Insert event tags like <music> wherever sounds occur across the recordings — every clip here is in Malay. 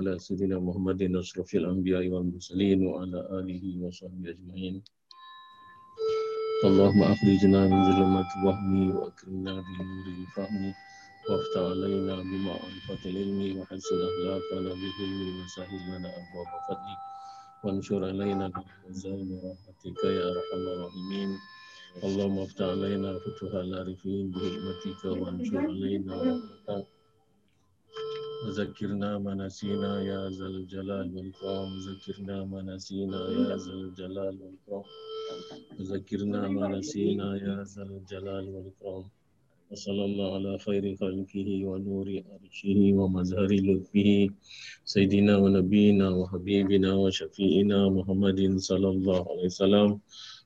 على سيدنا محمد أشرف الأنبياء والمرسلين وعلى آله وصحبه أجمعين. اللهم أخرجنا من ظلمات الوهم وأكرمنا بنور الفهم وافتح علينا بمعرفة العلم وحسن أخلاقنا بالعلم وسهل لنا أبواب فضلك وانشر علينا بخزائن رحمتك يا أرحم الراحمين. اللهم افتح علينا فتوح العارفين بحكمتك وانشر علينا رحمتك وذكرنا ما نسينا يا ذا الجلال والإكرام. ذكرنا ما نسينا يا ذا الجلال والإكرام. ذكرنا ما نسينا يا ذا الجلال والإكرام. وصلى الله على خير خلقه ونور عرشه ومظهر لطفه. سيدنا ونبينا وحبيبنا وشفيئنا محمد صلى الله عليه وسلم.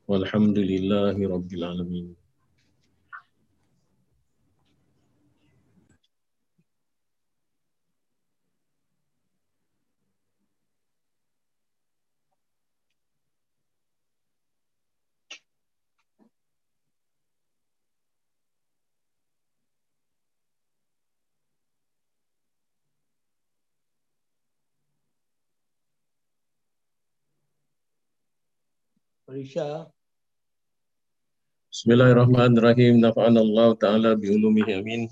والحمد لله رب العالمين. Marisha. Bismillahirrahmanirrahim. Nafa'an Allah Ta'ala bi'ulumihi amin.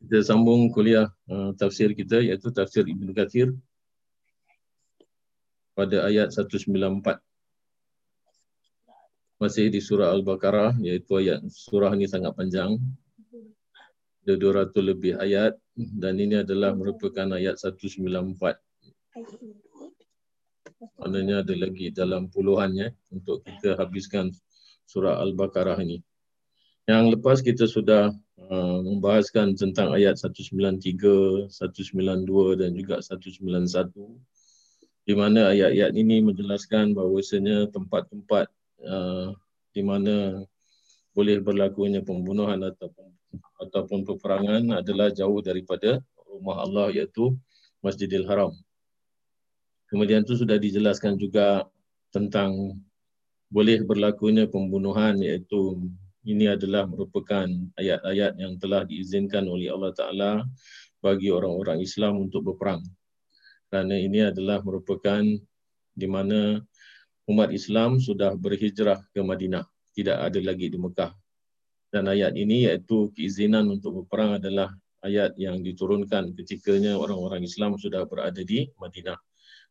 Kita sambung kuliah uh, tafsir kita iaitu tafsir Ibn Kathir pada ayat 194. Masih di surah Al-Baqarah iaitu ayat surah ini sangat panjang. Ada 200 lebih ayat dan ini adalah merupakan ayat 194. Maknanya ada lagi dalam puluhannya untuk kita habiskan surah Al-Baqarah ini. Yang lepas kita sudah uh, membahaskan tentang ayat 193, 192 dan juga 191 di mana ayat-ayat ini menjelaskan bahawasanya tempat-tempat uh, di mana boleh berlakunya pembunuhan ataupun ataupun peperangan adalah jauh daripada rumah Allah iaitu Masjidil Haram. Kemudian itu sudah dijelaskan juga tentang boleh berlakunya pembunuhan iaitu ini adalah merupakan ayat-ayat yang telah diizinkan oleh Allah Ta'ala bagi orang-orang Islam untuk berperang. Kerana ini adalah merupakan di mana umat Islam sudah berhijrah ke Madinah. Tidak ada lagi di Mekah. Dan ayat ini iaitu keizinan untuk berperang adalah ayat yang diturunkan ketikanya orang-orang Islam sudah berada di Madinah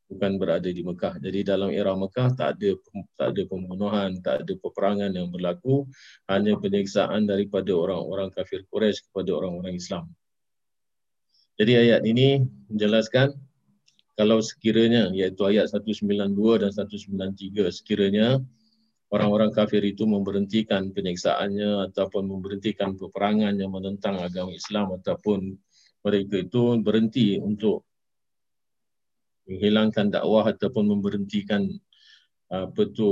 bukan berada di Mekah. Jadi dalam era Mekah tak ada tak ada pembunuhan, tak ada peperangan yang berlaku, hanya penyiksaan daripada orang-orang kafir Quraisy kepada orang-orang Islam. Jadi ayat ini menjelaskan kalau sekiranya iaitu ayat 192 dan 193 sekiranya orang-orang kafir itu memberhentikan penyiksaannya ataupun memberhentikan peperangan yang menentang agama Islam ataupun mereka itu berhenti untuk menghilangkan dakwah ataupun memberhentikan apa tu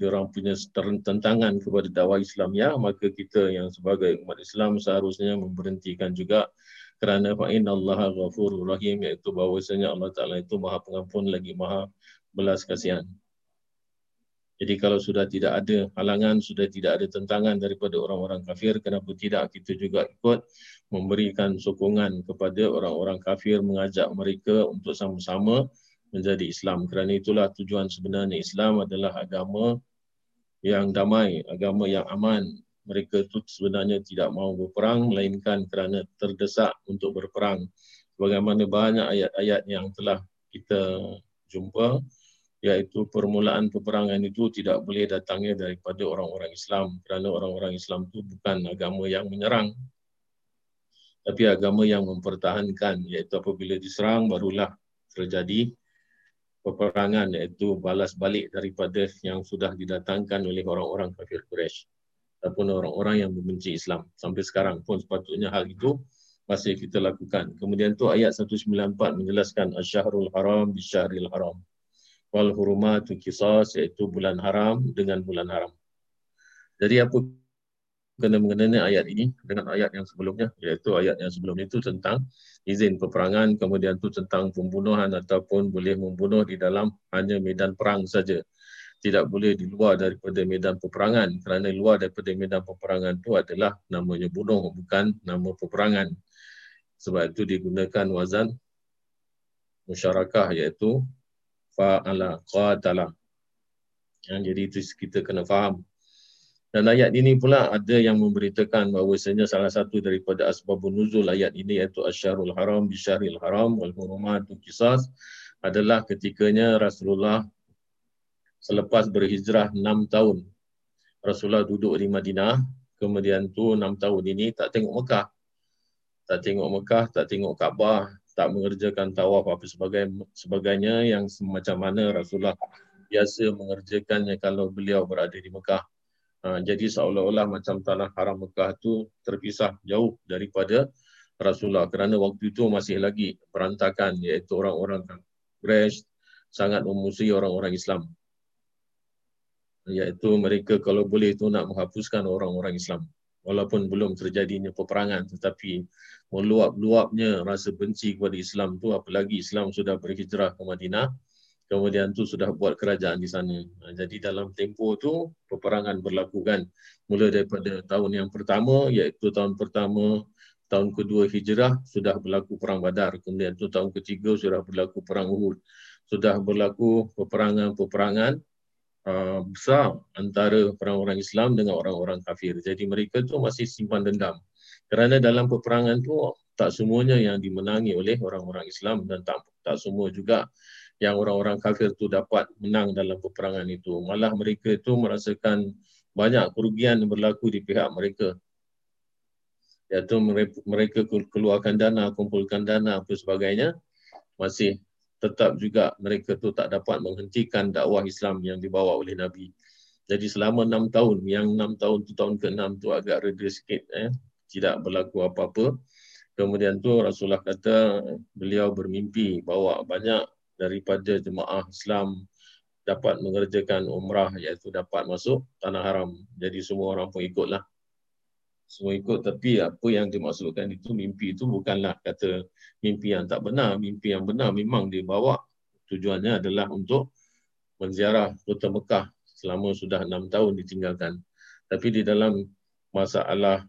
orang punya tentangan kepada dakwah Islam ya maka kita yang sebagai umat Islam seharusnya memberhentikan juga kerana fa innallaha ghafurur rahim iaitu bahawasanya Allah Taala itu Maha Pengampun lagi Maha belas kasihan. Jadi kalau sudah tidak ada halangan, sudah tidak ada tentangan daripada orang-orang kafir, kenapa tidak kita juga ikut memberikan sokongan kepada orang-orang kafir, mengajak mereka untuk sama-sama menjadi Islam. Kerana itulah tujuan sebenarnya Islam adalah agama yang damai, agama yang aman. Mereka itu sebenarnya tidak mahu berperang, melainkan kerana terdesak untuk berperang. Bagaimana banyak ayat-ayat yang telah kita jumpa, iaitu permulaan peperangan itu tidak boleh datangnya daripada orang-orang Islam kerana orang-orang Islam itu bukan agama yang menyerang tapi agama yang mempertahankan iaitu apabila diserang barulah terjadi peperangan iaitu balas balik daripada yang sudah didatangkan oleh orang-orang kafir Quraisy ataupun orang-orang yang membenci Islam. Sampai sekarang pun sepatutnya hal itu masih kita lakukan. Kemudian tu ayat 194 menjelaskan asy-syahrul haram bisyahril haram wal hurumatu qisas iaitu bulan haram dengan bulan haram. Jadi apa kena mengenai ayat ini dengan ayat yang sebelumnya? Iaitu ayat yang sebelum itu tentang izin peperangan kemudian itu tentang pembunuhan ataupun boleh membunuh di dalam hanya medan perang saja. Tidak boleh di luar daripada medan peperangan kerana luar daripada medan peperangan itu adalah namanya bunuh bukan nama peperangan. Sebab itu digunakan wazan musyarakah iaitu fa'ala qatala. Ya, jadi itu kita kena faham. Dan ayat ini pula ada yang memberitakan bahawasanya salah satu daripada asbabun nuzul ayat ini iaitu asyarul haram bisyaril haram wal hurumatu qisas adalah ketikanya Rasulullah selepas berhijrah 6 tahun. Rasulullah duduk di Madinah, kemudian tu 6 tahun ini tak tengok Mekah. Tak tengok Mekah, tak tengok Kaabah, tak mengerjakan tawaf apa sebagainya yang semacam mana Rasulullah biasa mengerjakannya kalau beliau berada di Mekah. Ha, jadi seolah-olah macam tanah haram Mekah tu terpisah jauh daripada Rasulullah kerana waktu itu masih lagi berantakan iaitu orang-orang Quraisy sangat memusuhi orang-orang Islam. Iaitu mereka kalau boleh itu nak menghapuskan orang-orang Islam. Walaupun belum terjadinya peperangan tetapi meluap-luapnya rasa benci kepada Islam tu apalagi Islam sudah berhijrah ke Madinah kemudian tu sudah buat kerajaan di sana. Ha, jadi dalam tempoh tu peperangan berlaku kan. Mula daripada tahun yang pertama iaitu tahun pertama, tahun kedua hijrah sudah berlaku perang Badar. Kemudian tu tahun ketiga sudah berlaku perang Uhud. Sudah berlaku peperangan-peperangan uh, besar antara orang-orang Islam dengan orang-orang kafir. Jadi mereka tu masih simpan dendam. Kerana dalam peperangan tu tak semuanya yang dimenangi oleh orang-orang Islam dan tak tak semua juga yang orang-orang kafir tu dapat menang dalam peperangan itu. Malah mereka itu merasakan banyak kerugian berlaku di pihak mereka. Iaitu mereka keluarkan dana, kumpulkan dana apa sebagainya. Masih tetap juga mereka tu tak dapat menghentikan dakwah Islam yang dibawa oleh Nabi. Jadi selama enam tahun, yang enam tahun tu tahun ke-6 tu agak reda sikit. Eh? Tidak berlaku apa-apa. Kemudian tu Rasulullah kata beliau bermimpi bawa banyak daripada jemaah Islam dapat mengerjakan umrah iaitu dapat masuk tanah haram. Jadi semua orang pun ikutlah. Semua ikut tapi apa yang dimaksudkan itu mimpi itu bukanlah kata mimpi yang tak benar. Mimpi yang benar memang dibawa tujuannya adalah untuk menziarah kota Mekah selama sudah enam tahun ditinggalkan. Tapi di dalam masalah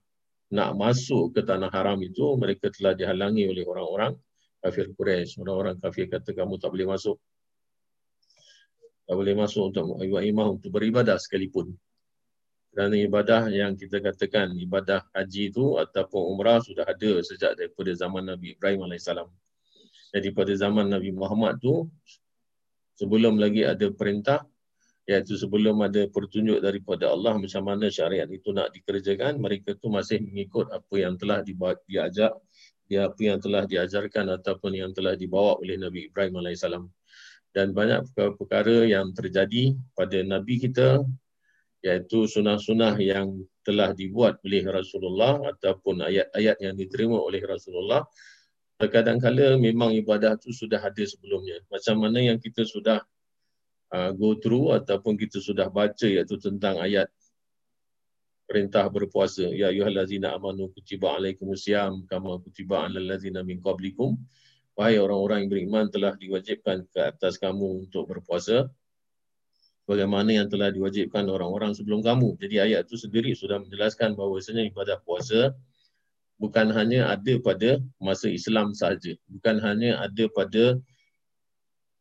nak masuk ke tanah haram itu mereka telah dihalangi oleh orang-orang kafir Quraisy. Orang-orang kafir kata kamu tak boleh masuk. Tak boleh masuk untuk ibadah imam untuk beribadah sekalipun. Kerana ibadah yang kita katakan ibadah haji itu ataupun umrah sudah ada sejak daripada zaman Nabi Ibrahim AS. Jadi pada zaman Nabi Muhammad tu sebelum lagi ada perintah iaitu sebelum ada pertunjuk daripada Allah macam mana syariat itu nak dikerjakan mereka tu masih mengikut apa yang telah diajak ya apa yang telah diajarkan ataupun yang telah dibawa oleh Nabi Ibrahim AS. Dan banyak perkara-perkara yang terjadi pada Nabi kita iaitu sunah-sunah yang telah dibuat oleh Rasulullah ataupun ayat-ayat yang diterima oleh Rasulullah terkadang-kala memang ibadah itu sudah ada sebelumnya. Macam mana yang kita sudah uh, go through ataupun kita sudah baca iaitu tentang ayat perintah berpuasa. Ya ayyuhallazina amanu kutiba alaikumusiyam kama kutiba alal ladzina min qablikum. Wahai orang-orang yang beriman telah diwajibkan ke atas kamu untuk berpuasa. Bagaimana yang telah diwajibkan orang-orang sebelum kamu? Jadi ayat itu sendiri sudah menjelaskan bahawasanya ibadah puasa bukan hanya ada pada masa Islam saja bukan hanya ada pada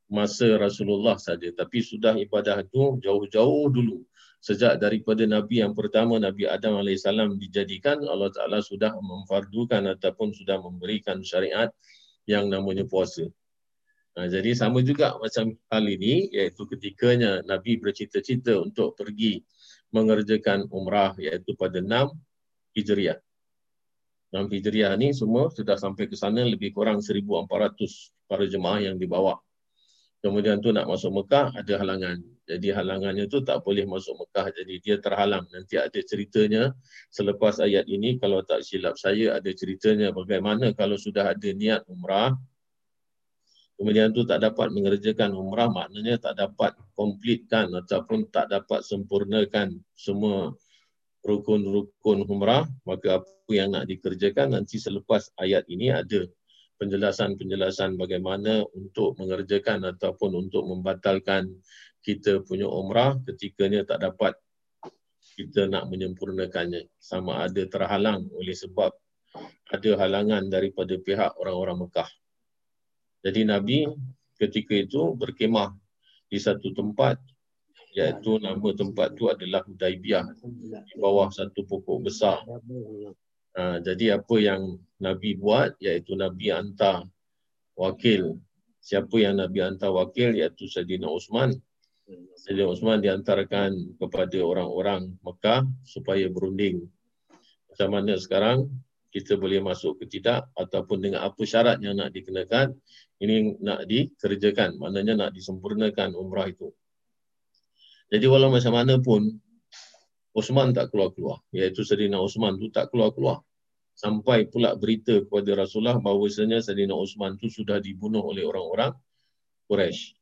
masa Rasulullah saja tapi sudah ibadah itu jauh-jauh dulu sejak daripada Nabi yang pertama Nabi Adam AS dijadikan Allah Ta'ala sudah memfardukan ataupun sudah memberikan syariat yang namanya puasa. Nah, jadi sama juga macam hal ini iaitu ketikanya Nabi bercita-cita untuk pergi mengerjakan umrah iaitu pada 6 Hijriah. 6 Hijriah ni semua sudah sampai ke sana lebih kurang 1400 para jemaah yang dibawa. Kemudian tu nak masuk Mekah ada halangan. Jadi halangannya tu tak boleh masuk Mekah. Jadi dia terhalang. Nanti ada ceritanya selepas ayat ini kalau tak silap saya ada ceritanya bagaimana kalau sudah ada niat umrah kemudian tu tak dapat mengerjakan umrah maknanya tak dapat komplitkan ataupun tak dapat sempurnakan semua rukun-rukun umrah maka apa yang nak dikerjakan nanti selepas ayat ini ada penjelasan-penjelasan bagaimana untuk mengerjakan ataupun untuk membatalkan kita punya umrah ketikanya tak dapat kita nak menyempurnakannya sama ada terhalang oleh sebab ada halangan daripada pihak orang-orang Mekah. Jadi Nabi ketika itu berkemah di satu tempat iaitu nama tempat itu adalah Hudaibiyah di bawah satu pokok besar. Ha, jadi apa yang Nabi buat iaitu Nabi hantar wakil. Siapa yang Nabi hantar wakil iaitu Sayyidina Osman. Sayyidina Osman diantarkan kepada orang-orang Mekah supaya berunding. Macam mana sekarang kita boleh masuk ke tidak ataupun dengan apa syarat yang nak dikenakan ini nak dikerjakan maknanya nak disempurnakan umrah itu jadi walau macam mana pun Osman tak keluar-keluar. Iaitu Sayyidina Osman tu tak keluar-keluar. Sampai pula berita kepada Rasulullah bahawasanya Sayyidina Osman tu sudah dibunuh oleh orang-orang Quraisy.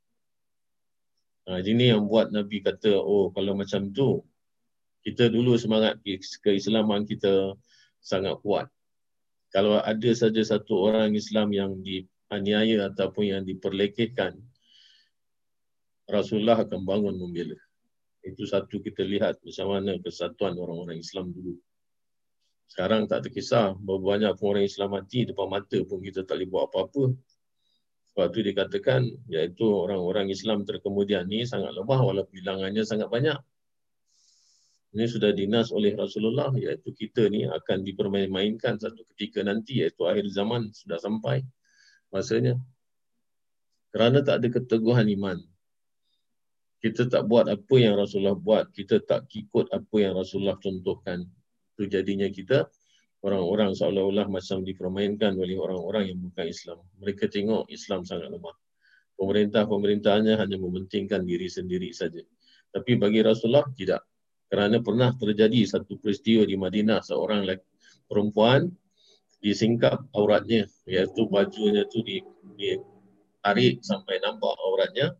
Ha, ini yang buat Nabi kata, oh kalau macam tu, kita dulu semangat keislaman kita sangat kuat. Kalau ada saja satu orang Islam yang dianiaya ataupun yang diperlekehkan, Rasulullah akan bangun membela. Itu satu kita lihat macam mana kesatuan orang-orang Islam dulu. Sekarang tak terkisah berapa banyak pun orang Islam mati depan mata pun kita tak boleh buat apa-apa. Sebab itu dikatakan iaitu orang-orang Islam terkemudian ni sangat lemah walaupun bilangannya sangat banyak. Ini sudah dinas oleh Rasulullah iaitu kita ni akan dipermain-mainkan satu ketika nanti iaitu akhir zaman sudah sampai masanya. Kerana tak ada keteguhan iman, kita tak buat apa yang Rasulullah buat, kita tak ikut apa yang Rasulullah contohkan. Itu jadinya kita orang-orang seolah-olah macam dipermainkan oleh orang-orang yang bukan Islam. Mereka tengok Islam sangat lemah. Pemerintah-pemerintahnya hanya mementingkan diri sendiri saja. Tapi bagi Rasulullah tidak. Kerana pernah terjadi satu peristiwa di Madinah seorang perempuan disingkap auratnya iaitu bajunya tu ditarik sampai nampak auratnya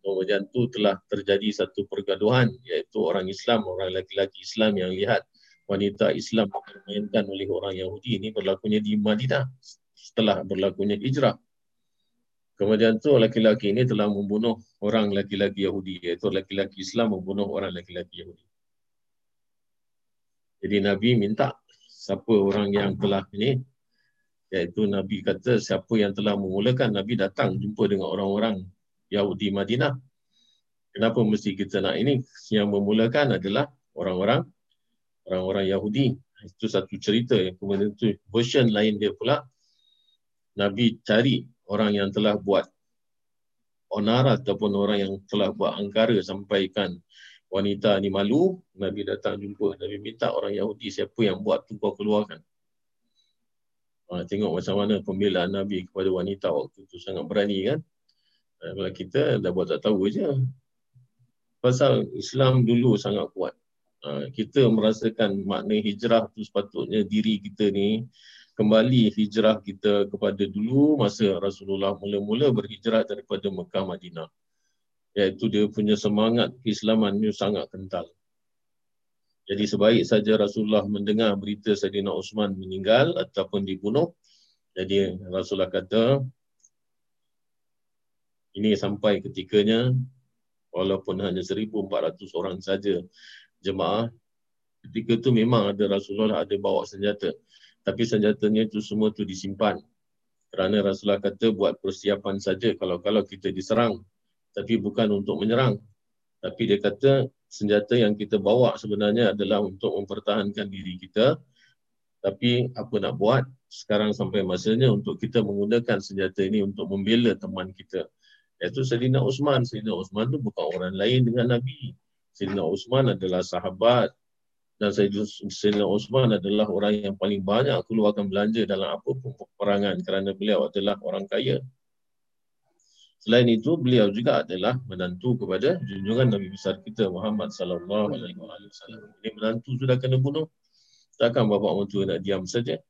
kemudian tu telah terjadi satu pergaduhan iaitu orang Islam, orang lelaki-lelaki Islam yang lihat wanita Islam dipermainkan oleh orang Yahudi ini berlakunya di Madinah setelah berlakunya hijrah. Kemudian tu lelaki-lelaki ini telah membunuh orang lelaki-lelaki Yahudi iaitu lelaki-lelaki Islam membunuh orang lelaki-lelaki Yahudi. Jadi Nabi minta siapa orang yang telah ini iaitu Nabi kata siapa yang telah memulakan Nabi datang jumpa dengan orang-orang Yahudi Madinah. Kenapa mesti kita nak ini? Yang memulakan adalah orang-orang orang-orang Yahudi. Itu satu cerita. Kemudian itu version lain dia pula. Nabi cari orang yang telah buat onar ataupun orang yang telah buat angkara sampaikan wanita ni malu. Nabi datang jumpa. Nabi minta orang Yahudi siapa yang buat tu kau keluarkan. Ha, tengok macam mana pembelaan Nabi kepada wanita waktu itu sangat berani kan. Eh, kalau kita dah buat tak tahu je. Pasal Islam dulu sangat kuat. Eh, kita merasakan makna hijrah tu sepatutnya diri kita ni kembali hijrah kita kepada dulu masa Rasulullah mula-mula berhijrah daripada Mekah Madinah. Iaitu dia punya semangat keislaman ni sangat kental. Jadi sebaik saja Rasulullah mendengar berita Sayyidina Osman meninggal ataupun dibunuh. Jadi Rasulullah kata, ini sampai ketikanya walaupun hanya 1400 orang saja jemaah ketika itu memang ada Rasulullah ada bawa senjata. Tapi senjatanya itu semua tu disimpan. Kerana Rasulullah kata buat persiapan saja kalau-kalau kita diserang. Tapi bukan untuk menyerang. Tapi dia kata senjata yang kita bawa sebenarnya adalah untuk mempertahankan diri kita. Tapi apa nak buat? Sekarang sampai masanya untuk kita menggunakan senjata ini untuk membela teman kita. Iaitu Sayyidina Osman. Sayyidina Osman tu bukan orang lain dengan Nabi. Sayyidina Osman adalah sahabat. Dan Sayyidina Osman adalah orang yang paling banyak keluarkan belanja dalam apa pun peperangan kerana beliau adalah orang kaya. Selain itu, beliau juga adalah menantu kepada junjungan Nabi besar kita Muhammad sallallahu alaihi wasallam. Ini menantu sudah kena bunuh. Takkan bapa mentua nak diam saja.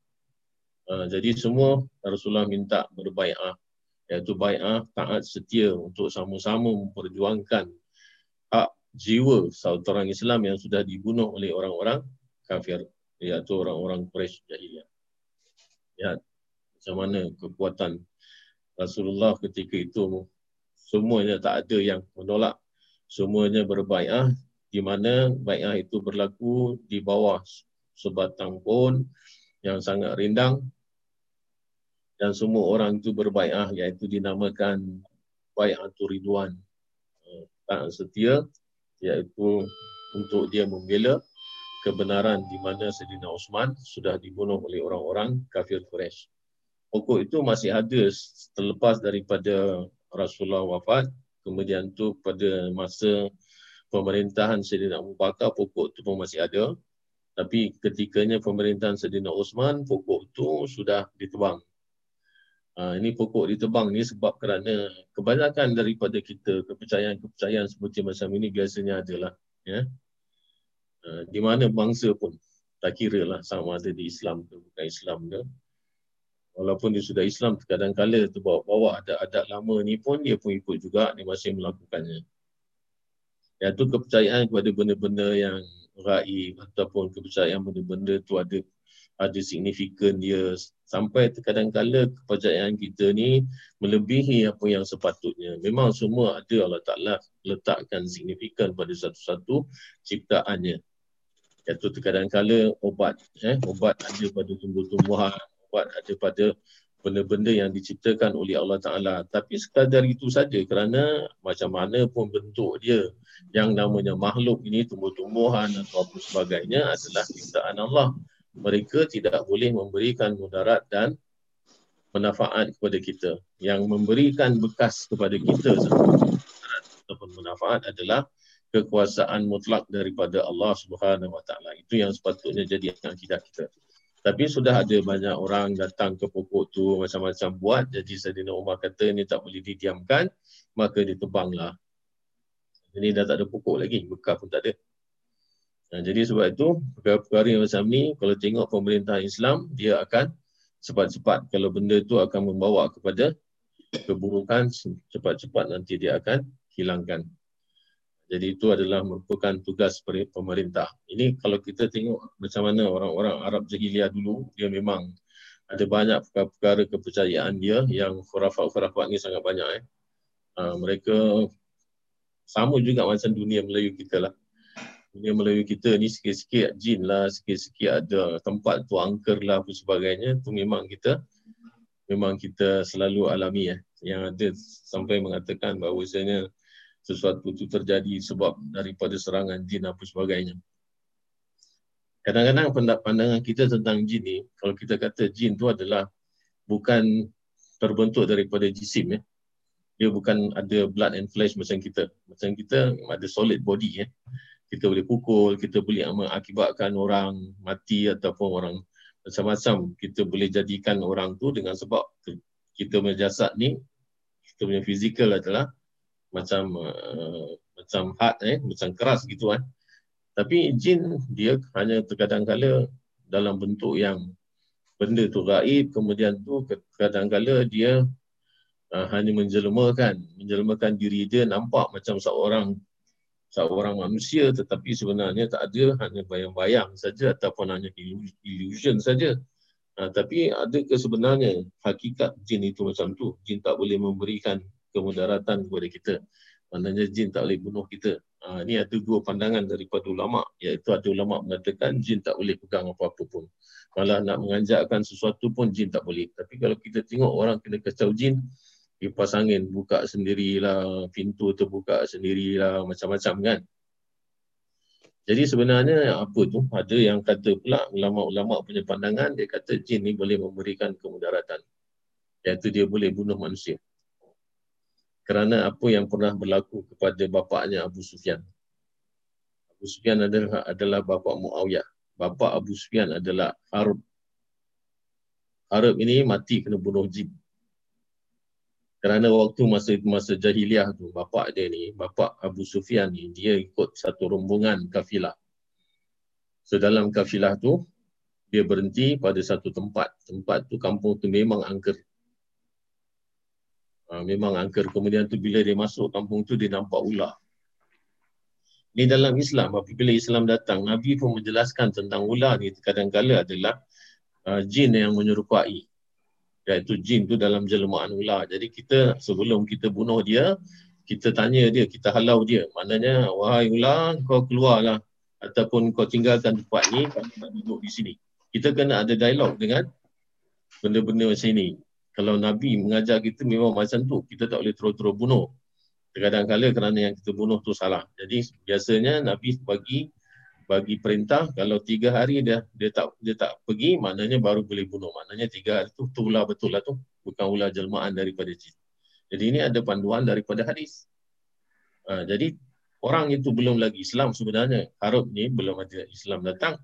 Uh, jadi semua Rasulullah minta berbaiat iaitu bai'ah taat setia untuk sama-sama memperjuangkan jiwa seorang Islam yang sudah dibunuh oleh orang-orang kafir iaitu orang-orang Quraisy jahiliyah. Lihat macam mana kekuatan Rasulullah ketika itu? Semuanya tak ada yang menolak. Semuanya berbai'ah di mana bai'ah itu berlaku di bawah sebatang pohon yang sangat rindang. Dan semua orang itu berbaiah iaitu dinamakan bai'atul ridwan. Uh, tak setia iaitu untuk dia membela kebenaran di mana Sayyidina Osman sudah dibunuh oleh orang-orang kafir Quraisy. Pokok itu masih ada terlepas daripada Rasulullah wafat. Kemudian tu pada masa pemerintahan Sayyidina Abu Bakar, pokok itu pun masih ada. Tapi ketikanya pemerintahan Sayyidina Osman, pokok itu sudah ditebang. Ha, ini pokok ditebang ni sebab kerana kebanyakan daripada kita kepercayaan-kepercayaan seperti macam ini biasanya adalah ya. Ha, di mana bangsa pun tak kira lah sama ada di Islam ke bukan Islam ke. Walaupun dia sudah Islam kadang-kadang terbawa-bawa adat-adat lama ni pun dia pun ikut juga dia masih melakukannya. Iaitu kepercayaan kepada benda-benda yang raib ataupun kepercayaan benda-benda tu ada ada signifikan dia sampai kadang-kala kepercayaan kita ni melebihi apa yang sepatutnya. Memang semua ada Allah Ta'ala letakkan signifikan pada satu-satu ciptaannya. Iaitu kadang-kala obat. Eh, obat ada pada tumbuh-tumbuhan, obat ada pada benda-benda yang diciptakan oleh Allah Ta'ala. Tapi sekadar itu saja kerana macam mana pun bentuk dia yang namanya makhluk ini, tumbuh-tumbuhan atau apa sebagainya adalah ciptaan Allah mereka tidak boleh memberikan mudarat dan manfaat kepada kita. Yang memberikan bekas kepada kita ataupun manfaat adalah kekuasaan mutlak daripada Allah Subhanahu Wa Taala. Itu yang sepatutnya jadi akidah kita. Tapi sudah ada banyak orang datang ke pokok tu macam-macam buat. Jadi Sayyidina Umar kata ini tak boleh didiamkan. Maka ditebanglah. Ini dah tak ada pokok lagi. Bekas pun tak ada. Nah, jadi sebab itu perkara-perkara yang macam ni kalau tengok pemerintah Islam dia akan cepat-cepat kalau benda itu akan membawa kepada keburukan cepat-cepat nanti dia akan hilangkan. Jadi itu adalah merupakan tugas pemerintah. Ini kalau kita tengok macam mana orang-orang Arab jahiliah dulu dia memang ada banyak perkara-perkara kepercayaan dia yang khurafat-khurafat ni sangat banyak eh. Uh, mereka sama juga macam dunia Melayu kita lah dunia Melayu kita ni sikit-sikit jin lah, sikit-sikit ada tempat tu angker lah apa sebagainya tu memang kita memang kita selalu alami ya. Yang ada sampai mengatakan bahawasanya sesuatu tu terjadi sebab daripada serangan jin apa sebagainya. Kadang-kadang pandangan kita tentang jin ni, kalau kita kata jin tu adalah bukan terbentuk daripada jisim ya. Dia bukan ada blood and flesh macam kita. Macam kita ada solid body ya kita boleh pukul, kita boleh mengakibatkan orang mati ataupun orang macam-macam. Kita boleh jadikan orang tu dengan sebab kita punya jasad ni, kita punya fizikal adalah macam uh, macam hard, eh, macam keras gitu kan. Tapi jin dia hanya terkadang kala dalam bentuk yang benda tu gaib, kemudian tu kadang-kala dia uh, hanya menjelmakan, menjelmakan diri dia nampak macam seorang seorang manusia tetapi sebenarnya tak ada hanya bayang-bayang saja ataupun hanya illusion saja. Ha, tapi ada ke sebenarnya hakikat jin itu macam tu. Jin tak boleh memberikan kemudaratan kepada kita. Maknanya jin tak boleh bunuh kita. Ha, ini ada dua pandangan daripada ulama' iaitu ada ulama' mengatakan jin tak boleh pegang apa-apa pun. Malah nak menganjakkan sesuatu pun jin tak boleh. Tapi kalau kita tengok orang kena kacau jin, kipas angin buka sendirilah, pintu terbuka sendirilah, macam-macam kan. Jadi sebenarnya apa tu? Ada yang kata pula ulama-ulama punya pandangan dia kata jin ni boleh memberikan kemudaratan. Iaitu dia boleh bunuh manusia. Kerana apa yang pernah berlaku kepada bapaknya Abu Sufyan. Abu Sufyan adalah adalah bapa Muawiyah. Bapa Abu Sufyan adalah Harb. Harb ini mati kena bunuh jin kerana waktu masa masa jahiliah tu bapa dia ni bapa Abu Sufyan ni dia ikut satu rombongan kafilah. So dalam kafilah tu dia berhenti pada satu tempat. Tempat tu kampung tu memang angker. Ha, memang angker. Kemudian tu bila dia masuk kampung tu dia nampak ular. Ni dalam Islam apabila Islam datang Nabi pun menjelaskan tentang ular ni. Kadang-kala adalah uh, jin yang menyerupai iaitu jin tu dalam jelmaan ular. Jadi kita sebelum kita bunuh dia, kita tanya dia, kita halau dia. Maknanya, wahai ular, kau keluarlah. Ataupun kau tinggalkan tempat ni, kau tak duduk di sini. Kita kena ada dialog dengan benda-benda macam ini. Kalau Nabi mengajar kita memang macam tu. Kita tak boleh terus-terus bunuh. Kadang-kadang kerana yang kita bunuh tu salah. Jadi biasanya Nabi bagi bagi perintah kalau tiga hari dia dia tak dia tak pergi maknanya baru boleh bunuh. Maknanya tiga hari tu tu ular betul lah tu. Bukan ular jelmaan daripada jin. Jadi ini ada panduan daripada hadis. Ha, jadi orang itu belum lagi Islam sebenarnya. Harap ni belum ada Islam datang.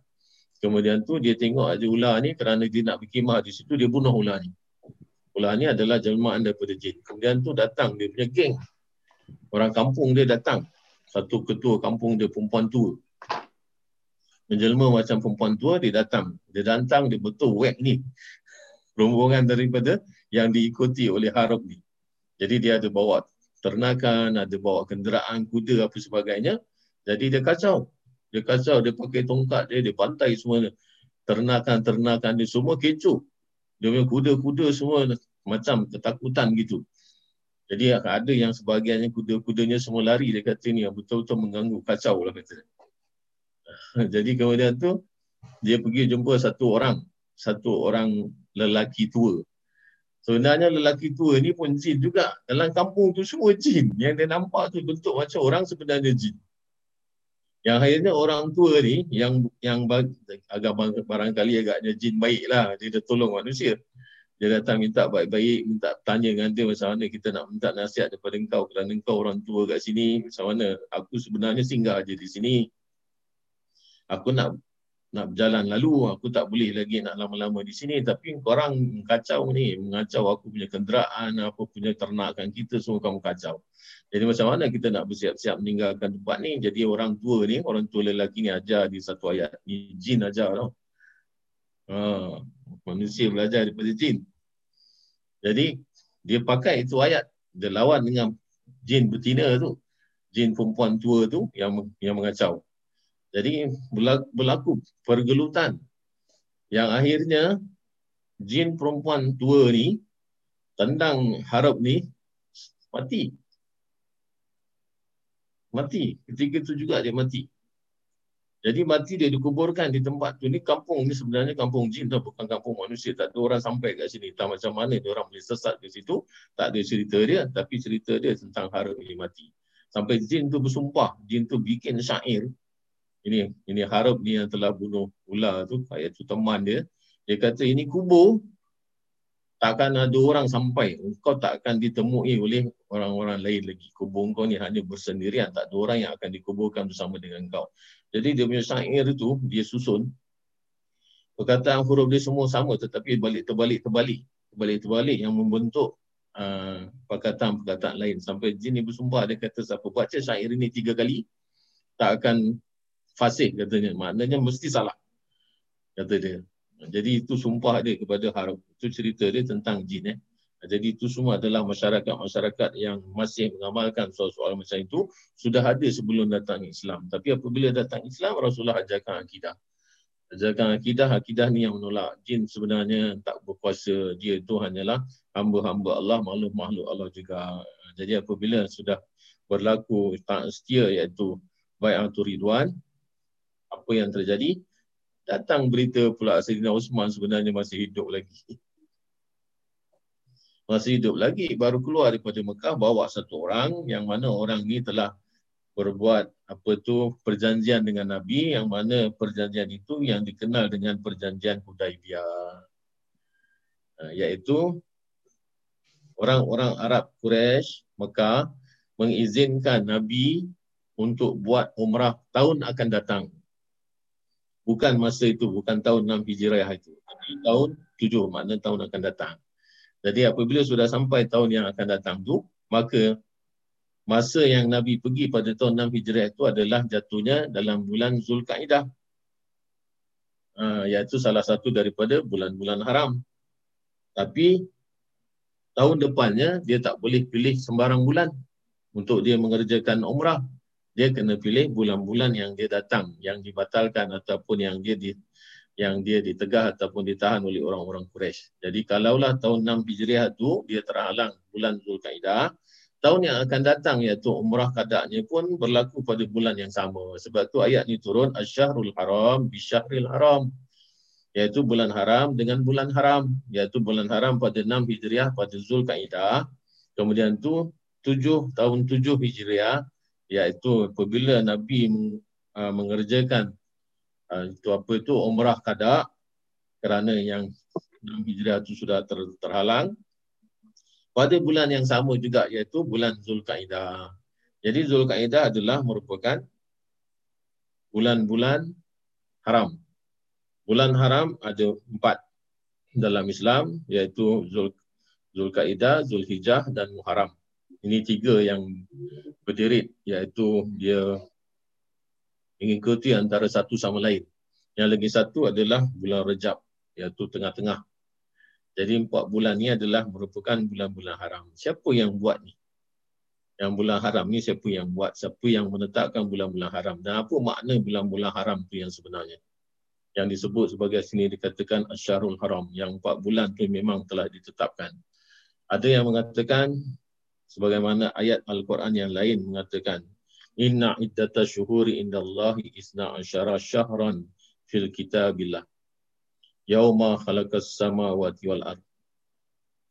Kemudian tu dia tengok ada ular ni kerana dia nak berkimah di situ dia bunuh ular ni. Ular ni adalah jelmaan daripada jin. Kemudian tu datang dia punya geng. Orang kampung dia datang. Satu ketua kampung dia perempuan tua menjelma macam perempuan tua, dia datang. Dia datang, dia betul wek ni. Rombongan daripada yang diikuti oleh Harab ni. Jadi dia ada bawa ternakan, ada bawa kenderaan, kuda apa sebagainya. Jadi dia kacau. Dia kacau, dia pakai tongkat dia, dia pantai semua. Ternakan-ternakan dia semua kecoh. Dia punya kuda-kuda semua macam ketakutan gitu. Jadi ada yang sebahagiannya kuda-kudanya semua lari dia kata ni betul-betul mengganggu kacau lah kata. <laughs> Jadi kemudian tu dia pergi jumpa satu orang, satu orang lelaki tua. Sebenarnya lelaki tua ni pun jin juga. Dalam kampung tu semua jin. Yang dia nampak tu bentuk macam orang sebenarnya jin. Yang akhirnya orang tua ni yang yang agak barangkali agaknya jin baik lah. Dia dah tolong manusia. Dia datang minta baik-baik, minta tanya dengan dia macam mana kita nak minta nasihat daripada engkau kerana engkau orang tua kat sini. Macam mana aku sebenarnya singgah aja di sini aku nak nak berjalan lalu aku tak boleh lagi nak lama-lama di sini. Tapi korang kacau ni mengacau aku punya kenderaan apa punya ternakan kita semua kamu kacau. Jadi macam mana kita nak bersiap-siap meninggalkan tempat ni? Jadi orang tua ni orang tua lelaki ni ajar di satu ayat. Ni jin ajar tau. Ha, manusia belajar daripada jin. Jadi dia pakai itu ayat. Dia lawan dengan jin betina tu. Jin perempuan tua tu yang yang mengacau jadi berlaku pergelutan yang akhirnya jin perempuan tua ni tendang harap ni mati. Mati. Ketika itu juga dia mati. Jadi mati dia dikuburkan di tempat tu. Ni kampung ni sebenarnya kampung jin tu bukan kampung manusia. Tak ada orang sampai kat sini. Tak macam mana dia orang boleh sesat ke situ. Tak ada cerita dia. Tapi cerita dia tentang harap ni mati. Sampai jin tu bersumpah. Jin tu bikin syair ini ini harap ni yang telah bunuh ular tu ayat tu teman dia. Dia kata ini kubur takkan ada orang sampai. Kau tak akan ditemui oleh orang-orang lain lagi. Kubur kau ni hanya bersendirian. Tak ada orang yang akan dikuburkan bersama dengan kau jadi dia punya syair itu dia susun. Perkataan huruf dia semua sama tetapi balik terbalik terbalik. Terbalik terbalik yang membentuk uh, perkataan-perkataan lain. Sampai jin ni bersumpah dia kata siapa baca syair ini tiga kali tak akan fasih katanya. Maknanya mesti salah. Kata dia. Jadi itu sumpah dia kepada harap. Itu cerita dia tentang jin. Eh. Jadi itu semua adalah masyarakat-masyarakat yang masih mengamalkan soal-soal macam itu sudah ada sebelum datang Islam. Tapi apabila datang Islam, Rasulullah ajarkan akidah. Ajarkan akidah, akidah ni yang menolak jin sebenarnya tak berkuasa. Dia itu hanyalah hamba-hamba Allah, makhluk-makhluk Allah juga. Jadi apabila sudah berlaku tak setia iaitu Bayatul Ridwan, apa yang terjadi datang berita pula Sayyidina Osman sebenarnya masih hidup lagi. Masih hidup lagi baru keluar daripada Mekah bawa satu orang yang mana orang ni telah berbuat apa tu perjanjian dengan Nabi yang mana perjanjian itu yang dikenal dengan perjanjian Hudaibiyah ha, iaitu orang-orang Arab Quraisy Mekah mengizinkan Nabi untuk buat umrah tahun akan datang bukan masa itu, bukan tahun 6 Hijriah itu. Tapi tahun 7, makna tahun akan datang. Jadi apabila sudah sampai tahun yang akan datang tu, maka masa yang Nabi pergi pada tahun 6 Hijriah itu adalah jatuhnya dalam bulan Zulkaidah. Uh, iaitu salah satu daripada bulan-bulan haram. Tapi tahun depannya dia tak boleh pilih sembarang bulan untuk dia mengerjakan umrah dia kena pilih bulan-bulan yang dia datang yang dibatalkan ataupun yang dia di yang dia ditegah ataupun ditahan oleh orang-orang Quraisy. Jadi kalaulah tahun 6 Hijriah itu dia terhalang bulan Zulkaidah, tahun yang akan datang iaitu umrah kadaknya pun berlaku pada bulan yang sama. Sebab tu ayat ni turun asy-syahrul haram bi syahril haram. iaitu bulan haram dengan bulan haram iaitu bulan haram pada 6 Hijriah pada Zulkaidah kemudian tu 7 tahun 7 Hijriah iaitu apabila Nabi uh, mengerjakan uh, itu apa itu umrah kada kerana yang 6 Hijriah itu sudah ter, terhalang. Pada bulan yang sama juga iaitu bulan Zulkaidah. Jadi Zulkaidah adalah merupakan bulan-bulan haram. Bulan haram ada empat dalam Islam iaitu Zul Zulkaidah, Zulhijjah dan Muharram. Ini tiga yang berdiri iaitu dia mengikuti antara satu sama lain. Yang lagi satu adalah bulan Rejab iaitu tengah-tengah. Jadi empat bulan ni adalah merupakan bulan-bulan haram. Siapa yang buat ni? Yang bulan haram ni siapa yang buat? Siapa yang menetapkan bulan-bulan haram? Dan apa makna bulan-bulan haram tu yang sebenarnya? yang disebut sebagai sini dikatakan asyarul haram yang empat bulan tu memang telah ditetapkan. Ada yang mengatakan sebagaimana ayat Al-Quran yang lain mengatakan inna iddata syuhuri indallahi isna asyara syahran fil kitabillah yauma khalaqas samawati wal ard.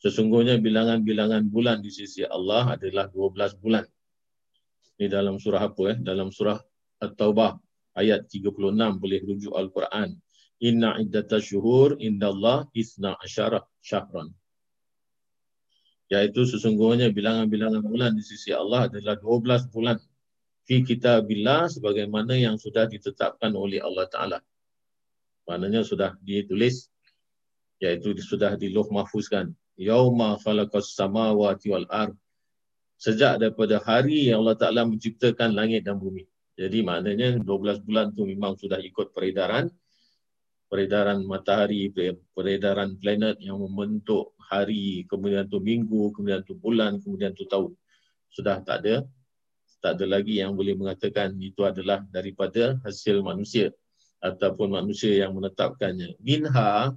Sesungguhnya bilangan-bilangan bulan di sisi Allah adalah 12 bulan. Ini dalam surah apa eh? Dalam surah At-Taubah ayat 36 boleh rujuk Al-Quran. Inna iddata syuhur indallah isna asyara syahran. Iaitu sesungguhnya bilangan-bilangan bulan di sisi Allah adalah 12 bulan. Fi kitabillah sebagaimana yang sudah ditetapkan oleh Allah Ta'ala. Maknanya sudah ditulis iaitu sudah di loh mahfuzkan. Yauma khalaqas samawati wal ard. Sejak daripada hari yang Allah Ta'ala menciptakan langit dan bumi. Jadi maknanya 12 bulan tu memang sudah ikut peredaran peredaran matahari, peredaran planet yang membentuk hari, kemudian tu minggu, kemudian tu bulan, kemudian tu tahun. Sudah tak ada tak ada lagi yang boleh mengatakan itu adalah daripada hasil manusia ataupun manusia yang menetapkannya. Minha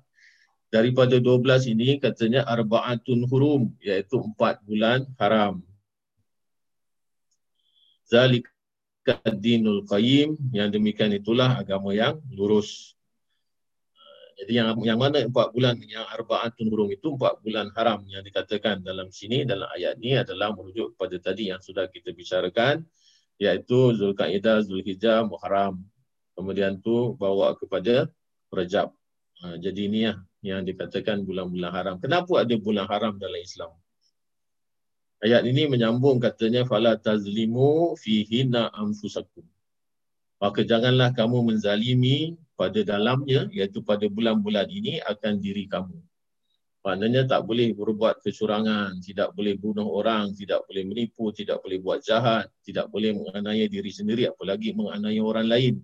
daripada 12 ini katanya arbaatun hurum iaitu empat bulan haram. Zalik dinul qayyim yang demikian itulah agama yang lurus. Jadi yang yang mana empat bulan yang arbaatun hurum itu empat bulan haram yang dikatakan dalam sini dalam ayat ini adalah merujuk kepada tadi yang sudah kita bicarakan iaitu Zulkaidah, Zulhijjah, Muharram. Kemudian tu bawa kepada Rajab. Ha, jadi ini ya yang dikatakan bulan-bulan haram. Kenapa ada bulan haram dalam Islam? Ayat ini menyambung katanya fala tazlimu fihinna anfusakum. Maka janganlah kamu menzalimi pada dalamnya iaitu pada bulan-bulan ini akan diri kamu. Maknanya tak boleh berbuat kecurangan, tidak boleh bunuh orang, tidak boleh menipu, tidak boleh buat jahat, tidak boleh menganiaya diri sendiri apalagi menganiaya orang lain.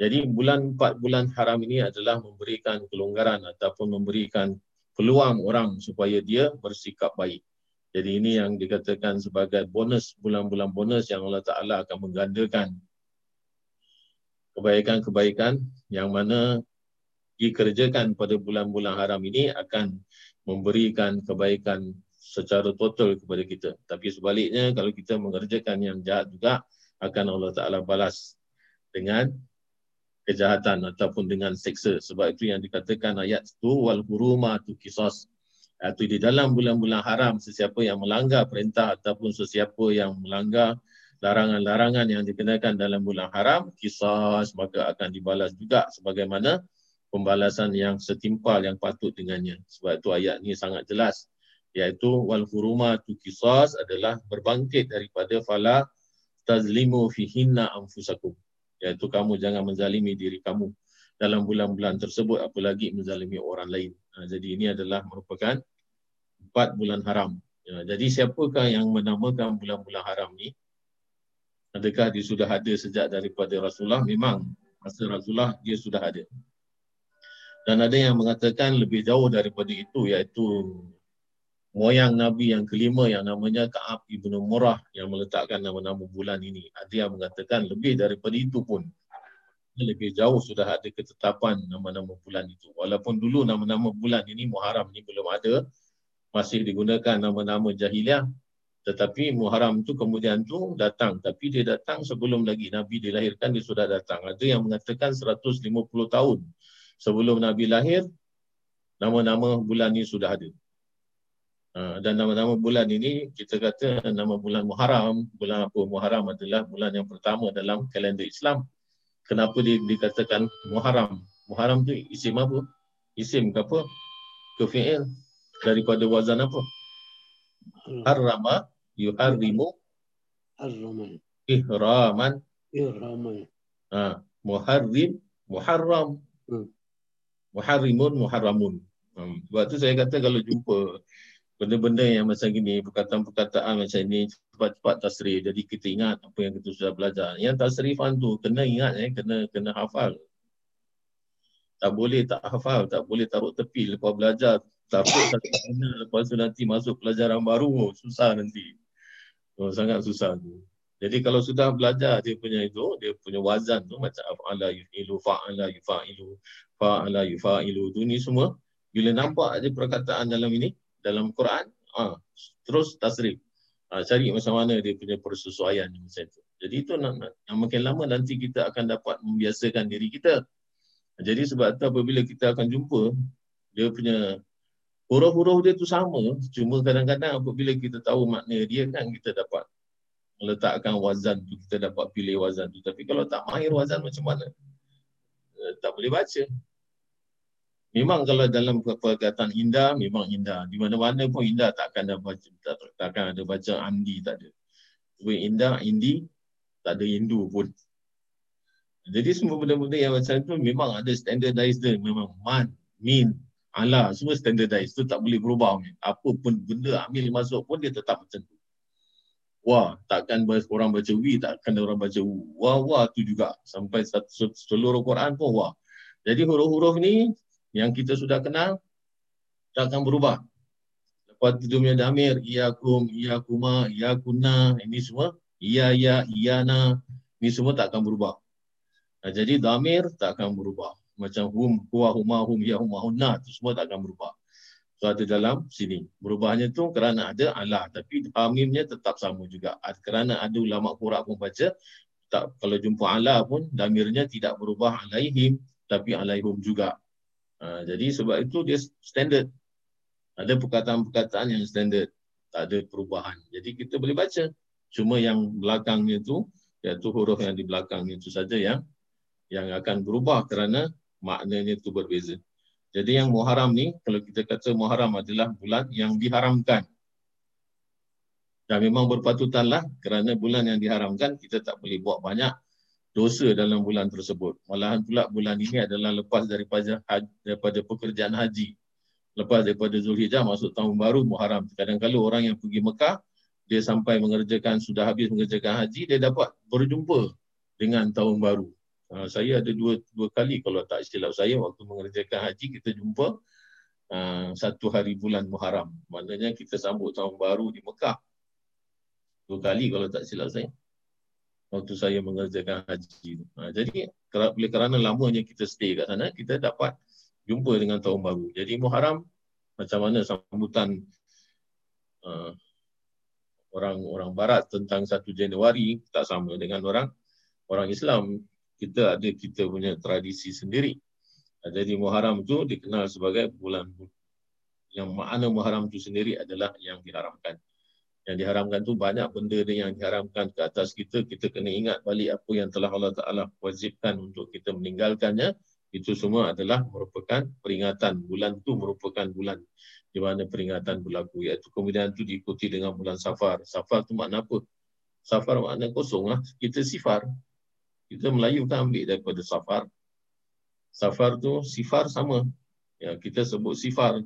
Jadi bulan empat bulan haram ini adalah memberikan kelonggaran ataupun memberikan peluang orang supaya dia bersikap baik. Jadi ini yang dikatakan sebagai bonus, bulan-bulan bonus yang Allah Ta'ala akan menggandakan kebaikan-kebaikan yang mana dikerjakan pada bulan-bulan haram ini akan memberikan kebaikan secara total kepada kita. Tapi sebaliknya kalau kita mengerjakan yang jahat juga akan Allah Ta'ala balas dengan kejahatan ataupun dengan seksa. Sebab itu yang dikatakan ayat itu wal tu kisas atau di dalam bulan-bulan haram sesiapa yang melanggar perintah ataupun sesiapa yang melanggar larangan-larangan yang dikenakan dalam bulan haram kisah maka akan dibalas juga sebagaimana pembalasan yang setimpal yang patut dengannya sebab itu ayat ini sangat jelas iaitu wal huruma tu kisah adalah berbangkit daripada fala tazlimu fihinna anfusakum iaitu kamu jangan menzalimi diri kamu dalam bulan-bulan tersebut apalagi menzalimi orang lain. Ha, jadi ini adalah merupakan empat bulan haram. Ya, jadi siapakah yang menamakan bulan-bulan haram ni? Adakah dia sudah ada sejak daripada Rasulullah? Memang masa Rasulullah dia sudah ada. Dan ada yang mengatakan lebih jauh daripada itu iaitu moyang Nabi yang kelima yang namanya Ka'ab ibnu Murrah yang meletakkan nama-nama bulan ini. Ada yang mengatakan lebih daripada itu pun lebih jauh sudah ada ketetapan nama-nama bulan itu. Walaupun dulu nama-nama bulan ini Muharram ini belum ada, masih digunakan nama-nama jahiliah tetapi Muharram tu kemudian tu datang tapi dia datang sebelum lagi Nabi dilahirkan dia sudah datang ada yang mengatakan 150 tahun sebelum Nabi lahir, nama-nama bulan ini sudah ada. Ha, dan nama-nama bulan ini kita kata nama bulan Muharram. Bulan apa? Muharram adalah bulan yang pertama dalam kalender Islam. Kenapa dia dikatakan Muharram? Muharram tu isim apa? Isim ke apa? Ke fi'il? Daripada wazan apa? Harrama yuharrimu Ar-Rahman. ihraman. Ihraman. Ha, muharrim, muharram. Hmm. Muharrimun, muharramun. Hmm. Sebab tu saya kata kalau jumpa benda-benda yang macam gini, perkataan-perkataan macam ini cepat-cepat tasrif. Jadi kita ingat apa yang kita sudah belajar. Yang tasrifan tu kena ingat eh, kena kena hafal. Tak boleh tak hafal, tak boleh taruh tepi lepas belajar. Takut satu kena lepas tu nanti masuk pelajaran baru, oh, susah nanti. Oh, sangat susah tu. Jadi kalau sudah belajar dia punya itu, dia punya wazan tu macam af'ala yufilu, fa'ala yufa'ilu, fa'ala yufa'ilu tu ni semua. Bila nampak ada perkataan dalam ini, dalam Quran, ah, terus tasrif. Ah, cari macam mana dia punya persesuaian macam itu. Jadi itu yang makin lama nanti kita akan dapat membiasakan diri kita. Jadi sebab tu apabila kita akan jumpa, dia punya huruf-huruf dia tu sama. Cuma kadang-kadang apabila kita tahu makna dia kan kita dapat meletakkan wazan tu, kita dapat pilih wazan tu. Tapi kalau tak mahir wazan macam mana? Eh, tak boleh baca. Memang kalau dalam perkataan indah, memang indah. Di mana-mana pun indah takkan ada baca, tak, takkan ada baca andi, tak ada. Tapi indah, indi, tak ada indu pun. Jadi semua benda-benda yang macam tu memang ada standardized. Memang man, min, ala, semua standardized. Tu tak boleh berubah. Apa pun benda ambil masuk pun dia tetap macam tu. Wah, takkan orang baca wi, takkan orang baca u. Wah, wah tu juga. Sampai seluruh Quran pun wah. Jadi huruf-huruf ni yang kita sudah kenal tak akan berubah. Lepas itu punya damir, iyakum, iyakuma, iyakuna, ini semua, iya, iya, iyana, ini semua tak akan berubah. Nah, jadi damir tak akan berubah. Macam hum, huwa, huma, hum, ya, huma, hunna, itu semua tak akan berubah. So ada dalam sini. Berubahnya tu kerana ada Allah. Tapi amimnya tetap sama juga. Kerana ada ulama kurak pun baca, tak, kalau jumpa Allah pun, damirnya tidak berubah alaihim, tapi alaihum juga. Ha, jadi sebab itu dia standard. Ada perkataan-perkataan yang standard. Tak ada perubahan. Jadi kita boleh baca. Cuma yang belakangnya itu, iaitu huruf yang di belakangnya itu saja yang yang akan berubah kerana maknanya itu berbeza. Jadi yang Muharram ni, kalau kita kata Muharram adalah bulan yang diharamkan. Dan memang berpatutanlah kerana bulan yang diharamkan, kita tak boleh buat banyak dosa dalam bulan tersebut. Malahan pula bulan ini adalah lepas daripada daripada pekerjaan haji. Lepas daripada Zulhijjah masuk tahun baru Muharram. Kadang-kadang orang yang pergi Mekah, dia sampai mengerjakan, sudah habis mengerjakan haji, dia dapat berjumpa dengan tahun baru. Uh, saya ada dua dua kali kalau tak silap saya waktu mengerjakan haji kita jumpa uh, satu hari bulan Muharram. Maknanya kita sambut tahun baru di Mekah. Dua kali kalau tak silap saya waktu saya mengerjakan haji. Ha, jadi oleh kerana lamanya kita stay kat sana, kita dapat jumpa dengan tahun baru. Jadi Muharram macam mana sambutan uh, orang orang barat tentang 1 Januari tak sama dengan orang orang Islam. Kita ada kita punya tradisi sendiri. Ha, jadi Muharram tu dikenal sebagai bulan yang makna Muharram tu sendiri adalah yang diharamkan. Yang diharamkan tu banyak benda yang diharamkan. Ke atas kita kita kena ingat balik apa yang telah Allah Taala wajibkan untuk kita meninggalkannya. Itu semua adalah merupakan peringatan. Bulan tu merupakan bulan di mana peringatan berlaku. Iaitu kemudian tu diikuti dengan bulan Safar. Safar tu makna apa? Safar makna kosong lah kita sifar kita Melayu kan ambil daripada Safar Safar tu sifar sama ya kita sebut sifar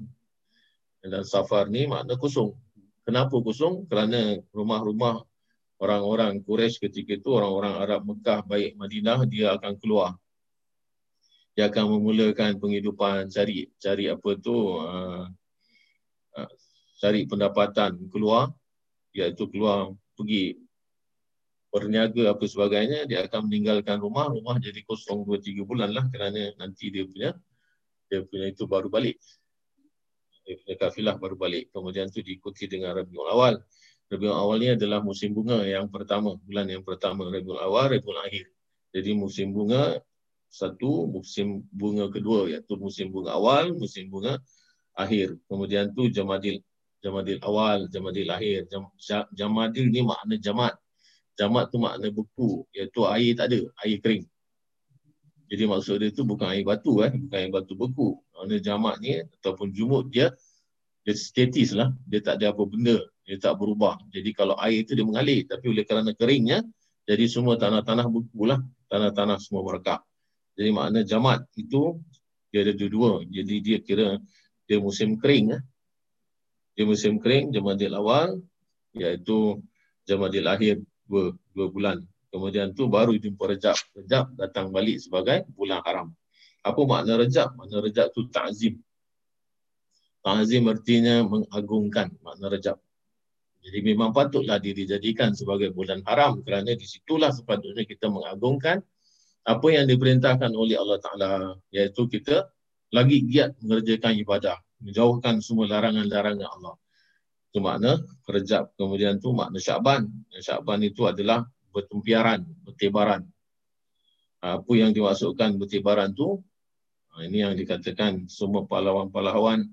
dan Safar ni makna kosong Kenapa kosong? Kerana rumah-rumah orang-orang Quraisy ketika itu, orang-orang Arab Mekah baik Madinah, dia akan keluar. Dia akan memulakan penghidupan, cari cari apa tu, uh, uh, cari pendapatan keluar, iaitu keluar pergi berniaga apa sebagainya, dia akan meninggalkan rumah, rumah jadi kosong 2-3 bulan lah kerana nanti dia punya dia punya itu baru balik daripada kafilah baru balik. Kemudian tu diikuti dengan Rabiul Awal. Rabiul Awal ni adalah musim bunga yang pertama, bulan yang pertama Rabiul Awal, Rabiul Akhir. Jadi musim bunga satu, musim bunga kedua iaitu musim bunga awal, musim bunga akhir. Kemudian tu Jamadil Jamadil awal, Jamadil akhir. Jam, jamadil ni makna jamat. Jamat tu makna buku iaitu air tak ada, air kering. Jadi maksud dia tu bukan air batu eh, bukan air batu beku. Makna jamat ni ataupun jumut dia dia statis lah, dia tak ada apa benda, dia tak berubah. Jadi kalau air itu dia mengalir tapi oleh kerana keringnya jadi semua tanah-tanah beku lah, tanah-tanah semua merekap. Jadi makna jamat itu dia ada dua-dua. Jadi dia kira dia musim kering. Eh. Dia musim kering, jamadil awal iaitu jamadil akhir dua, dua bulan. Kemudian tu baru jumpa rejab. Rejab datang balik sebagai bulan haram. Apa makna rejab? Makna rejab tu ta'zim. Ta'zim artinya mengagungkan makna rejab. Jadi memang patutlah diri jadikan sebagai bulan haram kerana di situlah sepatutnya kita mengagungkan apa yang diperintahkan oleh Allah Ta'ala iaitu kita lagi giat mengerjakan ibadah menjauhkan semua larangan-larangan Allah itu makna kerejap kemudian tu makna syakban syakban itu adalah bertumpiaran bertibaran apa yang dimaksudkan bertibaran tu ha, ini yang dikatakan semua pahlawan-pahlawan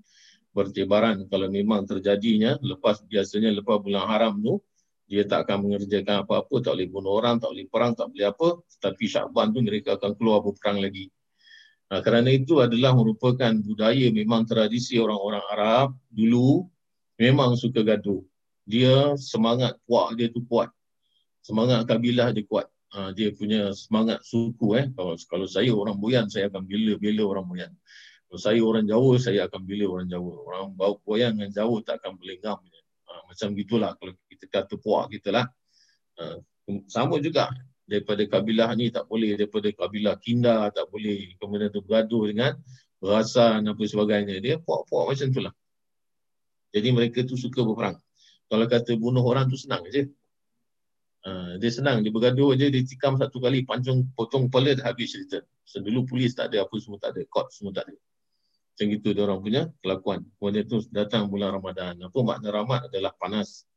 bertibaran kalau memang terjadinya lepas biasanya lepas bulan haram tu dia tak akan mengerjakan apa-apa, tak boleh bunuh orang, tak boleh perang, tak boleh apa. Tapi Syakban tu mereka akan keluar berperang lagi. Nah, kerana itu adalah merupakan budaya memang tradisi orang-orang Arab dulu memang suka gaduh. Dia semangat puak dia tu kuat. Semangat kabilah dia kuat. Ha, dia punya semangat suku eh. Kalau, kalau saya orang Boyan, saya akan bila-bila orang Boyan. Kalau saya orang Jawa, saya akan bila orang Jawa. Orang Boyan dengan Jawa tak akan berlenggam. Ha, macam gitulah kalau kita kata puak kita lah. Ha, sama juga daripada kabilah ni tak boleh, daripada kabilah Kinda tak boleh. Kemudian tu bergaduh dengan berasan apa sebagainya. Dia puak-puak macam tu lah. Jadi mereka tu suka berperang. Kalau kata bunuh orang tu senang je. Ha, dia senang, dia bergaduh je, dia tikam satu kali, pancung, potong kepala, dah habis cerita. Sedulu polis tak ada, apa semua tak ada, court semua tak ada. Macam itu dia orang punya kelakuan. Kemudian itu datang bulan Ramadan. Apa makna Ramadhan adalah panas.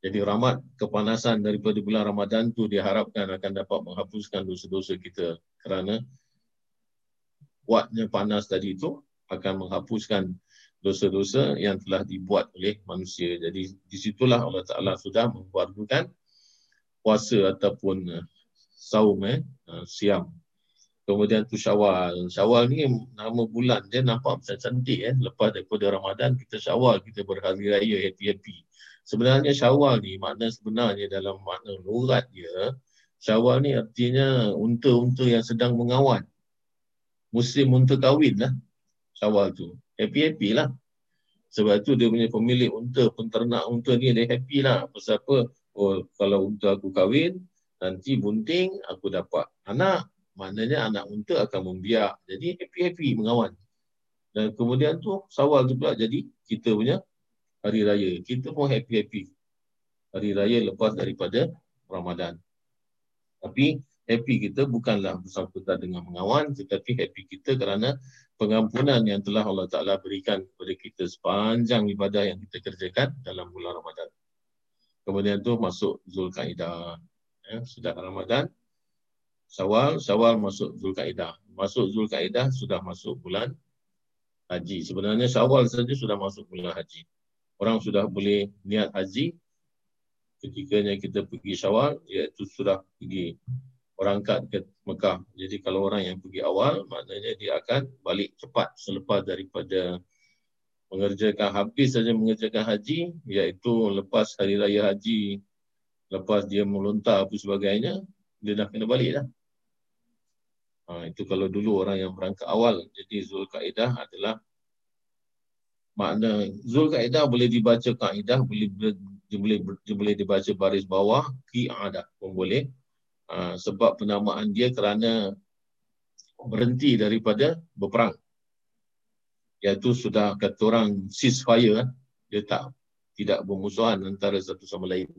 Jadi rahmat kepanasan daripada bulan Ramadan tu diharapkan akan dapat menghapuskan dosa-dosa kita kerana kuatnya panas tadi itu akan menghapuskan dosa-dosa yang telah dibuat oleh manusia. Jadi di situlah Allah Taala sudah membuatkan puasa ataupun saum eh, siam Kemudian tu Syawal. Syawal ni nama bulan dia nampak macam cantik eh. Lepas daripada Ramadan kita Syawal kita berhari raya happy-happy. Sebenarnya Syawal ni makna sebenarnya dalam makna lurat dia Syawal ni artinya unta-unta yang sedang mengawan. Musim unta kahwin lah. Syawal tu. Happy-happy lah. Sebab tu dia punya pemilik unta, penternak unta ni dia happy lah. Pasal apa? Oh, kalau unta aku kahwin, nanti bunting aku dapat anak maknanya anak unta akan membiak. Jadi happy-happy mengawan. Dan kemudian tu sawal tu pula jadi kita punya hari raya. Kita pun happy-happy. Hari raya lepas daripada Ramadan. Tapi happy kita bukanlah bersangkutan dengan mengawan tetapi happy kita kerana pengampunan yang telah Allah Ta'ala berikan kepada kita sepanjang ibadah yang kita kerjakan dalam bulan Ramadan. Kemudian tu masuk Zulkaidah. Ya, sudah Ramadan, Syawal, Syawal masuk Zulkaidah. Masuk Zulkaidah sudah masuk bulan haji. Sebenarnya Syawal saja sudah masuk bulan haji. Orang sudah boleh niat haji ketikanya kita pergi Syawal iaitu sudah pergi berangkat ke Mekah. Jadi kalau orang yang pergi awal maknanya dia akan balik cepat selepas daripada mengerjakan habis saja mengerjakan haji iaitu lepas hari raya haji lepas dia melontar apa sebagainya dia dah kena balik dah. Ha, itu kalau dulu orang yang berangkat awal. Jadi Zulkaidah adalah makna Zulkaidah boleh dibaca kaidah, boleh boleh boleh dibaca baris bawah qiadah pun boleh. Ha, sebab penamaan dia kerana berhenti daripada berperang. Iaitu sudah kata orang ceasefire, dia tak tidak bermusuhan antara satu sama lain.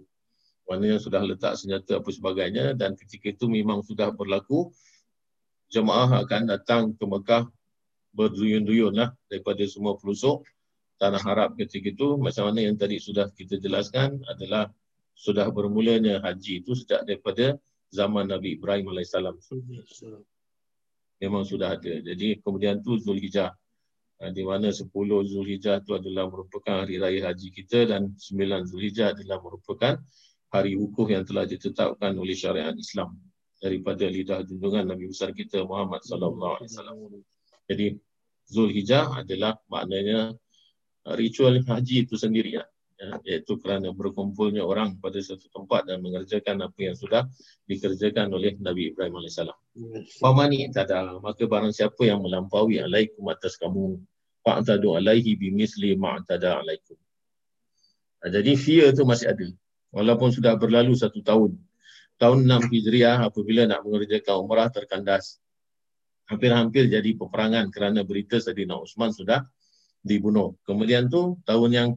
Maknanya sudah letak senjata apa sebagainya dan ketika itu memang sudah berlaku jemaah akan datang ke Mekah berduyun-duyun lah daripada semua pelosok tanah Arab ketika itu macam mana yang tadi sudah kita jelaskan adalah sudah bermulanya haji itu sejak daripada zaman Nabi Ibrahim AS. memang sudah ada. Jadi kemudian tu Zulhijjah. Ha, di mana 10 Zulhijjah itu adalah merupakan hari raya haji kita dan 9 Zulhijjah adalah merupakan hari wukuf yang telah ditetapkan oleh syariat Islam daripada lidah junjungan Nabi besar kita Muhammad sallallahu alaihi wasallam. Jadi Zulhijjah adalah maknanya ritual haji itu sendiri ya. Ya, iaitu kerana berkumpulnya orang pada satu tempat dan mengerjakan apa yang sudah dikerjakan oleh Nabi Ibrahim AS. Pamani tada, maka barang siapa yang melampaui alaikum atas kamu, fa'tadu alaihi bimisli ma'tada alaikum. Ha, jadi fear tu masih ada. Walaupun sudah berlalu satu tahun. Tahun 6 Hijriah apabila nak mengerjakan umrah terkandas. Hampir-hampir jadi peperangan kerana berita Sayyidina Osman sudah dibunuh. Kemudian tu tahun yang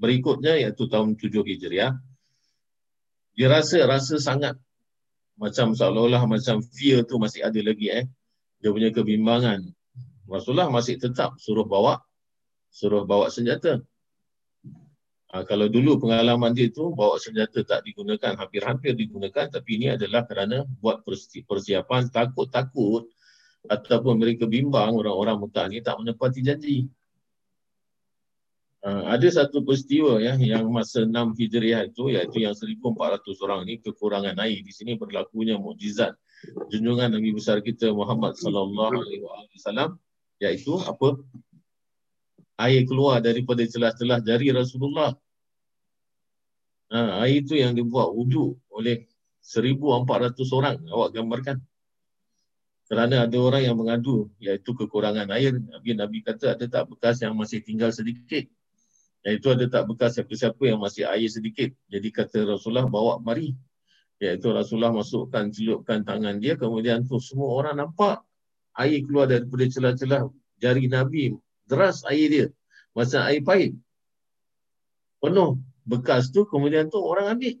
berikutnya iaitu tahun 7 Hijriah dia rasa rasa sangat macam seolah-olah macam fear tu masih ada lagi eh. Dia punya kebimbangan. Rasulullah masih tetap suruh bawa suruh bawa senjata. Ha, kalau dulu pengalaman dia tu bawa senjata tak digunakan hampir-hampir digunakan tapi ini adalah kerana buat persiapan takut-takut ataupun mereka bimbang orang-orang Mekah ni tak menepati janji. Uh, ada satu peristiwa ya yang masa 6 Hijriah itu iaitu yang 1400 orang ni kekurangan air. Di sini berlakunya mukjizat junjungan Nabi besar kita Muhammad sallallahu alaihi wasallam iaitu apa? Air keluar daripada celah-celah jari Rasulullah. Uh, air itu yang dibuat wuduk oleh 1400 orang. Awak gambarkan. Kerana ada orang yang mengadu iaitu kekurangan air. Nabi Nabi kata ada tak bekas yang masih tinggal sedikit iaitu ada tak bekas siapa-siapa yang masih air sedikit. Jadi kata Rasulullah bawa mari. Iaitu Rasulullah masukkan celupkan tangan dia kemudian tu semua orang nampak air keluar daripada celah-celah jari Nabi. Deras air dia. Macam air pahit. Penuh bekas tu kemudian tu orang ambil.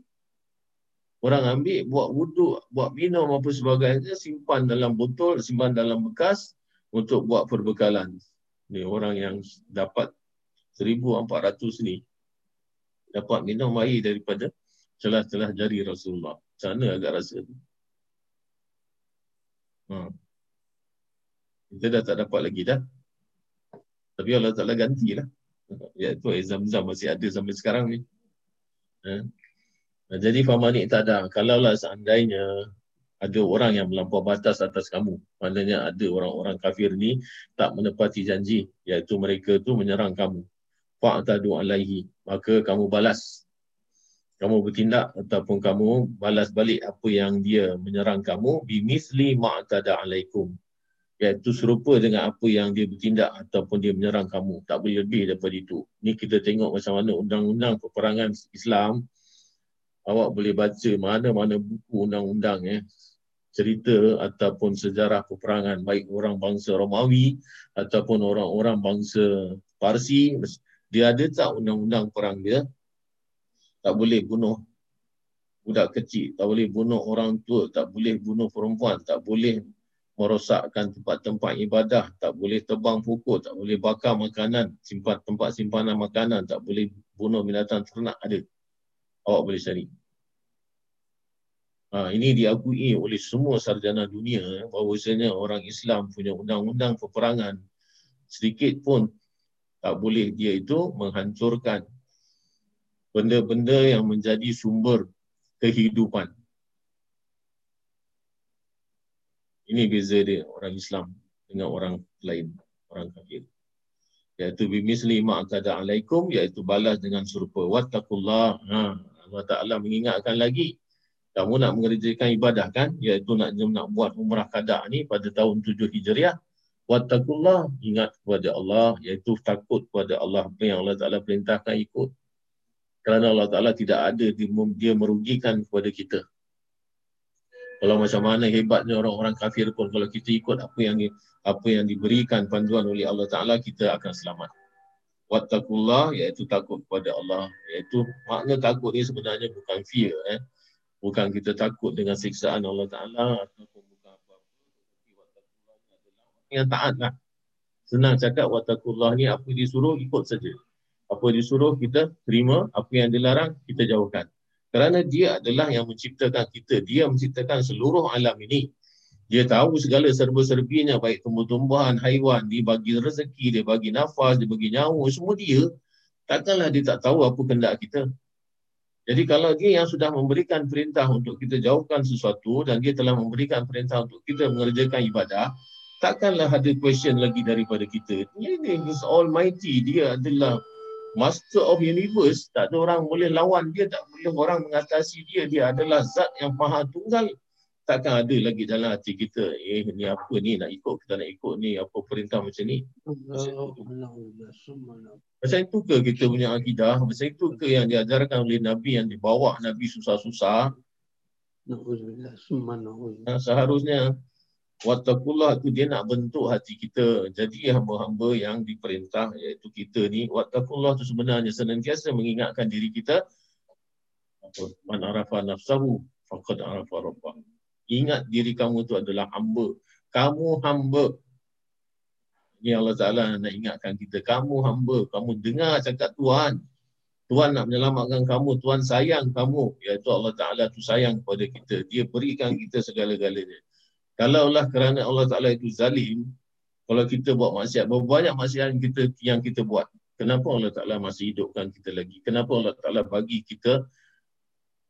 Orang ambil buat wuduk, buat minum apa sebagainya, simpan dalam botol, simpan dalam bekas untuk buat perbekalan. Ni orang yang dapat 1400 ni dapat minum air daripada celah-celah jari Rasulullah. Sana agak rasa. Ha. Kita dah tak dapat lagi dah. Tapi Allah Ta'ala gantilah. Iaitu air zam-zam masih ada sampai sekarang ni. Ha. Jadi famani tak ada. Kalaulah seandainya ada orang yang melampau batas atas kamu. Maknanya ada orang-orang kafir ni tak menepati janji. Iaitu mereka tu menyerang kamu. Fa'atadu alaihi. Maka kamu balas. Kamu bertindak ataupun kamu balas balik apa yang dia menyerang kamu. Bimisli ma'atada alaikum. Iaitu serupa dengan apa yang dia bertindak ataupun dia menyerang kamu. Tak boleh lebih daripada itu. Ni kita tengok macam mana undang-undang peperangan Islam awak boleh baca mana-mana buku undang-undang eh cerita ataupun sejarah peperangan baik orang bangsa Romawi ataupun orang-orang bangsa Parsi dia ada tak undang-undang perang dia? Tak boleh bunuh budak kecil tak boleh bunuh orang tua tak boleh bunuh perempuan tak boleh merosakkan tempat-tempat ibadah tak boleh tebang pokok tak boleh bakar makanan simpan tempat simpanan makanan tak boleh bunuh binatang ternak ada. Awak boleh cari. Ha, ini diakui oleh semua sarjana dunia bahawasanya orang Islam punya undang-undang peperangan sedikit pun tak boleh dia itu menghancurkan benda-benda yang menjadi sumber kehidupan. Ini beza dia orang Islam dengan orang lain, orang kafir. Iaitu bimisli ma'akada alaikum, iaitu balas dengan serupa. Wattakullah. Ha, Allah Ta'ala mengingatkan lagi kamu nak mengerjakan ibadah kan iaitu nak nak buat umrah kada ni pada tahun 7 Hijriah wattaqullah ingat kepada Allah iaitu takut kepada Allah apa yang Allah Taala perintahkan ikut. Kerana Allah Taala tidak ada dia merugikan kepada kita. Kalau macam mana hebatnya orang-orang kafir pun kalau kita ikut apa yang apa yang diberikan panduan oleh Allah Taala kita akan selamat. Wattaqullah iaitu takut kepada Allah. Iaitu makna takut ni sebenarnya bukan fear eh. Bukan kita takut dengan siksaan Allah Ta'ala apa-apa yang taat lah. Senang cakap watakullah ni apa disuruh ikut saja. Apa disuruh kita terima. Apa yang dilarang kita jauhkan. Kerana dia adalah yang menciptakan kita. Dia menciptakan seluruh alam ini. Dia tahu segala serba-serbinya. Baik tumbuh-tumbuhan, haiwan, dia bagi rezeki, dia bagi nafas, dia bagi nyawa, semua dia. Takkanlah dia tak tahu apa kendak kita. Jadi kalau dia yang sudah memberikan perintah untuk kita jauhkan sesuatu dan dia telah memberikan perintah untuk kita mengerjakan ibadah, takkanlah ada question lagi daripada kita. Ini is almighty, dia adalah master of universe. Tak ada orang boleh lawan dia, tak boleh orang mengatasi dia. Dia adalah zat yang maha tunggal. Takkan ada lagi dalam hati kita eh ni apa ni? Nak ikut kita nak ikut ni? Apa perintah macam ni? Macam itu ke kita punya akidah? Macam itu ke yang diajarkan oleh Nabi yang dibawa Nabi susah-susah? Nah, seharusnya Wattaqullah tu dia nak bentuk hati kita jadi hamba-hamba yang diperintah iaitu kita ni Wattaqullah tu sebenarnya senantiasa mengingatkan diri kita man arafa nafsahu faqad arafa rabbah ingat diri kamu tu adalah hamba. Kamu hamba. Ini Allah Ta'ala nak ingatkan kita. Kamu hamba. Kamu dengar cakap Tuhan. Tuhan nak menyelamatkan kamu. Tuhan sayang kamu. Iaitu Allah Ta'ala tu sayang kepada kita. Dia berikan kita segala-galanya. Kalaulah kerana Allah Ta'ala itu zalim, kalau kita buat maksiat, berapa banyak maksiat yang kita, yang kita buat. Kenapa Allah Ta'ala masih hidupkan kita lagi? Kenapa Allah Ta'ala bagi kita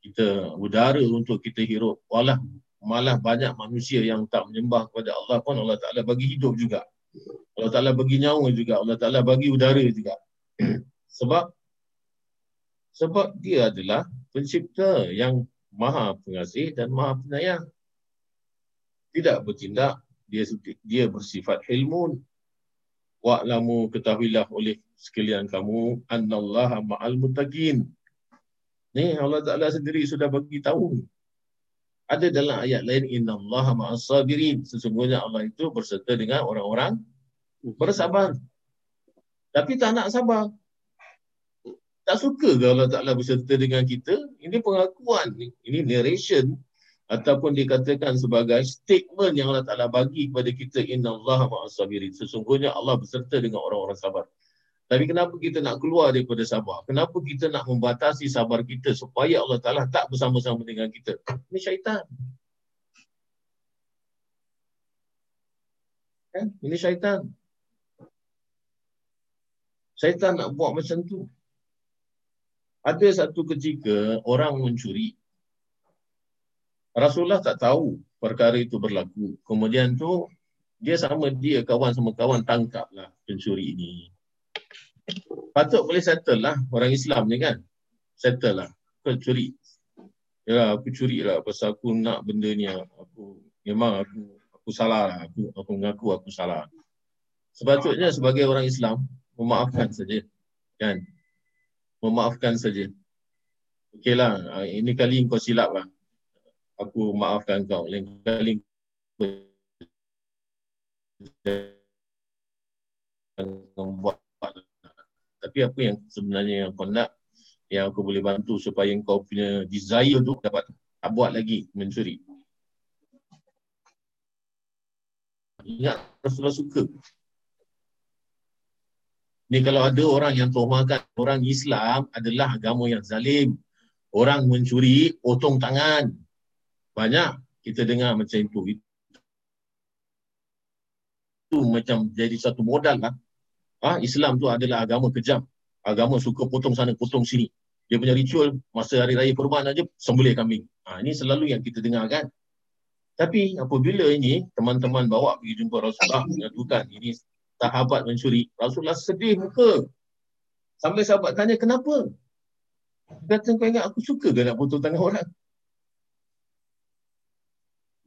kita udara untuk kita hirup? Walah malah banyak manusia yang tak menyembah kepada Allah pun Allah Ta'ala bagi hidup juga. Allah Ta'ala bagi nyawa juga. Allah Ta'ala bagi udara juga. sebab sebab dia adalah pencipta yang maha pengasih dan maha penyayang. Tidak bertindak. Dia dia bersifat ilmun. Wa'lamu ketahuilah oleh sekalian kamu annallaha ma'al mutaqin. Ni Allah Ta'ala sendiri sudah bagi tahu ada dalam ayat lain inna Allah ma'as sabirin sesungguhnya Allah itu berserta dengan orang-orang bersabar tapi tak nak sabar tak suka ke Allah Ta'ala berserta dengan kita ini pengakuan ini narration ataupun dikatakan sebagai statement yang Allah Ta'ala bagi kepada kita inna Allah ma'as sabirin sesungguhnya Allah berserta dengan orang-orang sabar tapi kenapa kita nak keluar daripada sabar? Kenapa kita nak membatasi sabar kita supaya Allah Ta'ala tak bersama-sama dengan kita? Ini syaitan. Kan? Ini syaitan. Syaitan nak buat macam tu. Ada satu ketika orang mencuri. Rasulullah tak tahu perkara itu berlaku. Kemudian tu dia sama dia kawan sama kawan tangkaplah pencuri ini. Patut boleh settle lah orang Islam ni kan. Settle lah. Kau curi. Ya aku curi lah pasal aku nak benda ni. Aku memang aku aku salah lah. Aku, aku mengaku aku salah. Sepatutnya sebagai orang Islam memaafkan saja. Kan? Memaafkan saja. Okey lah. Ini kali kau silap lah. Aku maafkan kau. Lain kali buat tapi apa yang sebenarnya yang kau nak yang aku boleh bantu supaya kau punya desire tu dapat tak buat lagi mencuri. Ingat Rasulullah suka. Ni kalau ada orang yang tuhmakan orang Islam adalah agama yang zalim. Orang mencuri, potong tangan. Banyak kita dengar macam itu. Itu macam jadi satu modal lah ah Islam tu adalah agama kejam. Agama suka potong sana, potong sini. Dia punya ritual masa hari raya kurban aja sembelih kambing. Ah ini selalu yang kita dengar kan. Tapi apabila ini teman-teman bawa pergi jumpa Rasulullah menyatukan ini sahabat mencuri, Rasulullah sedih muka. Sampai sahabat tanya kenapa? Kata kau ingat aku suka ke nak potong tangan orang?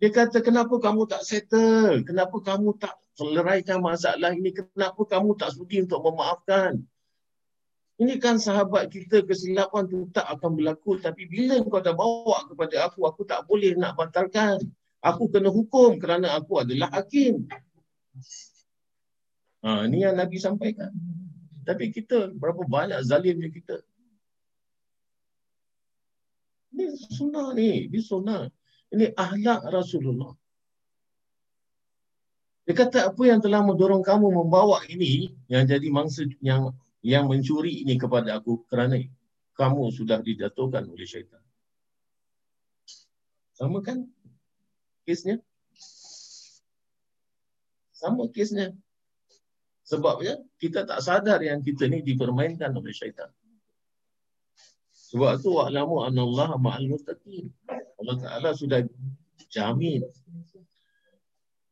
Dia kata kenapa kamu tak settle? Kenapa kamu tak selesaikan masalah ini? Kenapa kamu tak sudi untuk memaafkan? Ini kan sahabat kita kesilapan tu tak akan berlaku. Tapi bila kau dah bawa kepada aku aku tak boleh nak batalkan. Aku kena hukum kerana aku adalah hakim. Ha, ini yang Nabi sampaikan. Tapi kita berapa banyak zalimnya kita. Ini sunnah ni. Ini sunnah ini ahlak Rasulullah dia kata apa yang telah mendorong kamu membawa ini yang jadi mangsa yang yang mencuri ini kepada aku kerana kamu sudah dijatuhkan oleh syaitan. Sama kan kesnya? Sama kesnya. Sebabnya kita tak sadar yang kita ni dipermainkan oleh syaitan. Sebab tu wa'lamu anallah ma'al mustaqim. Allah Ta'ala sudah jamin.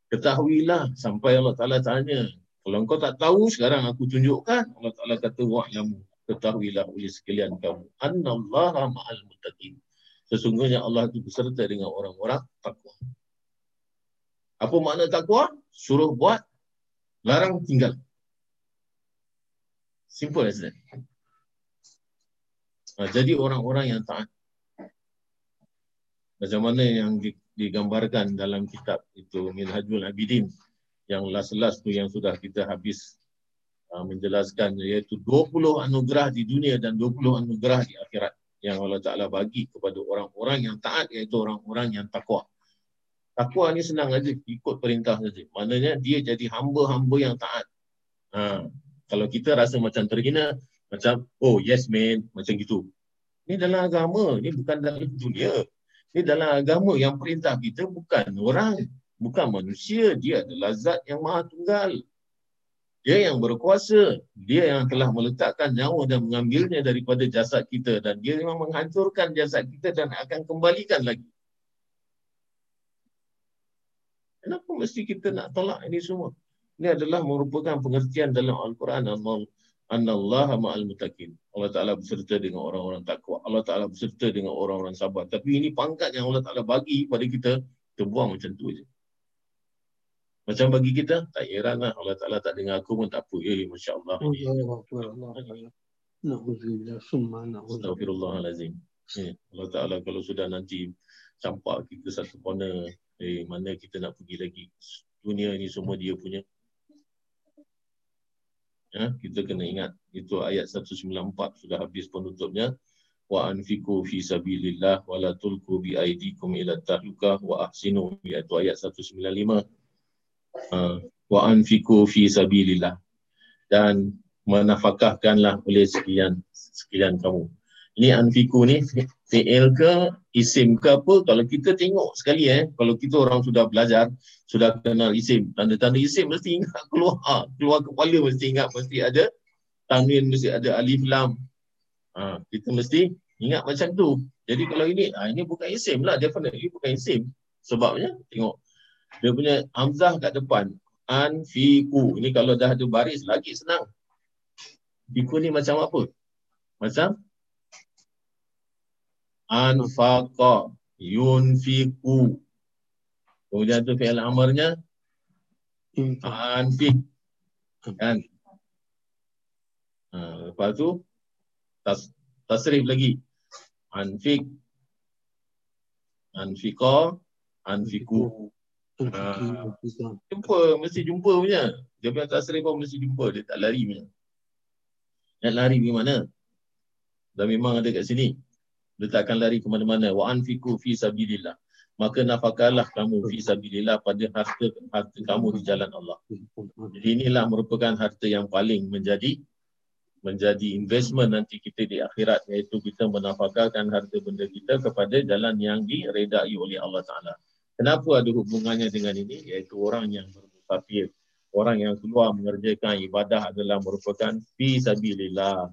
Ketahuilah sampai Allah Ta'ala tanya. Kalau kau tak tahu sekarang aku tunjukkan. Allah Ta'ala kata wa'lamu. Ketahuilah oleh sekalian kamu. Anallah ma'al mustaqim. Sesungguhnya Allah itu beserta dengan orang-orang takwa. Apa makna takwa? Suruh buat, larang tinggal. Simple as that. Ha, jadi orang-orang yang taat. Macam mana yang digambarkan dalam kitab itu Minhajul Abidin yang last-last tu yang sudah kita habis uh, menjelaskan iaitu 20 anugerah di dunia dan 20 anugerah di akhirat yang Allah Ta'ala bagi kepada orang-orang yang taat iaitu orang-orang yang takwa. Takwa ni senang aja ikut perintah saja. Maknanya dia jadi hamba-hamba yang taat. Ha, kalau kita rasa macam terhina, macam, oh yes man, macam gitu. Ini dalam agama, ini bukan dalam dunia. Ini dalam agama yang perintah kita bukan orang, bukan manusia. Dia adalah zat yang maha tunggal. Dia yang berkuasa. Dia yang telah meletakkan nyawa dan mengambilnya daripada jasad kita. Dan dia memang menghancurkan jasad kita dan akan kembalikan lagi. Kenapa mesti kita nak tolak ini semua? Ini adalah merupakan pengertian dalam Al-Quran Anallaha ma'al mutakin. Allah Ta'ala berserta dengan orang-orang takwa. Allah Ta'ala berserta dengan orang-orang sabar. Tapi ini pangkat yang Allah Ta'ala bagi pada kita, kita buang macam tu je. Macam bagi kita, tak heran lah. Allah Ta'ala tak dengar aku pun tak apa. Eh, Masya Allah. Astagfirullahalazim. Eh, Allah Ta'ala kalau sudah nanti campak kita satu corner, eh, mana kita nak pergi lagi. Dunia ni semua dia punya ya, kita kena ingat itu ayat 194 sudah habis penutupnya. Wa anfiqu fi sabilillah wa la tulqu bi aydikum ila tahluka wa ahsinu. Iaitu ayat 195 uh, wa anfiqu fi sabilillah. Dan menafkahkanlah oleh sekian sekian kamu. Ini anfiku ni fi'il ke isim ke apa kalau kita tengok sekali eh kalau kita orang sudah belajar sudah kenal isim tanda-tanda isim mesti ingat keluar. <laughs> Keluar kepala mesti ingat mesti ada tanwin mesti ada alif lam. Ha, kita mesti ingat macam tu. Jadi kalau ini ha, ini bukan isim lah definitely bukan isim. Sebabnya tengok dia punya hamzah kat depan anfiku ini kalau dah ada baris lagi senang. Fiku ni macam apa? Macam anfaqa yunfiqu. Kemudian tu fi'il amarnya anfiq. Kan? Ha, lepas tu tas, tasrif lagi. Anfiq. Anfiqa anfiqu. Ha, jumpa mesti jumpa punya. Dia punya tasrif pun mesti jumpa. Dia tak lari punya. Nak lari pergi mana? Dah memang ada kat sini dia akan lari ke mana-mana. Wa anfiqu fi sabilillah. Maka nafkahlah kamu fi sabilillah pada harta harta kamu di jalan Allah. Jadi inilah merupakan harta yang paling menjadi menjadi investment nanti kita di akhirat iaitu kita menafkahkan harta benda kita kepada jalan yang diredai oleh Allah Taala. Kenapa ada hubungannya dengan ini? Iaitu orang yang bermusafir orang yang keluar mengerjakan ibadah adalah merupakan fi sabilillah.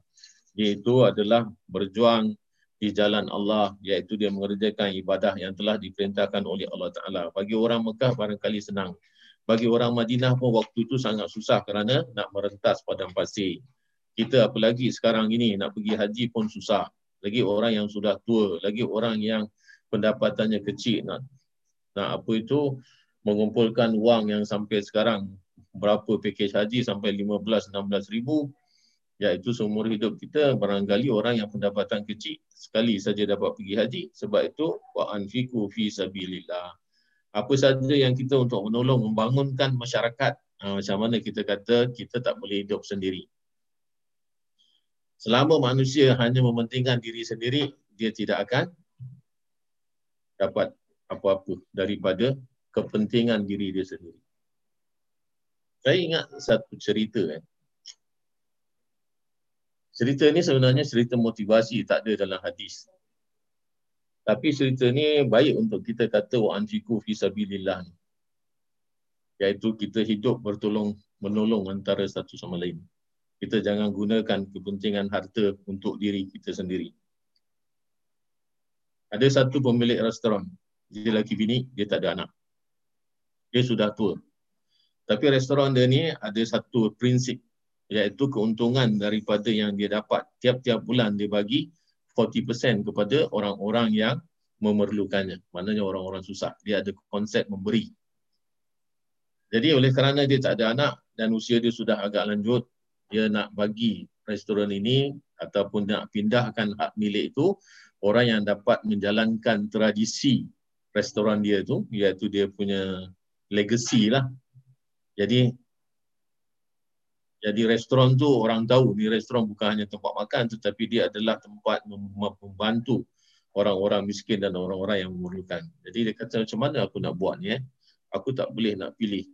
Iaitu adalah berjuang di jalan Allah iaitu dia mengerjakan ibadah yang telah diperintahkan oleh Allah Taala. Bagi orang Mekah barangkali senang. Bagi orang Madinah pun waktu itu sangat susah kerana nak merentas padang pasir. Kita apalagi sekarang ini nak pergi haji pun susah. Lagi orang yang sudah tua, lagi orang yang pendapatannya kecil nak nak apa itu mengumpulkan wang yang sampai sekarang berapa package haji sampai 15 16 ribu iaitu seumur hidup kita barangkali orang yang pendapatan kecil sekali saja dapat pergi haji. Sebab itu wa anfiqu fi sabilillah. Apa saja yang kita untuk menolong membangunkan masyarakat ha, macam mana kita kata kita tak boleh hidup sendiri. Selama manusia hanya mementingkan diri sendiri dia tidak akan dapat apa-apa daripada kepentingan diri dia sendiri. Saya ingat satu cerita kan eh cerita ni sebenarnya cerita motivasi tak ada dalam hadis. Tapi cerita ni baik untuk kita kata wa anfiqu fi sabilillah iaitu kita hidup bertolong menolong antara satu sama lain. Kita jangan gunakan kepentingan harta untuk diri kita sendiri. Ada satu pemilik restoran, dia lelaki bini, dia tak ada anak. Dia sudah tua. Tapi restoran dia ni ada satu prinsip iaitu keuntungan daripada yang dia dapat tiap-tiap bulan dia bagi 40% kepada orang-orang yang memerlukannya. Maknanya orang-orang susah. Dia ada konsep memberi. Jadi oleh kerana dia tak ada anak dan usia dia sudah agak lanjut, dia nak bagi restoran ini ataupun nak pindahkan hak milik itu orang yang dapat menjalankan tradisi restoran dia tu iaitu dia punya legacy lah. Jadi jadi restoran tu orang tahu ni restoran bukan hanya tempat makan tetapi dia adalah tempat membantu orang-orang miskin dan orang-orang yang memerlukan. Jadi dia kata macam mana aku nak buat ni eh? Aku tak boleh nak pilih.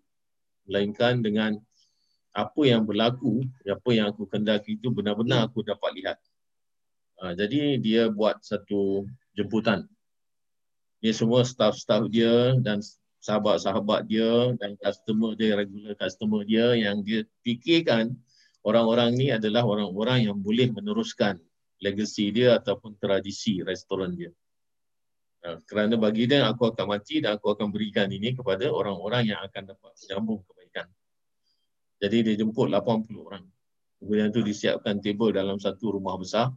Melainkan dengan apa yang berlaku, apa yang aku kendaki itu benar-benar aku dapat lihat. Ha, jadi dia buat satu jemputan. Ini semua staff-staff dia dan sahabat-sahabat dia dan customer dia, regular customer dia yang dia fikirkan orang-orang ni adalah orang-orang yang boleh meneruskan legacy dia ataupun tradisi restoran dia. Nah, kerana bagi dia aku akan mati dan aku akan berikan ini kepada orang-orang yang akan dapat menyambung kebaikan. Jadi dia jemput 80 orang. Kemudian tu disiapkan table dalam satu rumah besar.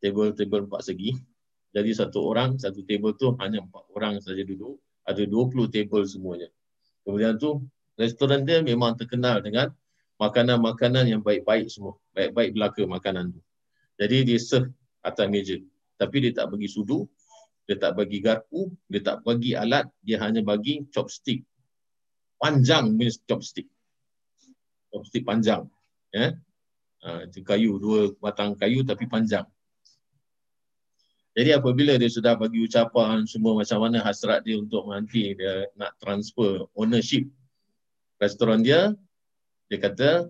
Table-table empat segi. Jadi satu orang, satu table tu hanya empat orang saja duduk ada 20 table semuanya. Kemudian tu restoran dia memang terkenal dengan makanan-makanan yang baik-baik semua. Baik-baik belaka makanan tu. Jadi dia serve atas meja. Tapi dia tak bagi sudu, dia tak bagi garpu, dia tak bagi alat, dia hanya bagi chopstick. Panjang punya chopstick. Chopstick panjang. Ya. Ha, itu kayu, dua batang kayu tapi panjang. Jadi apabila dia sudah bagi ucapan semua macam mana hasrat dia untuk nanti dia nak transfer ownership restoran dia, dia kata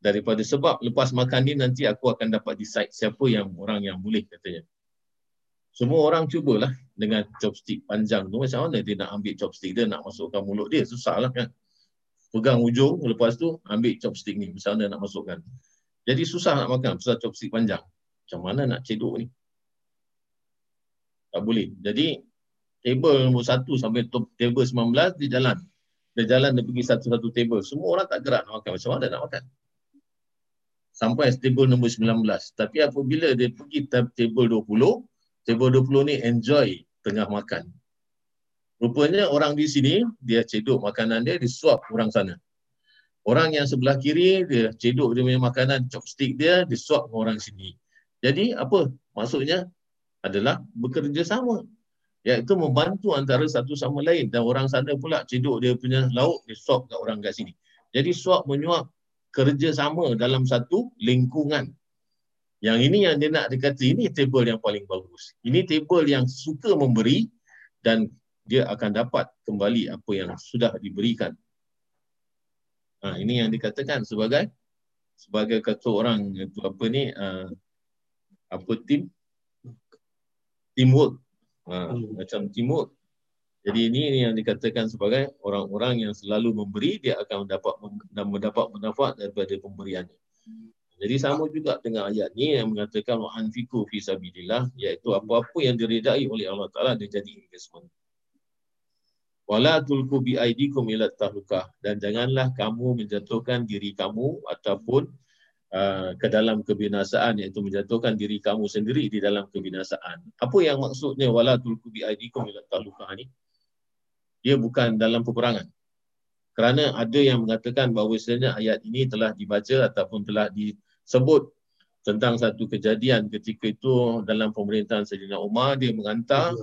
daripada sebab lepas makan ni nanti aku akan dapat decide siapa yang orang yang boleh katanya. Semua orang cubalah dengan chopstick panjang tu macam mana dia nak ambil chopstick dia nak masukkan mulut dia susah lah kan. Pegang ujung lepas tu ambil chopstick ni macam mana nak masukkan. Jadi susah nak makan pasal chopstick panjang. Macam mana nak cedok ni? Tak boleh. Jadi table nombor satu sampai table 19 dia jalan. Dia jalan dia pergi satu-satu table. Semua orang tak gerak nak makan. Macam mana nak makan? Sampai table nombor 19. Tapi apabila dia pergi table 20, table 20 ni enjoy tengah makan. Rupanya orang di sini, dia cedok makanan dia, dia suap orang sana. Orang yang sebelah kiri, dia cedok dia punya makanan, chopstick dia, dia suap orang sini. Jadi apa? Maksudnya adalah bekerja sama. Iaitu membantu antara satu sama lain. Dan orang sana pula cedok dia punya lauk dia swap kat orang kat sini. Jadi swap menyuap kerjasama dalam satu lingkungan. Yang ini yang dia nak dikata ini table yang paling bagus. Ini table yang suka memberi dan dia akan dapat kembali apa yang sudah diberikan. Ha, ini yang dikatakan sebagai sebagai kata orang. Itu apa ni? Uh, apa tim teamwork. Ha, hmm. Macam teamwork. Jadi ini yang dikatakan sebagai orang-orang yang selalu memberi, dia akan mendapat dan mendapat manfaat daripada pemberiannya. Jadi sama juga dengan ayat ni yang mengatakan wa anfiqu fi sabilillah iaitu apa-apa yang diridai oleh Allah Taala dia jadi investment. Wala tulku bi aidikum ila tahlukah dan janganlah kamu menjatuhkan diri kamu ataupun Uh, ke dalam kebinasaan iaitu menjatuhkan diri kamu sendiri di dalam kebinasaan. Apa yang maksudnya wala tulku bi aidikum ila talukah ni? Dia bukan dalam peperangan. Kerana ada yang mengatakan bahawa sebenarnya ayat ini telah dibaca ataupun telah disebut tentang satu kejadian ketika itu dalam pemerintahan Sayyidina Umar dia menghantar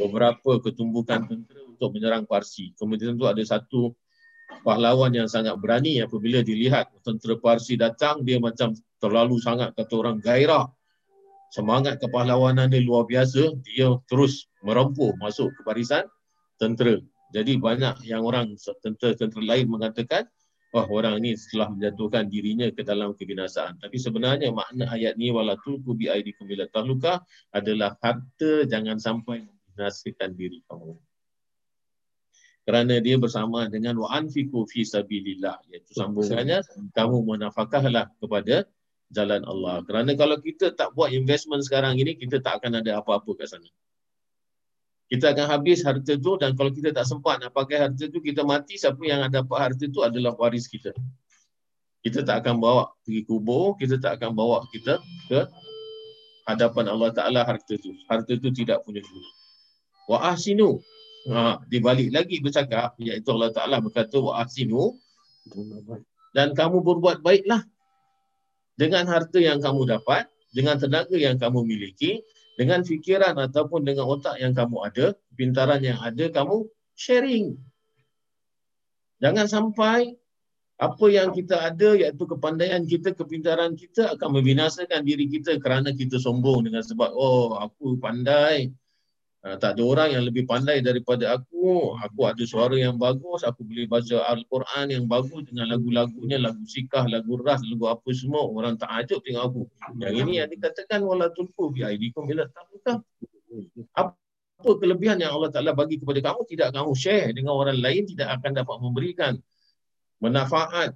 beberapa ketumbukan tentera untuk menyerang Parsi. Kemudian itu ada satu pahlawan yang sangat berani apabila dilihat tentera Parsi datang dia macam terlalu sangat kata orang gairah. Semangat kepahlawanan dia luar biasa dia terus merempuh masuk ke barisan tentera. Jadi banyak yang orang tentera-tentera lain mengatakan wah orang ini setelah menjatuhkan dirinya ke dalam kebinasaan. Tapi sebenarnya makna ayat ni wala tulku bi aidikum ila tahluka adalah harta jangan sampai membinasakan diri kamu kerana dia bersama dengan wa anfiqu fi sabilillah iaitu sambungannya kamu menafkahlah kepada jalan Allah. Kerana kalau kita tak buat investment sekarang ini kita tak akan ada apa-apa kat sana. Kita akan habis harta tu dan kalau kita tak sempat nak pakai harta tu kita mati siapa yang ada dapat harta tu adalah waris kita. Kita tak akan bawa pergi kubur kita tak akan bawa kita ke hadapan Allah Taala harta tu. Harta tu tidak punya guna. Wa ahsinu Ha, dibalik lagi bercakap iaitu Allah Taala berkata wa asinu dan kamu berbuat baiklah dengan harta yang kamu dapat, dengan tenaga yang kamu miliki, dengan fikiran ataupun dengan otak yang kamu ada, pintaran yang ada kamu sharing. Jangan sampai apa yang kita ada iaitu kepandaian kita, kepintaran kita akan membinasakan diri kita kerana kita sombong dengan sebab oh aku pandai, Tak ada orang yang lebih pandai daripada aku. Aku ada suara yang bagus. Aku boleh baca Al-Quran yang bagus dengan lagu-lagunya. Lagu sikah, lagu ras, lagu apa semua. Orang tak ajuk tengok aku. Yang ini yang dikatakan wala tulku bi aidikum ila tabuka. Apa kelebihan yang Allah Ta'ala bagi kepada kamu tidak kamu share dengan orang lain tidak akan dapat memberikan manfaat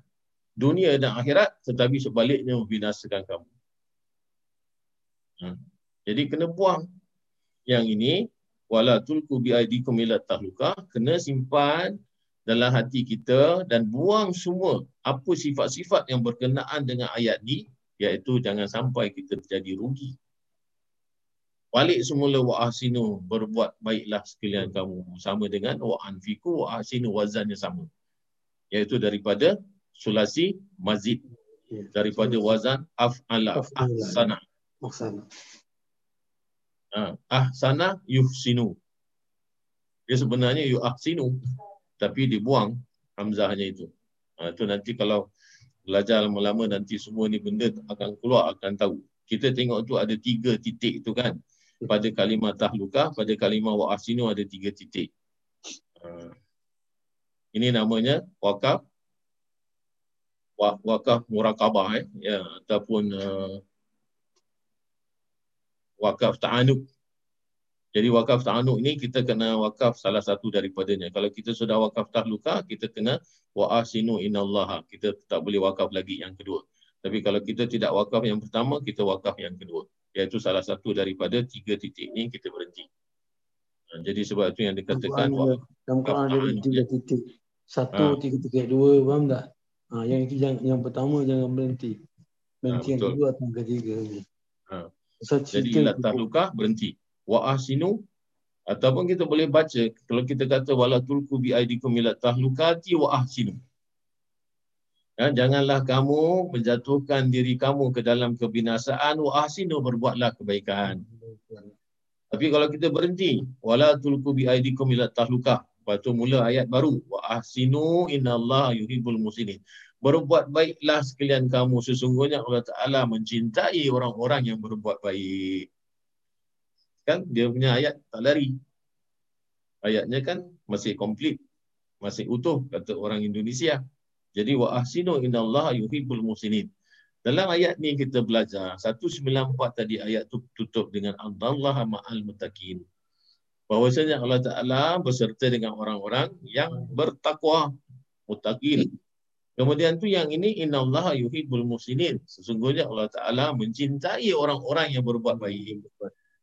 dunia dan akhirat tetapi sebaliknya membinasakan kamu. Hmm. Jadi kena buang yang ini wala tulku bi aidikum ila tahluka. Kena simpan dalam hati kita dan buang semua apa sifat-sifat yang berkenaan dengan ayat ni iaitu jangan sampai kita terjadi rugi. Balik semula wa ahsinu berbuat baiklah sekalian kamu. Sama dengan wa anfiku wa ahsinu wazannya sama. Iaitu daripada sulasi mazid ya. daripada wazan af'ala ahsana Ah, ahsana yuhsinu. Dia sebenarnya yuhsinu tapi dibuang hamzahnya itu. Ha, itu nanti kalau belajar lama-lama nanti semua ni benda akan keluar akan tahu. Kita tengok tu ada tiga titik tu kan. Pada kalimah tahluka, pada kalimah wa'asinu ada tiga titik. Ha. Ini namanya wakaf wakaf murakabah eh ya ataupun uh, wakaf ta'anuk. Jadi wakaf ta'anuk ni kita kena wakaf salah satu daripadanya. Kalau kita sudah wakaf tahluka, kita kena wa'asinu inallaha. Kita tak boleh wakaf lagi yang kedua. Tapi kalau kita tidak wakaf yang pertama, kita wakaf yang kedua. Iaitu salah satu daripada tiga titik ni kita berhenti. Ha, jadi sebab itu yang dikatakan wakaf Quran ada tiga titik. Satu, ha. tiga, tiga, dua, faham tak? Ha, yang itu yang, yang pertama jangan berhenti. Berhenti ha, yang kedua atau ketiga. Ha. Jadi la tahluka berhenti. Wa ahsinu ataupun kita boleh baca kalau kita kata wala tulku bi aidikum ila tahlukati wa ahsinu. Ya, janganlah kamu menjatuhkan diri kamu ke dalam kebinasaan wa ahsinu berbuatlah kebaikan. Tapi kalau kita berhenti wala tulku bi aidikum ila tahluka Lepas tu mula ayat baru. Wa ahsinu innallaha yuhibbul muslimin berbuat baiklah sekalian kamu sesungguhnya Allah Taala mencintai orang-orang yang berbuat baik. Kan dia punya ayat tak lari. Ayatnya kan masih komplit, masih utuh kata orang Indonesia. Jadi wa ahsinu innallaha yuhibbul muslimin. Dalam ayat ni kita belajar 194 tadi ayat tu tutup dengan Allah ma'al mutakin. Bahawasanya Allah Taala berserta dengan orang-orang yang bertakwa mutakin Kemudian tu yang ini innallaha yuhibbul muslimin. Sesungguhnya Allah Taala mencintai orang-orang yang berbuat baik.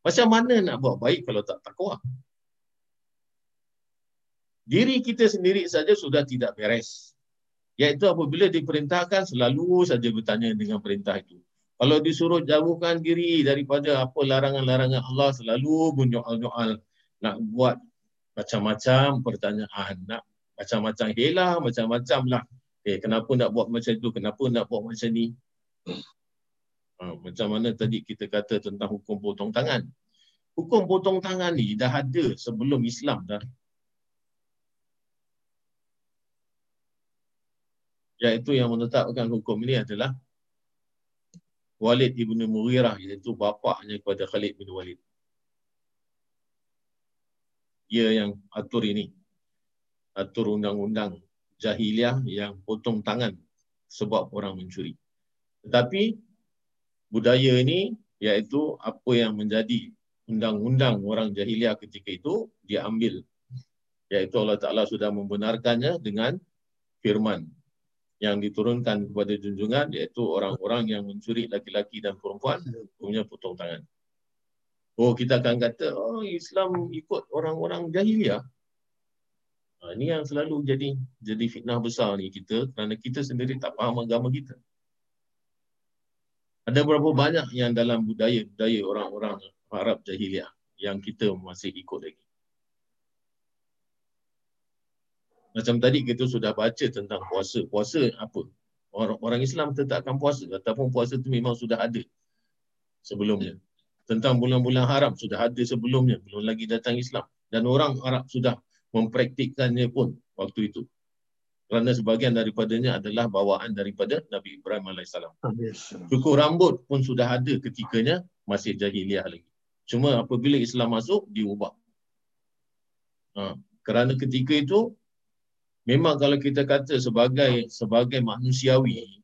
Macam mana nak buat baik kalau tak takwa? Diri kita sendiri saja sudah tidak beres. Iaitu apabila diperintahkan selalu saja bertanya dengan perintah itu. Kalau disuruh jauhkan diri daripada apa larangan-larangan Allah selalu menyoal-nyoal nak buat macam-macam pertanyaan, nak macam-macam helah, macam-macam lah Eh, kenapa nak buat macam itu? Kenapa nak buat macam ni? Ha, macam mana tadi kita kata tentang hukum potong tangan. Hukum potong tangan ni dah ada sebelum Islam dah. Iaitu yang menetapkan hukum ini adalah Walid ibn Mughirah iaitu bapaknya kepada Khalid bin Walid. Dia yang atur ini. Atur undang-undang jahiliah yang potong tangan sebab orang mencuri. Tetapi budaya ini iaitu apa yang menjadi undang-undang orang jahiliah ketika itu dia ambil iaitu Allah Ta'ala sudah membenarkannya dengan firman yang diturunkan kepada junjungan iaitu orang-orang yang mencuri laki-laki dan perempuan punya potong tangan. Oh kita akan kata oh Islam ikut orang-orang jahiliah. Ha, ini yang selalu jadi jadi fitnah besar ni kita kerana kita sendiri tak faham agama kita. Ada berapa banyak yang dalam budaya-budaya orang-orang Arab jahiliah yang kita masih ikut lagi. Macam tadi kita sudah baca tentang puasa. Puasa apa? Orang, orang Islam tetapkan puasa ataupun puasa itu memang sudah ada sebelumnya. Tentang bulan-bulan haram sudah ada sebelumnya. Belum lagi datang Islam. Dan orang Arab sudah mempraktikkannya pun waktu itu. Kerana sebahagian daripadanya adalah bawaan daripada Nabi Ibrahim AS. Cukur rambut pun sudah ada ketikanya masih jahiliah lagi. Cuma apabila Islam masuk, diubah. Ha. Kerana ketika itu, memang kalau kita kata sebagai sebagai manusiawi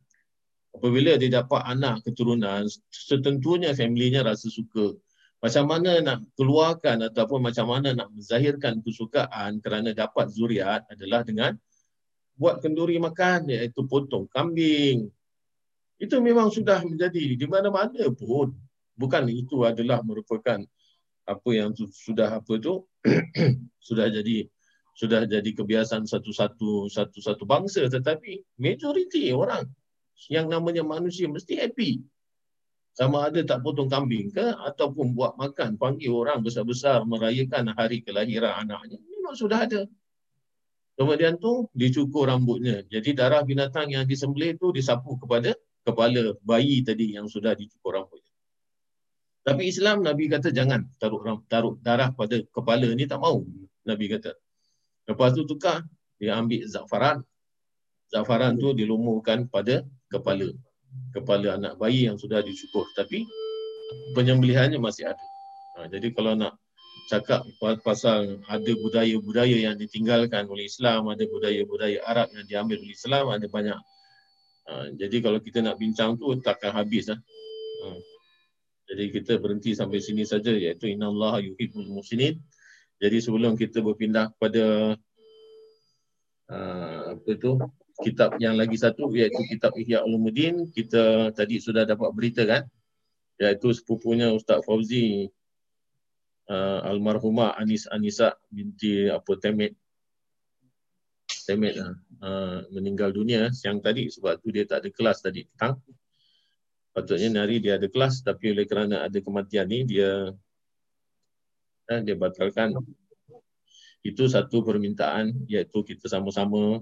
apabila dia dapat anak keturunan setentunya family-nya rasa suka macam mana nak keluarkan ataupun macam mana nak menzahirkan kesukaan kerana dapat zuriat adalah dengan buat kenduri makan iaitu potong kambing. Itu memang sudah menjadi di mana-mana pun. Bukan itu adalah merupakan apa yang sudah apa tu <clears throat> sudah jadi sudah jadi kebiasaan satu-satu satu-satu bangsa. Tetapi majoriti orang yang namanya manusia mesti happy sama ada tak potong kambing ke ataupun buat makan panggil orang besar-besar merayakan hari kelahiran anaknya memang sudah ada kemudian tu dicukur rambutnya jadi darah binatang yang disembelih tu disapu kepada kepala bayi tadi yang sudah dicukur rambutnya tapi Islam Nabi kata jangan taruh taruh darah pada kepala ni tak mau Nabi kata Lepas tu tukar, dia ambil zafaran. Zafaran tu dilumurkan pada kepala. Kepala anak bayi yang sudah dicukur. Tapi penyembelihannya masih ada. Ha, jadi kalau nak cakap pasal ada budaya-budaya yang ditinggalkan oleh Islam, ada budaya-budaya Arab yang diambil oleh Islam, ada banyak. Ha, jadi kalau kita nak bincang tu takkan habis. Ha. Ha. Jadi kita berhenti sampai sini saja iaitu inna Allah yuhibbul muslimin. Jadi sebelum kita berpindah kepada uh, apa itu kitab yang lagi satu iaitu kitab Ihya Ulumuddin, kita tadi sudah dapat berita kan iaitu sepupunya Ustaz Fauzi uh, almarhumah Anis Anisa binti apa Temet Temet uh, uh, meninggal dunia siang tadi sebab tu dia tak ada kelas tadi petang. Patutnya hari dia ada kelas tapi oleh kerana ada kematian ni dia eh, dia batalkan. Itu satu permintaan iaitu kita sama-sama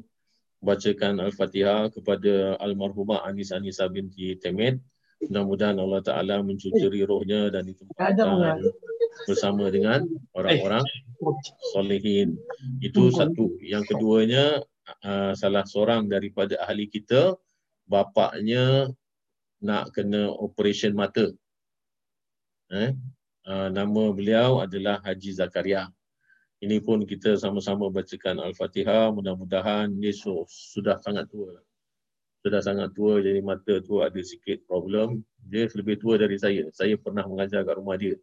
bacakan Al-Fatihah kepada almarhumah Anis Anisa binti Temet. Mudah-mudahan Allah Ta'ala mencuri rohnya dan ditempatkan bersama dengan orang-orang solehin. Itu satu. Yang keduanya, uh, salah seorang daripada ahli kita, bapaknya nak kena operation mata. Eh? Ah, nama beliau adalah Haji Zakaria. Ini pun kita sama-sama bacakan Al-Fatihah. Mudah-mudahan dia sudah sangat tua. Sudah sangat tua jadi mata tu ada sikit problem. Dia lebih tua dari saya. Saya pernah mengajar kat rumah dia.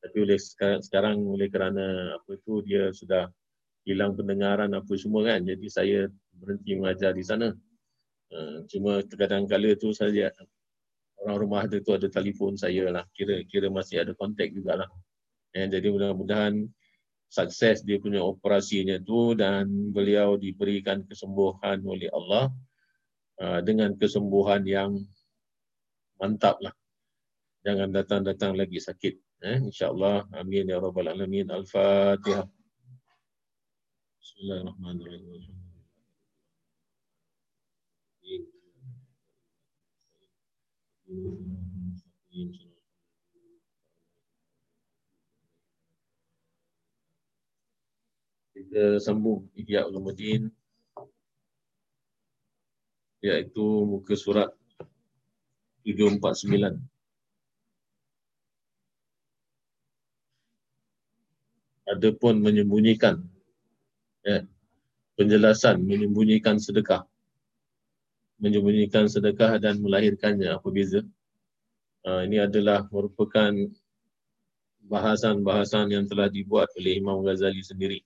Tapi oleh sekarang, sekarang oleh kerana apa tu dia sudah hilang pendengaran apa semua kan. Jadi saya berhenti mengajar di sana. Ah, cuma kadang-kadang tu saya orang rumah dia tu ada telefon saya lah. Kira kira masih ada kontak jugalah. Eh, jadi mudah-mudahan sukses dia punya operasinya tu dan beliau diberikan kesembuhan oleh Allah uh, dengan kesembuhan yang mantap lah. Jangan datang-datang lagi sakit. Eh, InsyaAllah. Amin. Ya Rabbal Alamin. Al-Fatihah. Bismillahirrahmanirrahim. Kita sambung Ihya Ulumuddin iaitu muka surat 749. Adapun menyembunyikan ya, penjelasan menyembunyikan sedekah menyembunyikan sedekah dan melahirkannya apa beza? Uh, ini adalah merupakan bahasan-bahasan yang telah dibuat oleh Imam Ghazali sendiri.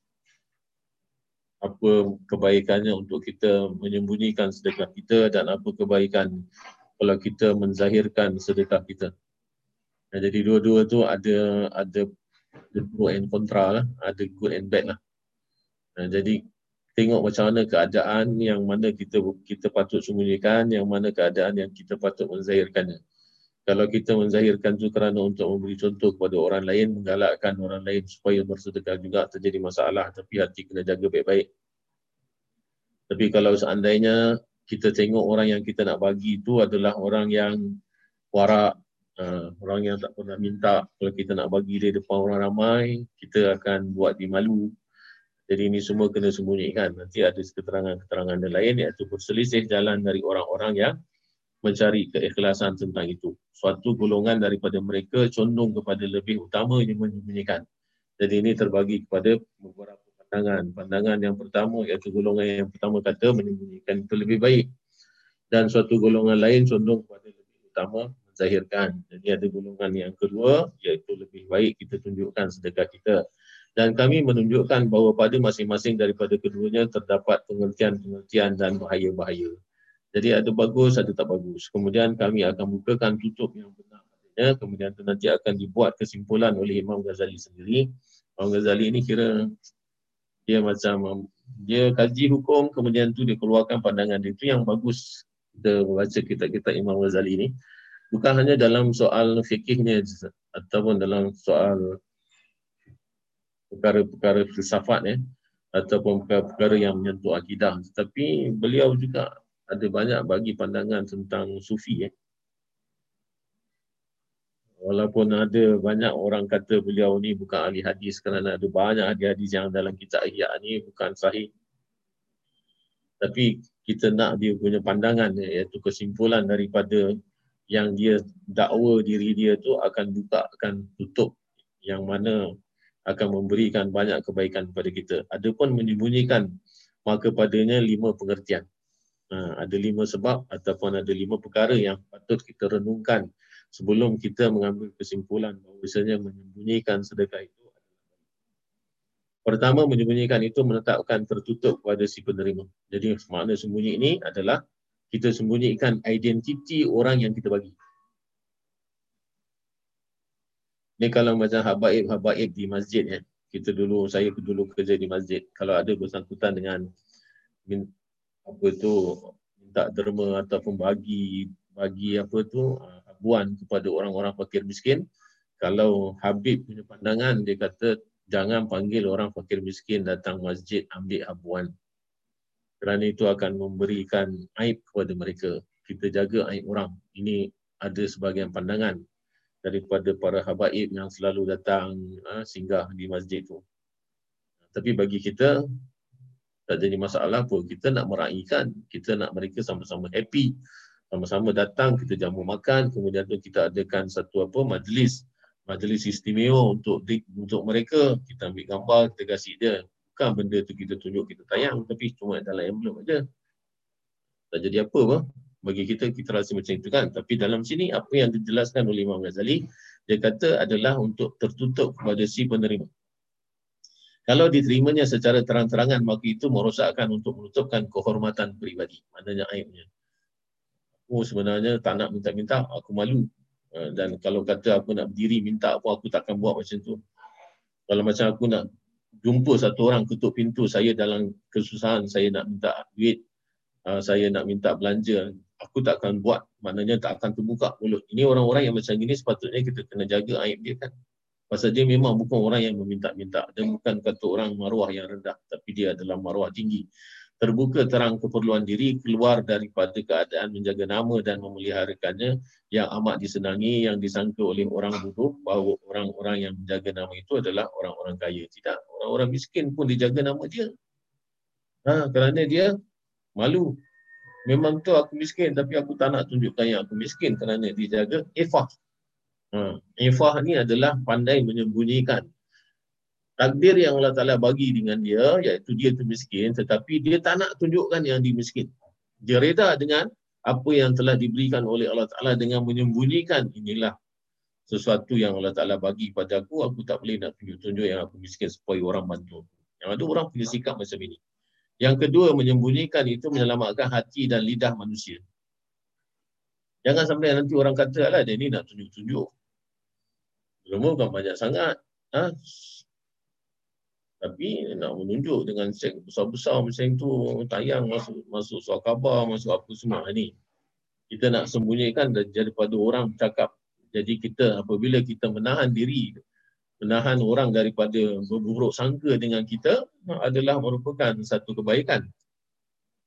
Apa kebaikannya untuk kita menyembunyikan sedekah kita dan apa kebaikan kalau kita menzahirkan sedekah kita. Nah, jadi dua-dua tu ada ada pro and kontra lah, ada good and bad lah. Nah, jadi tengok macam mana keadaan yang mana kita kita patut sembunyikan, yang mana keadaan yang kita patut menzahirkannya. Kalau kita menzahirkan tu kerana untuk memberi contoh kepada orang lain, menggalakkan orang lain supaya bersedekah juga terjadi masalah tapi hati kena jaga baik-baik. Tapi kalau seandainya kita tengok orang yang kita nak bagi itu adalah orang yang warak, uh, orang yang tak pernah minta. Kalau kita nak bagi dia depan orang ramai, kita akan buat dia malu. Jadi ini semua kena sembunyikan. Nanti ada keterangan-keterangan lain iaitu berselisih jalan dari orang-orang yang mencari keikhlasan tentang itu. Suatu golongan daripada mereka condong kepada lebih utama yang menyembunyikan. Jadi ini terbagi kepada beberapa pandangan. Pandangan yang pertama iaitu golongan yang pertama kata menyembunyikan itu lebih baik. Dan suatu golongan lain condong kepada lebih utama menzahirkan. Jadi ada golongan yang kedua iaitu lebih baik kita tunjukkan sedekah kita. Dan kami menunjukkan bahawa pada masing-masing daripada keduanya terdapat pengertian-pengertian dan bahaya-bahaya. Jadi ada bagus, ada tak bagus. Kemudian kami akan bukakan tutup yang benar adanya. Kemudian tu nanti akan dibuat kesimpulan oleh Imam Ghazali sendiri. Imam Ghazali ini kira dia macam dia kaji hukum kemudian tu dia keluarkan pandangan dia. Itu yang bagus kita baca kitab-kitab Imam Ghazali ini. Bukan hanya dalam soal fikihnya ataupun dalam soal perkara-perkara filsafat ya ataupun perkara-perkara yang menyentuh akidah tetapi beliau juga ada banyak bagi pandangan tentang sufi eh. Walaupun ada banyak orang kata beliau ni bukan ahli hadis kerana ada banyak hadis-hadis yang dalam kitab Ihya ni bukan sahih. Tapi kita nak dia punya pandangan eh, iaitu kesimpulan daripada yang dia dakwa diri dia tu akan buka akan tutup yang mana akan memberikan banyak kebaikan kepada kita. Adapun menyembunyikan maka padanya lima pengertian. Ha, ada lima sebab ataupun ada lima perkara yang patut kita renungkan sebelum kita mengambil kesimpulan bahawa misalnya menyembunyikan sedekah itu Pertama, menyembunyikan itu menetapkan tertutup kepada si penerima. Jadi, makna sembunyi ini adalah kita sembunyikan identiti orang yang kita bagi. Ini kalau macam habaib-habaib di masjid ya. Kita dulu, saya dulu kerja di masjid. Kalau ada bersangkutan dengan apa tu minta derma ataupun bagi bagi apa tu ah, habuan kepada orang-orang fakir miskin. Kalau Habib punya pandangan dia kata jangan panggil orang fakir miskin datang masjid ambil habuan. Kerana itu akan memberikan aib kepada mereka. Kita jaga aib orang. Ini ada sebahagian pandangan daripada para habaib yang selalu datang ha, singgah di masjid tu. Tapi bagi kita tak jadi masalah pun. Kita nak meraihkan, kita nak mereka sama-sama happy. Sama-sama datang, kita jamu makan, kemudian tu kita adakan satu apa majlis majlis istimewa untuk untuk mereka. Kita ambil gambar, kita kasih dia. Bukan benda tu kita tunjuk, kita tayang. Tapi cuma dalam envelope aja. Tak jadi apa apa. Bagi kita, kita rasa macam itu kan. Tapi dalam sini, apa yang dijelaskan oleh Imam Ghazali, dia kata adalah untuk tertutup kepada si penerima. Kalau diterimanya secara terang-terangan, maka itu merosakkan untuk menutupkan kehormatan peribadi. Maknanya aibnya. Aku sebenarnya tak nak minta-minta, aku malu. Ha, dan kalau kata aku nak berdiri minta apa, aku takkan buat macam tu. Kalau macam aku nak jumpa satu orang ketuk pintu, saya dalam kesusahan, saya nak minta duit, ha, saya nak minta belanja, aku takkan buat. Maknanya tak akan terbuka mulut. Ini orang-orang yang macam ini sepatutnya kita kena jaga aib dia kan. Pasal dia memang bukan orang yang meminta-minta. Dia bukan kata orang maruah yang rendah. Tapi dia adalah maruah tinggi. Terbuka terang keperluan diri keluar daripada keadaan menjaga nama dan memeliharakannya yang amat disenangi yang disangka oleh orang bodoh bahawa orang-orang yang menjaga nama itu adalah orang-orang kaya. Tidak. Orang-orang miskin pun dijaga nama dia. Ha, kerana dia malu. Memang tu aku miskin tapi aku tak nak tunjukkan yang aku miskin kerana dijaga ifah. Ha. Ifah ni adalah pandai menyembunyikan. Takdir yang Allah Ta'ala bagi dengan dia, iaitu dia tu miskin, tetapi dia tak nak tunjukkan yang dia miskin. Dia reda dengan apa yang telah diberikan oleh Allah Ta'ala dengan menyembunyikan inilah sesuatu yang Allah Ta'ala bagi pada aku, aku tak boleh nak tunjuk-tunjuk yang aku miskin supaya orang bantu. Yang ada orang punya sikap macam ini. Yang kedua, menyembunyikan itu menyelamatkan hati dan lidah manusia. Jangan sampai nanti orang kata, lah dia ni nak tunjuk-tunjuk. Ilmu bukan banyak sangat. Ha? Tapi nak menunjuk dengan sek besar-besar macam tu, tayang masuk masuk suara khabar, masuk apa semua ni. Kita nak sembunyikan daripada orang cakap. Jadi kita apabila kita menahan diri menahan orang daripada berburuk sangka dengan kita adalah merupakan satu kebaikan.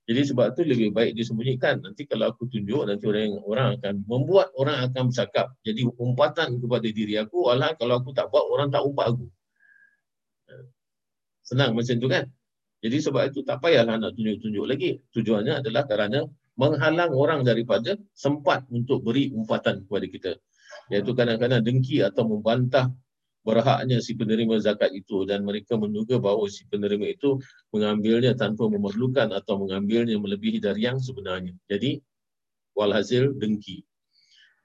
Jadi sebab tu lebih baik disembunyikan. Nanti kalau aku tunjuk, nanti orang orang akan membuat orang akan bercakap. Jadi umpatan kepada diri aku, alah kalau aku tak buat, orang tak umpat aku. Senang macam tu kan? Jadi sebab itu tak payahlah nak tunjuk-tunjuk lagi. Tujuannya adalah kerana menghalang orang daripada sempat untuk beri umpatan kepada kita. Iaitu kadang-kadang dengki atau membantah berhaknya si penerima zakat itu dan mereka menduga bahawa si penerima itu mengambilnya tanpa memerlukan atau mengambilnya melebihi dari yang sebenarnya. Jadi, walhasil dengki.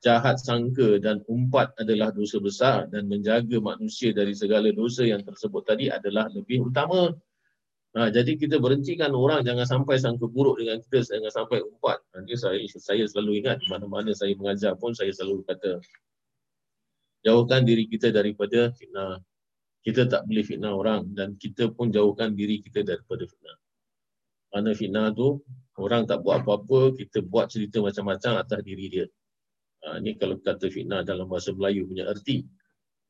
Jahat sangka dan umpat adalah dosa besar dan menjaga manusia dari segala dosa yang tersebut tadi adalah lebih utama. Ha, jadi kita berhentikan orang jangan sampai sangka buruk dengan kita, jangan sampai umpat. Nanti saya, saya selalu ingat di mana-mana saya mengajar pun saya selalu kata jauhkan diri kita daripada fitnah. Kita tak boleh fitnah orang dan kita pun jauhkan diri kita daripada fitnah. Kerana fitnah tu, orang tak buat apa-apa, kita buat cerita macam-macam atas diri dia. Ha, ini kalau kata fitnah dalam bahasa Melayu punya erti.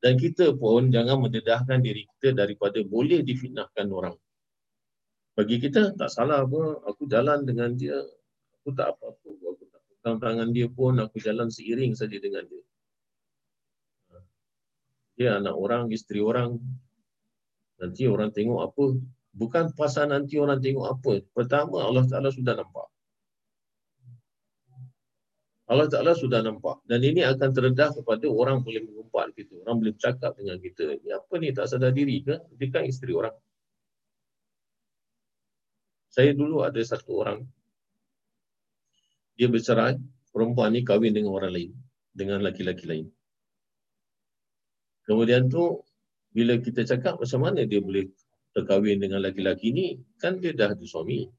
Dan kita pun jangan mendedahkan diri kita daripada boleh difitnahkan orang. Bagi kita, tak salah apa, aku jalan dengan dia, aku tak apa-apa, aku tak tangan dia pun, aku jalan seiring saja dengan dia dia anak orang, isteri orang. Nanti orang tengok apa. Bukan pasal nanti orang tengok apa. Pertama Allah Ta'ala sudah nampak. Allah Ta'ala sudah nampak. Dan ini akan teredah kepada orang boleh mengumpat kita. Orang boleh bercakap dengan kita. Ini apa ni tak sadar diri ke? Dia kan isteri orang. Saya dulu ada satu orang. Dia bercerai. Perempuan ni kahwin dengan orang lain. Dengan laki-laki lain. Kemudian tu bila kita cakap macam mana dia boleh terkahwin dengan laki-laki ni, kan dia dah ada suami.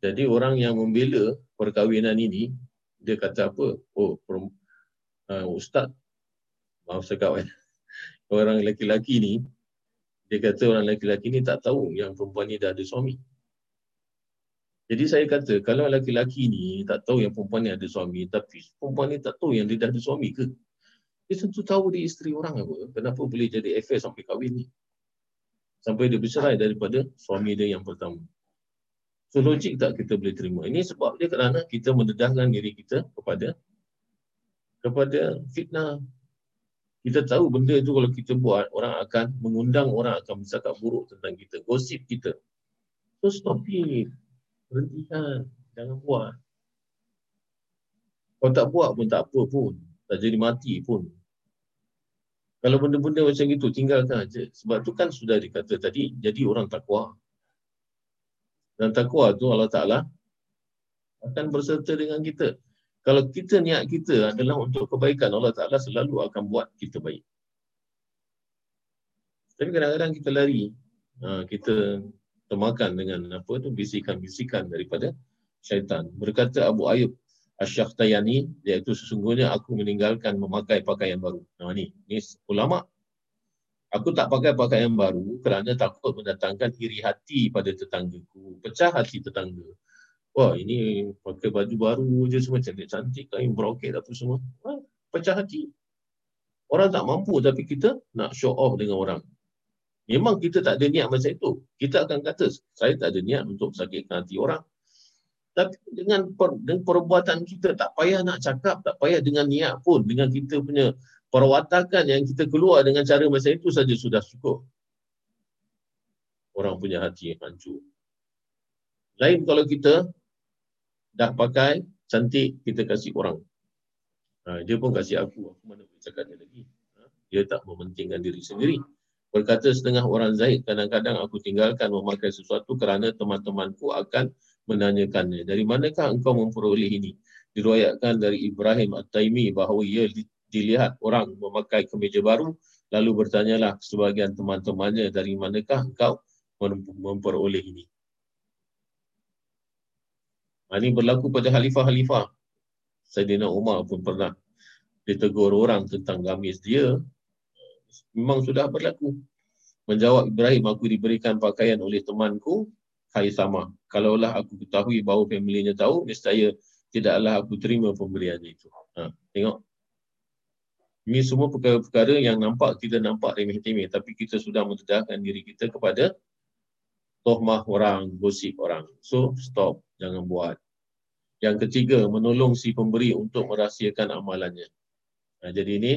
Jadi orang yang membela perkahwinan ini, dia kata apa? Oh, uh, ustaz, maaf cakap eh. <laughs> Orang laki-laki ni, dia kata orang laki-laki ni tak tahu yang perempuan ni dah ada suami. Jadi saya kata, kalau laki-laki ni tak tahu yang perempuan ni ada suami, tapi perempuan ni tak tahu yang dia dah ada suami ke? Dia tentu tahu dia isteri orang apa. Kenapa boleh jadi affair sampai kahwin ni. Sampai dia bercerai daripada suami dia yang pertama. So logik tak kita boleh terima. Ini sebab dia kerana kita mendedahkan diri kita kepada kepada fitnah. Kita tahu benda itu kalau kita buat, orang akan mengundang orang akan bercakap buruk tentang kita. Gosip kita. So stop it. Berhentikan. Jangan buat. Kalau tak buat pun tak apa pun. Tak jadi mati pun. Kalau benda-benda macam itu, tinggalkan aja. Sebab tu kan sudah dikata tadi, jadi orang takwa. Dan takwa tu Allah Ta'ala akan berserta dengan kita. Kalau kita niat kita adalah untuk kebaikan, Allah Ta'ala selalu akan buat kita baik. Tapi kadang-kadang kita lari. Ha, kita termakan dengan apa tu bisikan-bisikan daripada syaitan. Berkata Abu Ayub, Asyaktayani iaitu sesungguhnya aku meninggalkan memakai pakaian baru. Nah ni, ni ulama. Aku tak pakai pakaian baru kerana takut mendatangkan iri hati pada tetanggaku, pecah hati tetangga. Wah, ini pakai baju baru je semua cantik-cantik, kain broket apa semua. Wah, pecah hati. Orang tak mampu tapi kita nak show off dengan orang. Memang kita tak ada niat macam itu. Kita akan kata, saya tak ada niat untuk sakitkan hati orang. Tapi dengan, per, dengan perbuatan kita tak payah nak cakap, tak payah dengan niat pun, dengan kita punya perwatakan yang kita keluar dengan cara macam itu saja sudah cukup. Orang punya hati yang hancur. Lain kalau kita dah pakai cantik, kita kasih orang. Ha, dia pun kasih aku, aku mana boleh cakap dia lagi. Ha, dia tak mementingkan diri sendiri. Berkata setengah orang Zaid, kadang-kadang aku tinggalkan memakai sesuatu kerana teman-temanku akan menanyakannya, dari manakah engkau memperoleh ini? Diruayatkan dari Ibrahim At-Taimi bahawa ia dilihat orang memakai kemeja baru, lalu bertanyalah sebagian teman-temannya, dari manakah engkau memperoleh ini. Ini berlaku pada khalifah-khalifah. Sayyidina Umar pun pernah ditegur orang tentang gamis dia. Memang sudah berlaku. Menjawab Ibrahim, aku diberikan pakaian oleh temanku, hai sama. Kalaulah aku ketahui bahawa familinya tahu, nescaya tidaklah aku terima pemberian itu. Ha, tengok. Ini semua perkara-perkara yang nampak kita nampak remeh-temeh. Tapi kita sudah mendedahkan diri kita kepada tohmah orang, gosip orang. So, stop. Jangan buat. Yang ketiga, menolong si pemberi untuk merahsiakan amalannya. Nah, jadi ini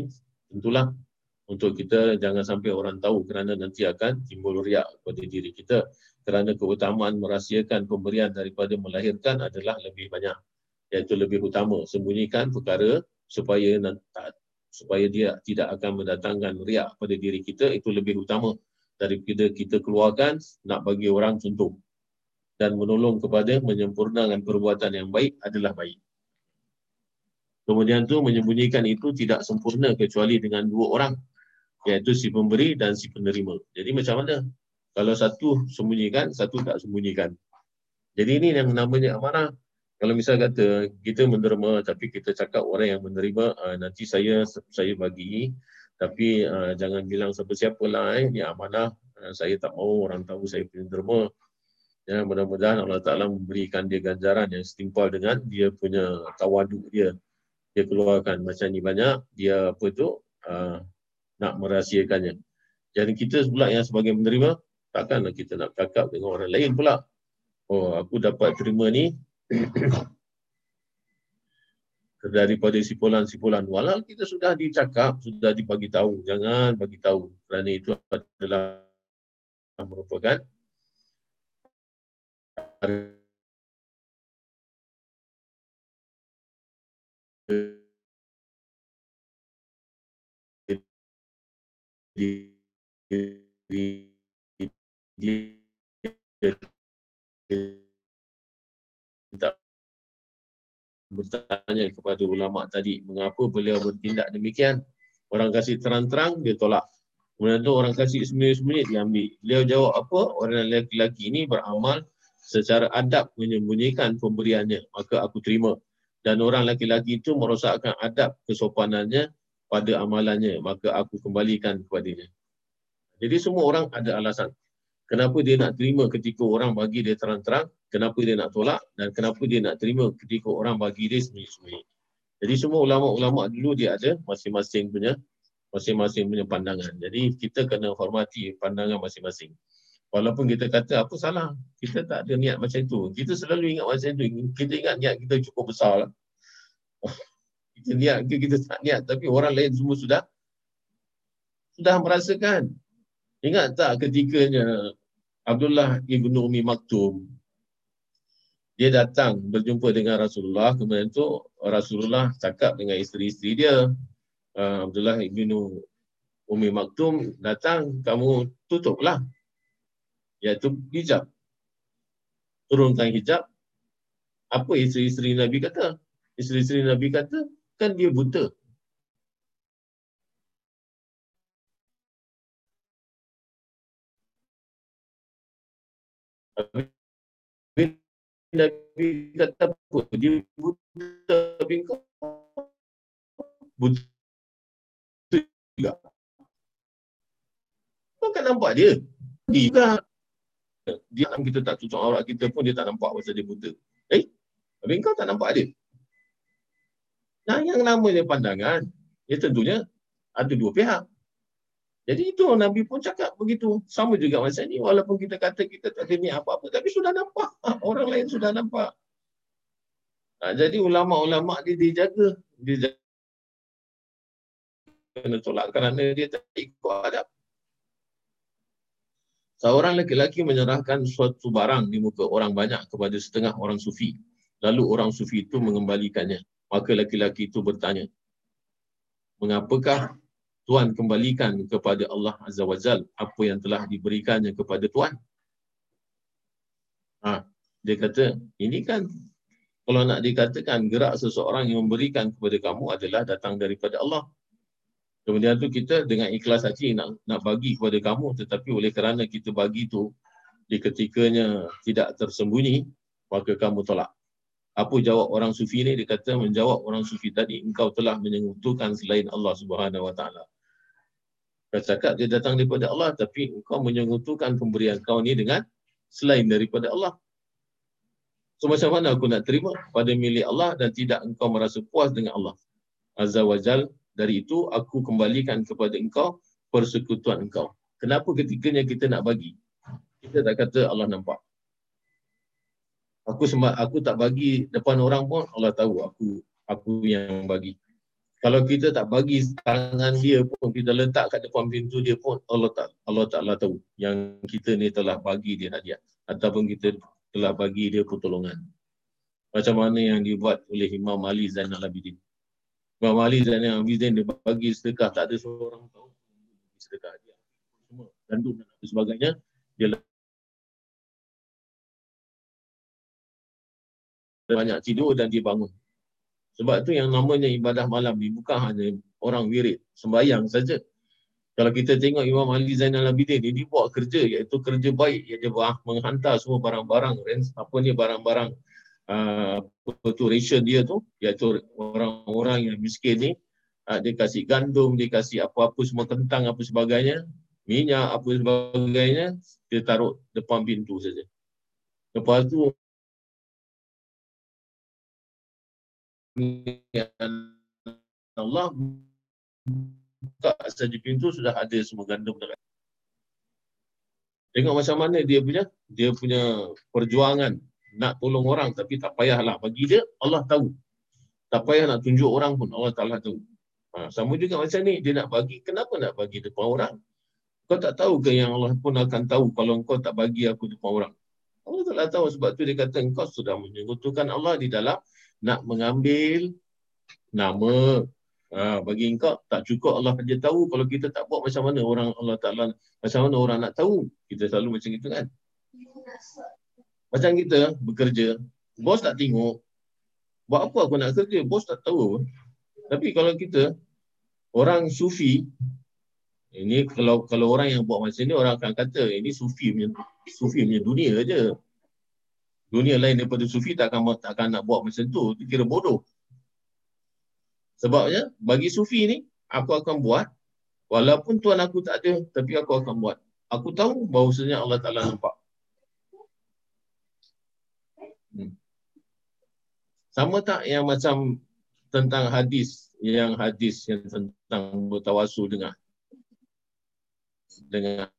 tentulah untuk kita jangan sampai orang tahu kerana nanti akan timbul riak pada diri kita. Kerana keutamaan merahsiakan pemberian daripada melahirkan adalah lebih banyak. Iaitu lebih utama. Sembunyikan perkara supaya supaya dia tidak akan mendatangkan riak pada diri kita itu lebih utama daripada kita keluarkan nak bagi orang contoh dan menolong kepada menyempurnakan perbuatan yang baik adalah baik. Kemudian tu menyembunyikan itu tidak sempurna kecuali dengan dua orang iaitu si pemberi dan si penerima. Jadi macam mana? Kalau satu sembunyikan, satu tak sembunyikan. Jadi ini yang namanya amanah. Kalau misal kata kita menerima tapi kita cakap orang yang menerima uh, nanti saya saya bagi tapi uh, jangan bilang siapa-siapa lah eh. ini amanah uh, saya tak mau orang tahu saya penerima Ya, mudah-mudahan Allah Ta'ala memberikan dia ganjaran yang setimpal dengan dia punya tawaduk dia. Dia keluarkan macam ni banyak, dia apa tu, uh, nak merahsiakannya. Jadi kita pula yang sebagai menerima, takkanlah kita nak cakap dengan orang lain pula. Oh, aku dapat terima ni <coughs> daripada sipulan-sipulan. Walau kita sudah dicakap, sudah dibagi tahu. Jangan bagi tahu kerana itu adalah merupakan bertanya kepada ulama tadi mengapa beliau bertindak demikian orang kasih terang-terang dia tolak kemudian tu orang kasih sembunyi-sembunyi dia ambil beliau jawab apa orang lelaki ini beramal secara adab menyembunyikan pemberiannya, maka aku terima. Dan orang laki-laki itu merosakkan adab kesopanannya pada amalannya, maka aku kembalikan kepadanya. Jadi semua orang ada alasan. Kenapa dia nak terima ketika orang bagi dia terang-terang, kenapa dia nak tolak, dan kenapa dia nak terima ketika orang bagi dia sembunyi-sembunyi. Jadi semua ulama-ulama dulu dia ada masing-masing punya masing-masing punya pandangan. Jadi kita kena hormati pandangan masing-masing. Walaupun kita kata apa salah, kita tak ada niat macam itu. Kita selalu ingat macam itu. Kita ingat niat kita cukup besar. Lah. <laughs> kita niat ke kita tak niat. Tapi orang lain semua sudah sudah merasakan. Ingat tak ketikanya Abdullah ibnu Umi Maktum dia datang berjumpa dengan Rasulullah kemudian tu Rasulullah cakap dengan isteri-isteri dia uh, Abdullah ibnu Umi Maktum datang kamu tutuplah iaitu hijab. Turunkan hijab. Apa isteri-isteri Nabi kata? Isteri-isteri Nabi kata, kan dia buta. Nabi kata apa? Dia buta tapi kau juga. Kau kan nampak dia. Dia dia kita tak tutup aurat kita pun dia tak nampak pasal dia buta. Eh, tapi kau tak nampak dia. Nah, yang namanya pandangan, ya tentunya ada dua pihak. Jadi itu Nabi pun cakap begitu. Sama juga masa ni, walaupun kita kata kita tak ada niat apa-apa, tapi sudah nampak. Orang lain sudah nampak. Nah, jadi ulama-ulama dia dijaga. Dia jaga. Kena tolak kerana dia tak ikut adab. Seorang lelaki menyerahkan suatu barang di muka orang banyak kepada setengah orang sufi. Lalu orang sufi itu mengembalikannya. Maka lelaki itu bertanya, Mengapakah Tuan kembalikan kepada Allah Azza wa Jal apa yang telah diberikannya kepada Tuan? Ha, dia kata, ini kan kalau nak dikatakan gerak seseorang yang memberikan kepada kamu adalah datang daripada Allah. Kemudian tu kita dengan ikhlas hati nak nak bagi kepada kamu tetapi oleh kerana kita bagi tu di ketikanya tidak tersembunyi, maka kamu tolak. Apa jawab orang sufi ni? Dia kata menjawab orang sufi tadi, engkau telah menyekutukan selain Allah Subhanahu Wa Taala. Kau cakap dia datang daripada Allah, tapi engkau menyekutukan pemberian kau ni dengan selain daripada Allah. So macam mana aku nak terima pada milik Allah dan tidak engkau merasa puas dengan Allah. Azza wa Jal, dari itu aku kembalikan kepada engkau persekutuan engkau. Kenapa ketikanya kita nak bagi? Kita tak kata Allah nampak. Aku sembah, aku tak bagi depan orang pun Allah tahu aku aku yang bagi. Kalau kita tak bagi tangan dia pun kita letak kat depan pintu dia pun Allah tak Allah Taala tahu yang kita ni telah bagi dia hadiah ataupun kita telah bagi dia pertolongan. Macam mana yang dibuat oleh Imam Ali Zainal Abidin. Imam Ali Zainal Abidin dia bagi sedekah tak ada seorang tahu sedekah dia. Semua gandum dan sebagainya dia banyak tidur dan dia bangun. Sebab tu yang namanya ibadah malam ni bukan hanya orang wirid, sembahyang saja. Kalau kita tengok Imam Ali Zainal Abidin, dia, dia buat kerja iaitu kerja baik yang dia menghantar semua barang-barang apa ni barang-barang uh, tu ration dia tu iaitu orang-orang yang miskin ni uh, dia kasih gandum, dia kasih apa-apa semua kentang apa sebagainya, minyak apa sebagainya, dia taruh depan pintu saja. Lepas tu Allah buka saja pintu sudah ada semua gandum dekat. Tengok macam mana dia punya dia punya perjuangan nak tolong orang tapi tak payahlah bagi dia Allah tahu. Tak payah nak tunjuk orang pun Allah Taala tahu. Ha, sama juga macam ni dia nak bagi kenapa nak bagi depan orang? Kau tak tahu ke yang Allah pun akan tahu kalau kau tak bagi aku depan orang? Allah tak tahu sebab tu dia kata engkau sudah menyekutukan Allah di dalam nak mengambil nama ha, bagi engkau tak cukup Allah saja tahu kalau kita tak buat macam mana orang Allah Taala macam mana orang nak tahu. Kita selalu macam itu kan? Macam kita bekerja bos tak tengok. Buat apa aku nak kerja? Bos tak tahu. Tapi kalau kita orang sufi ini kalau kalau orang yang buat macam ni orang akan kata ini sufi punya sufi punya dunia aja dunia lain daripada sufi tak akan, tak akan nak buat macam tu. Itu kira bodoh. Sebabnya, bagi sufi ni, aku akan buat. Walaupun tuan aku tak ada, tapi aku akan buat. Aku tahu bahawasanya Allah Ta'ala nampak. Hmm. Sama tak yang macam tentang hadis, yang hadis yang tentang bertawasul dengan dengan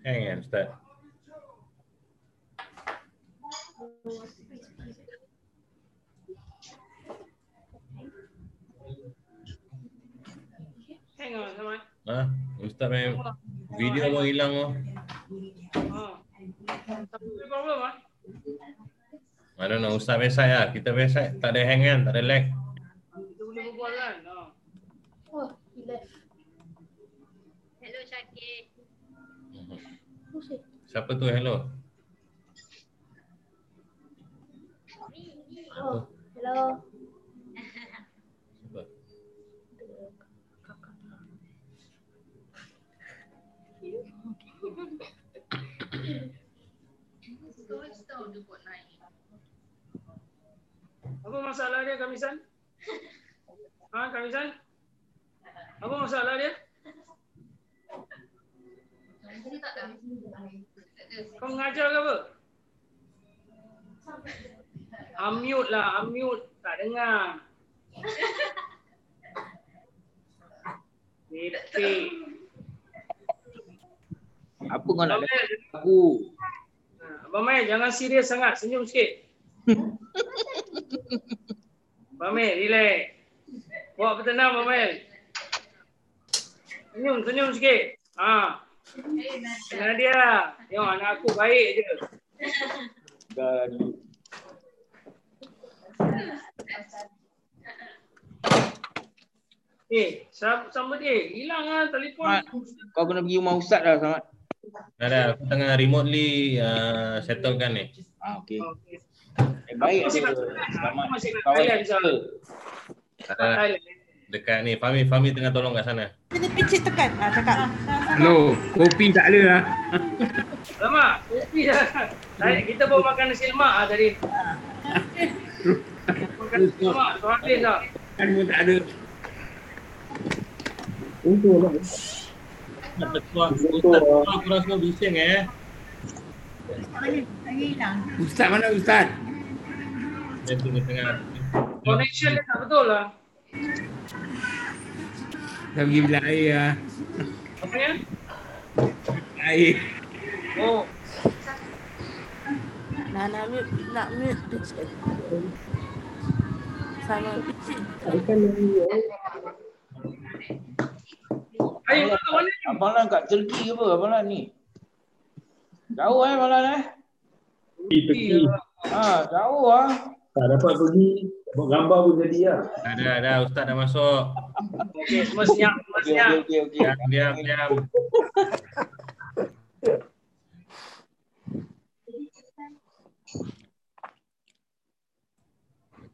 Hang on, Ustaz. Hang on, come on. Ha? Ustaz main video pun hilang oh. Oh. ah? I don't know, Ustaz website lah. Kita website tak ada hang kan, tak ada lag. Kita boleh berbual kan? Oh. Oh, gila. Hello Syakir. Siapa tu hello? Oh, hello. Siapa? Storage tau dia buat naik. Apa masalah dia Kamisan? Ha Kamisan? Apa masalah dia? Dia tak ada. Tak ada. Kau mengajar ke apa? Unmute lah, unmute. Tak dengar. Titik. Apa kau nak Abang dengar Mel, aku? ha, Abang Mel, jangan serius sangat. Senyum sikit. <laughs> Abang Mel, relax. Buat bertenang, Abang Mel. Senyum, senyum sikit. Ha. Nadia, tengok anak aku baik je. Dan Eh, sama, sama dia. Hilang lah telefon. Mat. Kau kena pergi rumah ustaz dah Samad. Dah dah, aku tengah remotely uh, settlekan ni. Ah, okey. Okey. Eh, baik Masih Selamat. Kawan kita. Dah dah, Thailand. dekat ni. Fahmi, Fahmi tengah tolong kat sana. Dia picit tekan. Ah, cakap. Hello, kopi tak ada lah. Lama, kopi dah. Saya, kita baru makan nasi lemak ah, tadi. Makan nasi lemak, tu habis dah. Kan pun tak ada. Ustaz, aku rasa bising eh. Ustaz mana Ustaz? Dia tengah tengah. Connection dia tak betul lah. Dah pergi bilik air lah. Apa ya? Air. Oh, Nak nak mute, nak mute. Sama kau kat mana ni? Abang Lan kat Turki ke apa Abang Lan ni? Jauh eh Abang Lan eh? Lah. Ha, jauh ah. Tak dapat pergi, buat gambar pun jadi lah. Dah dah dah, Ustaz dah masuk. Okey, semua siap, semua Okey siap. okey okey okey. Diam, diam, diam.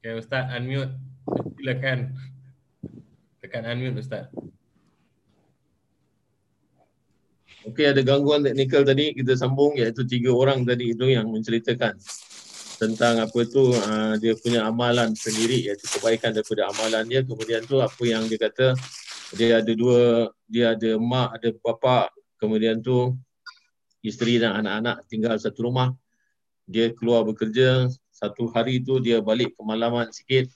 Okay, Ustaz, unmute. Silakan. Tekan unmute, Ustaz. Okey ada gangguan teknikal tadi kita sambung iaitu tiga orang tadi itu yang menceritakan tentang apa tu uh, dia punya amalan sendiri iaitu kebaikan daripada amalan dia. Kemudian tu apa yang dia kata dia ada dua dia ada mak ada bapa kemudian tu isteri dan anak-anak tinggal satu rumah. Dia keluar bekerja satu hari tu dia balik kemalaman sikit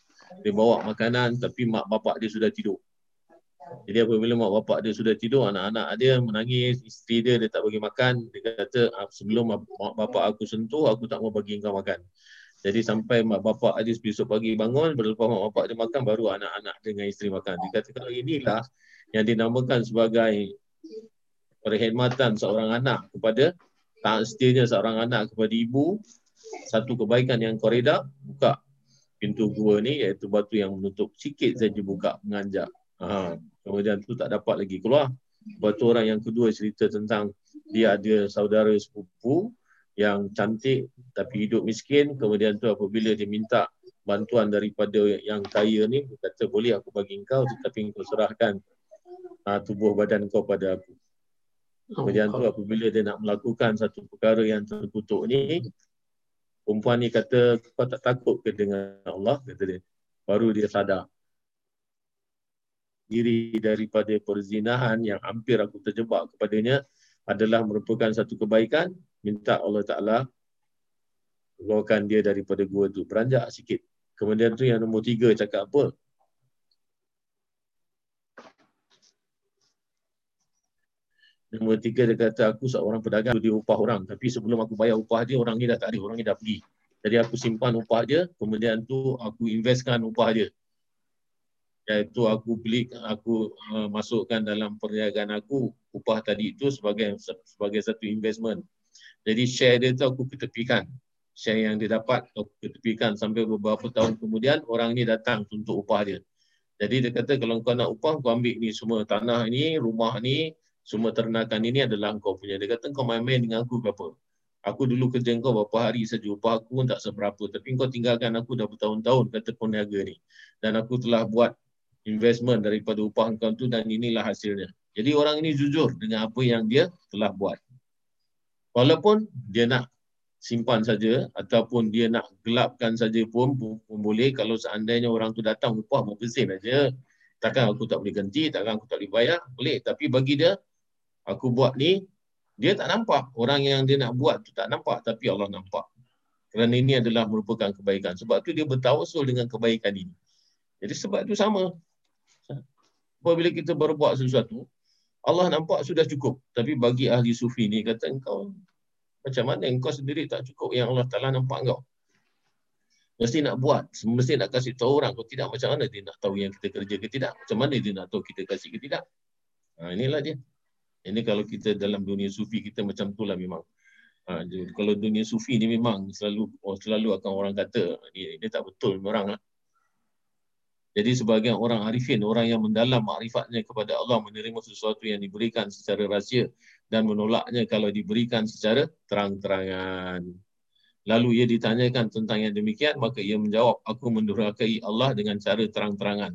dia bawa makanan tapi mak bapak dia sudah tidur jadi apabila mak bapak dia sudah tidur, anak-anak dia menangis, isteri dia dia tak bagi makan. Dia kata, "Ah, sebelum mak bapak aku sentuh, aku tak mau bagi kau makan. Jadi sampai mak bapak dia besok pagi bangun, berlepas mak bapak dia makan, baru anak-anak dengan isteri makan. Dia kata, kalau inilah yang dinamakan sebagai perkhidmatan seorang anak kepada tak setianya seorang anak kepada ibu, satu kebaikan yang kau reda, buka pintu gua ni iaitu batu yang menutup sikit saja buka menganjak. Ha, kemudian tu tak dapat lagi keluar. Lepas tu orang yang kedua cerita tentang dia ada saudara sepupu yang cantik tapi hidup miskin. Kemudian tu apabila dia minta bantuan daripada yang kaya ni, dia kata boleh aku bagi kau tetapi kau serahkan uh, tubuh badan kau pada aku. Kemudian tu apabila dia nak melakukan satu perkara yang terkutuk ni, perempuan ni kata kau tak takut ke dengan Allah? Kata dia. Baru dia sadar diri daripada perzinahan yang hampir aku terjebak kepadanya adalah merupakan satu kebaikan. Minta Allah Ta'ala keluarkan dia daripada gua tu. Beranjak sikit. Kemudian tu yang nombor tiga cakap apa? Nombor tiga dia kata aku seorang pedagang dia upah orang. Tapi sebelum aku bayar upah dia orang ni dah tak ada orang ni dah pergi. Jadi aku simpan upah dia kemudian tu aku investkan upah dia iaitu aku beli aku uh, masukkan dalam perniagaan aku upah tadi itu sebagai sebagai satu investment. Jadi share dia tu aku ketepikan. Share yang dia dapat aku ketepikan sampai beberapa tahun kemudian orang ni datang untuk upah dia. Jadi dia kata kalau kau nak upah kau ambil ni semua tanah ni, rumah ni, semua ternakan ini adalah kau punya. Dia kata kau main-main dengan aku ke apa? Aku dulu kerja kau berapa hari saja upah aku pun tak seberapa tapi kau tinggalkan aku dah bertahun-tahun kata peniaga ni. Dan aku telah buat investment daripada upah kau tu dan inilah hasilnya. Jadi orang ini jujur dengan apa yang dia telah buat. Walaupun dia nak simpan saja ataupun dia nak gelapkan saja pun, pun, pun boleh kalau seandainya orang tu datang upah berapa sen aja. Takkan aku tak boleh ganti, takkan aku tak boleh bayar, boleh. Tapi bagi dia, aku buat ni, dia tak nampak. Orang yang dia nak buat tu tak nampak tapi Allah nampak. Kerana ini adalah merupakan kebaikan. Sebab tu dia bertawasul dengan kebaikan ini. Jadi sebab itu sama apabila kita berbuat sesuatu, Allah nampak sudah cukup. Tapi bagi ahli sufi ni kata engkau macam mana engkau sendiri tak cukup yang Allah Ta'ala nampak engkau. Mesti nak buat, mesti nak kasih tahu orang. Kalau tidak macam mana dia nak tahu yang kita kerja ke tidak. Macam mana dia nak tahu kita kasih ke tidak. Ha, inilah dia. Ini kalau kita dalam dunia sufi kita macam tu lah memang. Ha, kalau dunia sufi ni memang selalu oh, selalu akan orang kata ni, ni tak betul orang lah. Jadi sebagian orang arifin, orang yang mendalam makrifatnya kepada Allah menerima sesuatu yang diberikan secara rahsia dan menolaknya kalau diberikan secara terang-terangan. Lalu ia ditanyakan tentang yang demikian, maka ia menjawab, aku mendurhakai Allah dengan cara terang-terangan.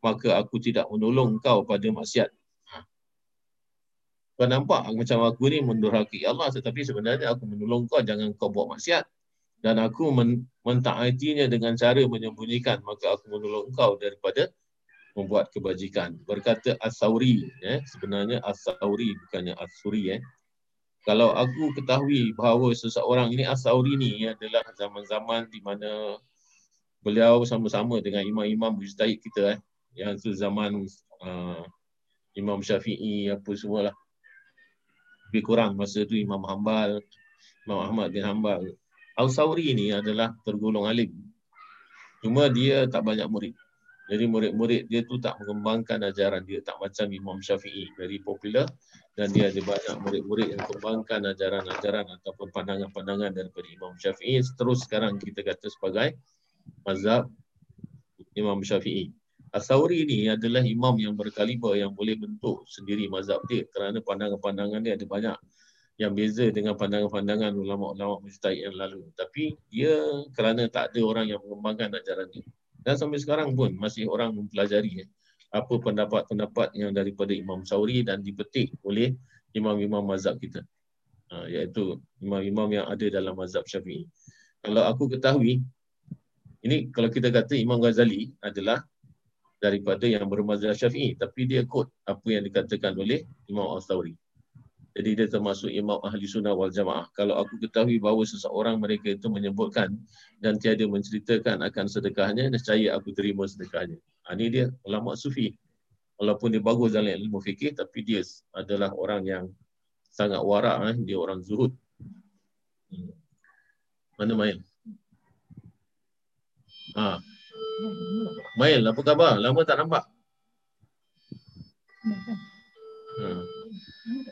Maka aku tidak menolong kau pada maksiat. Ha. Kau nampak macam aku ni mendurhakai Allah tetapi sebenarnya aku menolong kau jangan kau buat maksiat dan aku men- mentaatinya dengan cara menyembunyikan maka aku menolong engkau daripada membuat kebajikan. Berkata As-Sauri eh sebenarnya As-Sauri bukannya As-Suri eh. Kalau aku ketahui bahawa seseorang ini As-Sauri ni adalah zaman-zaman di mana beliau sama-sama dengan imam-imam mujtahid kita eh. Yang tu zaman uh, Imam Syafi'i apa semualah. Lebih kurang masa tu Imam Hambal Imam Ahmad bin Hambal Al-Sawri ni adalah tergolong alim. Cuma dia tak banyak murid. Jadi murid-murid dia tu tak mengembangkan ajaran dia. Tak macam Imam Syafi'i. Very popular. Dan dia ada banyak murid-murid yang kembangkan ajaran-ajaran ataupun pandangan-pandangan daripada Imam Syafi'i. Terus sekarang kita kata sebagai mazhab Imam Syafi'i. Al-Sawri ni adalah imam yang berkaliber yang boleh bentuk sendiri mazhab dia kerana pandangan-pandangan dia ada banyak yang beza dengan pandangan-pandangan ulama-ulama mujtahid yang lalu. Tapi dia kerana tak ada orang yang mengembangkan ajaran dia. Dan sampai sekarang pun masih orang mempelajari eh, apa pendapat-pendapat yang daripada Imam Sauri dan dipetik oleh imam-imam mazhab kita. Ha, iaitu imam-imam yang ada dalam mazhab syafi'i. Kalau aku ketahui, ini kalau kita kata Imam Ghazali adalah daripada yang bermazhab syafi'i. Tapi dia kod apa yang dikatakan oleh Imam Al-Sawri. Jadi dia termasuk imam ahli sunnah wal jamaah. Kalau aku ketahui bahawa seseorang mereka itu menyebutkan dan tiada menceritakan akan sedekahnya, nescaya aku terima sedekahnya. Ha, ini dia ulama sufi. Walaupun dia bagus dalam ilmu fikih, tapi dia adalah orang yang sangat warak. Eh. Dia orang zuhud. Hmm. Mana Mail? Ha. Mail, apa khabar? Lama tak nampak? Hmm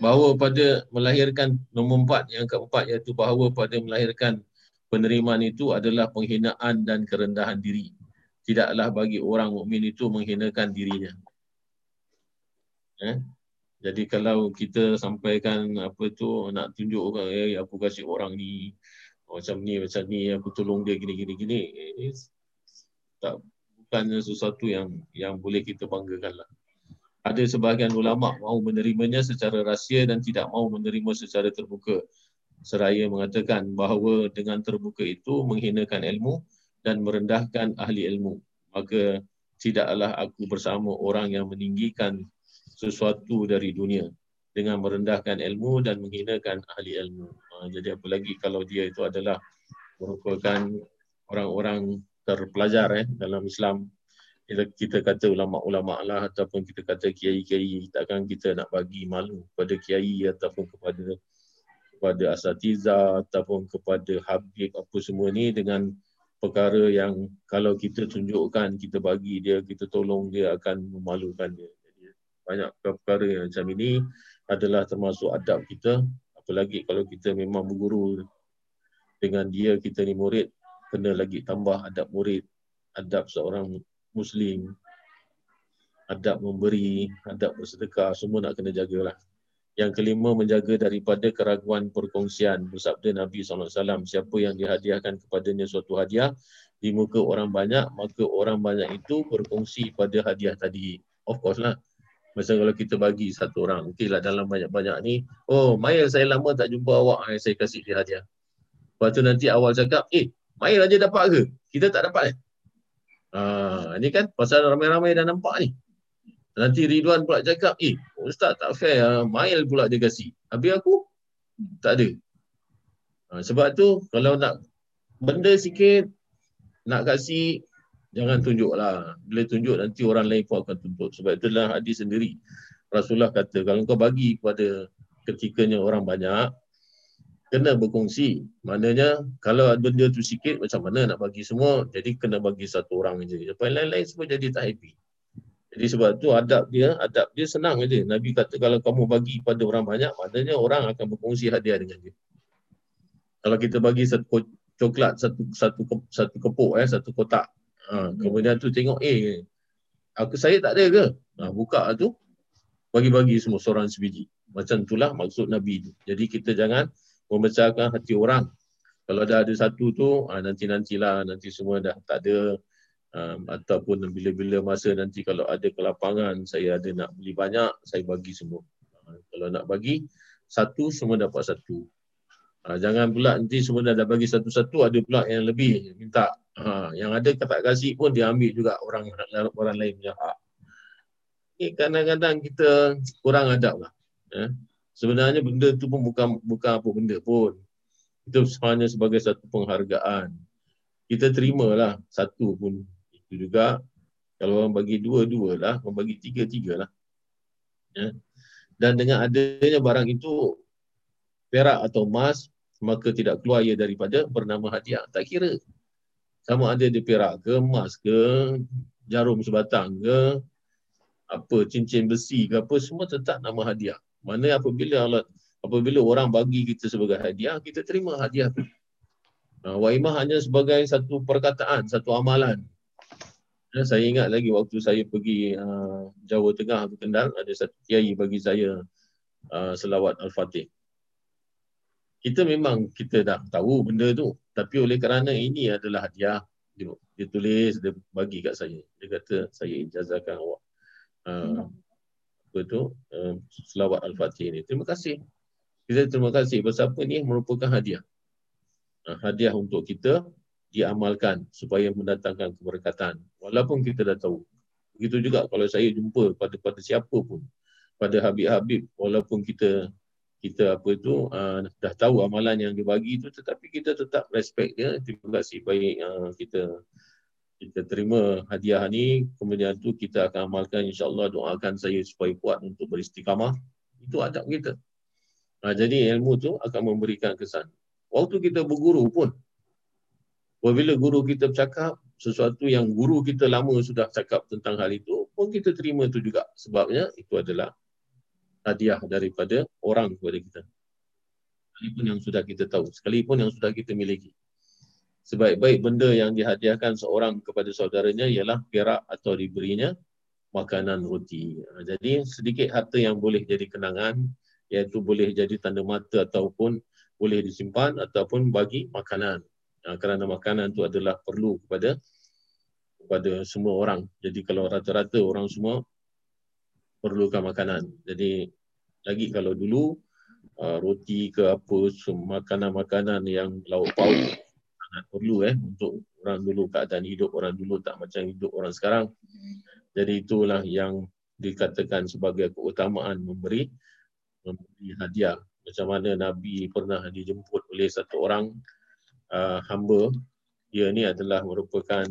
bahawa pada melahirkan nombor empat yang keempat iaitu bahawa pada melahirkan penerimaan itu adalah penghinaan dan kerendahan diri. Tidaklah bagi orang mukmin itu menghinakan dirinya. Eh? Jadi kalau kita sampaikan apa tu nak tunjuk eh aku kasih orang ni macam ni macam ni aku tolong dia gini gini gini eh, tak bukannya sesuatu yang yang boleh kita banggakan lah ada sebahagian ulama mahu menerimanya secara rahsia dan tidak mahu menerima secara terbuka. Seraya mengatakan bahawa dengan terbuka itu menghinakan ilmu dan merendahkan ahli ilmu. Maka tidaklah aku bersama orang yang meninggikan sesuatu dari dunia dengan merendahkan ilmu dan menghinakan ahli ilmu. Ha, jadi apa lagi kalau dia itu adalah merupakan orang-orang terpelajar eh, dalam Islam kita, kita kata ulama-ulama lah ataupun kita kata kiai-kiai takkan kita nak bagi malu kepada kiai ataupun kepada kepada asatiza ataupun kepada habib apa semua ni dengan perkara yang kalau kita tunjukkan kita bagi dia kita tolong dia akan memalukan dia. Jadi banyak perkara yang macam ini adalah termasuk adab kita. Apalagi kalau kita memang berguru dengan dia kita ni murid kena lagi tambah adab murid adab seorang Muslim, adab memberi, adab bersedekah, semua nak kena jagalah. Yang kelima, menjaga daripada keraguan perkongsian. Bersabda Nabi SAW, siapa yang dihadiahkan kepadanya suatu hadiah di muka orang banyak, maka orang banyak itu berkongsi pada hadiah tadi. Of course lah. Macam kalau kita bagi satu orang, okey lah dalam banyak-banyak ni, oh, Maya saya lama tak jumpa awak, saya kasih dia hadiah. Lepas tu nanti awal cakap, eh, Maya aja dapat ke? Kita tak dapat eh? Ha, ini kan pasal ramai-ramai dah nampak ni. Nanti Ridwan pula cakap, eh Ustaz tak fair, uh, Mail pula dia kasih. Habis aku, tak ada. Ha, sebab tu kalau nak benda sikit, nak kasih, jangan tunjuk lah. Bila tunjuk nanti orang lain pun akan tuntut. Sebab itulah hadis sendiri. Rasulullah kata, kalau kau bagi kepada ketikanya orang banyak, kena berkongsi. Maknanya kalau benda tu sikit macam mana nak bagi semua, jadi kena bagi satu orang je. Apa lain-lain semua jadi tak happy. Jadi sebab tu adab dia, adab dia senang aja. Nabi kata kalau kamu bagi pada orang banyak, maknanya orang akan berkongsi hadiah dengan dia. Kalau kita bagi satu coklat, satu satu satu kepuk eh, satu kotak. Ha, kemudian tu tengok eh Aku saya tak ada ke? Ha, buka tu bagi-bagi semua seorang sebiji. Macam itulah maksud Nabi tu. Jadi kita jangan membesarkan hati orang. Kalau dah ada satu tu, ha, nanti-nantilah, nanti semua dah tak ada. Um, ataupun bila-bila masa nanti kalau ada kelapangan, saya ada nak beli banyak, saya bagi semua. Ha, kalau nak bagi, satu semua dapat satu. Ha, jangan pula nanti semua dah, dah bagi satu-satu, ada pula yang lebih minta. Ha, yang ada tak kasih pun dia ambil juga orang orang lain punya hak. Eh, kadang-kadang kita kurang adab lah. Eh. Sebenarnya benda tu pun bukan bukan apa benda pun. Itu hanya sebagai satu penghargaan. Kita terimalah satu pun itu juga kalau orang bagi dua-dua lah, orang bagi tiga-tiga lah. Ya. Dan dengan adanya barang itu perak atau emas, maka tidak keluar ia daripada bernama hadiah. Tak kira. Sama ada dia perak ke, emas ke, jarum sebatang ke, apa cincin besi ke apa, semua tetap nama hadiah. Mana apabila Allah apabila orang bagi kita sebagai hadiah, kita terima hadiah. Uh, waimah hanya sebagai satu perkataan, satu amalan. Ya, saya ingat lagi waktu saya pergi uh, Jawa Tengah atau Kendal, ada satu kiai bagi saya uh, selawat Al-Fatih. Kita memang kita dah tahu benda tu, tapi oleh kerana ini adalah hadiah, dia, dia tulis, dia bagi kat saya. Dia kata, saya ijazahkan awak. Uh, apa tu, uh, selawat Al-Fatih ni. Terima kasih. Kita terima kasih. Apa ni merupakan hadiah. Uh, hadiah untuk kita diamalkan supaya mendatangkan keberkatan walaupun kita dah tahu begitu juga kalau saya jumpa pada pada siapa pun pada Habib-Habib walaupun kita kita apa itu uh, dah tahu amalan yang dibagi itu tetapi kita tetap respect dia terima kasih baik uh, kita kita terima hadiah ni kemudian tu kita akan amalkan insyaallah doakan saya supaya kuat untuk beristiqamah itu adab kita uh, jadi ilmu tu akan memberikan kesan waktu kita berguru pun Apabila guru kita bercakap sesuatu yang guru kita lama sudah cakap tentang hal itu, pun kita terima itu juga. Sebabnya itu adalah hadiah daripada orang kepada kita. Sekalipun yang sudah kita tahu, sekalipun yang sudah kita miliki. Sebaik-baik benda yang dihadiahkan seorang kepada saudaranya ialah perak atau diberinya makanan roti. Jadi sedikit harta yang boleh jadi kenangan, iaitu boleh jadi tanda mata ataupun boleh disimpan ataupun bagi makanan. Ah, kerana makanan tu adalah perlu kepada kepada semua orang. Jadi kalau rata-rata orang semua perlukan makanan. Jadi lagi kalau dulu uh, roti ke apa makanan-makanan yang lauk pauk perlu eh untuk orang dulu keadaan hidup orang dulu tak macam hidup orang sekarang. Jadi itulah yang dikatakan sebagai keutamaan memberi memberi hadiah. Macam mana Nabi pernah dijemput oleh satu orang uh, hamba dia ni adalah merupakan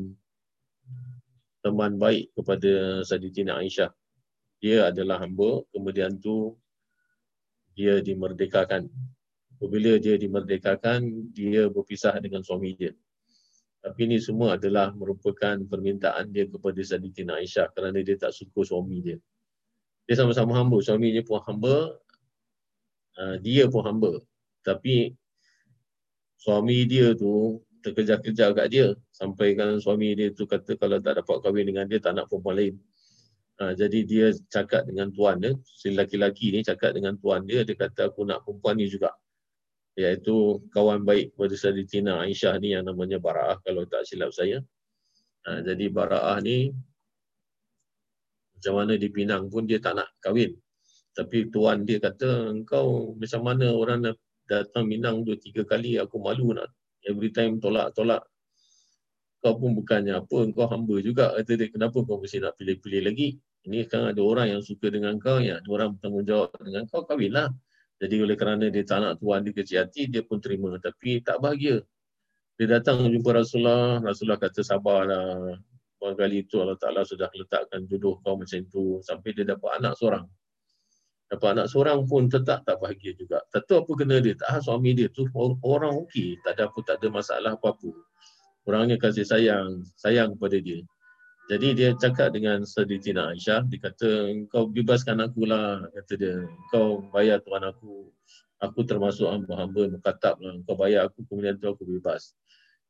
teman baik kepada Saditina Aisyah. Dia adalah hamba, kemudian tu dia dimerdekakan. Apabila dia dimerdekakan, dia berpisah dengan suami dia. Tapi ini semua adalah merupakan permintaan dia kepada Saditina Aisyah kerana dia tak suka suami dia. Dia sama-sama hamba, suami dia pun hamba, uh, dia pun hamba. Tapi suami dia tu terkejar-kejar kat dia sampai kan suami dia tu kata kalau tak dapat kahwin dengan dia tak nak perempuan lain. Ha, jadi dia cakap dengan tuan dia, si laki-laki ni cakap dengan tuan dia, dia kata aku nak perempuan ni juga. Iaitu kawan baik pada Saditina Aisyah ni yang namanya Bara'ah kalau tak silap saya. Ha, jadi Bara'ah ni macam mana di Pinang pun dia tak nak kahwin. Tapi tuan dia kata engkau macam mana orang nak datang Minang dua tiga kali aku malu nak every time tolak-tolak kau pun bukannya apa kau hamba juga kata dia kenapa kau mesti nak pilih-pilih lagi ini sekarang ada orang yang suka dengan kau ya ada orang bertanggungjawab dengan kau kahwinlah jadi oleh kerana dia tak nak tuan dia kecil hati dia pun terima tapi tak bahagia dia datang jumpa Rasulullah Rasulullah kata sabarlah Kali itu Allah Ta'ala sudah letakkan jodoh kau macam itu sampai dia dapat anak seorang dapat anak seorang pun tetap tak bahagia juga. Tahu apa kena dia. Tak suami dia tu orang okey. Tak ada apa, tak ada masalah apa-apa. Orangnya kasih sayang, sayang kepada dia. Jadi dia cakap dengan Saditina Aisyah, dia kata, kau bebaskan aku lah, kata dia. Kau bayar tuan aku, aku termasuk hamba-hamba mukatab lah. Kau bayar aku, kemudian tu aku bebas.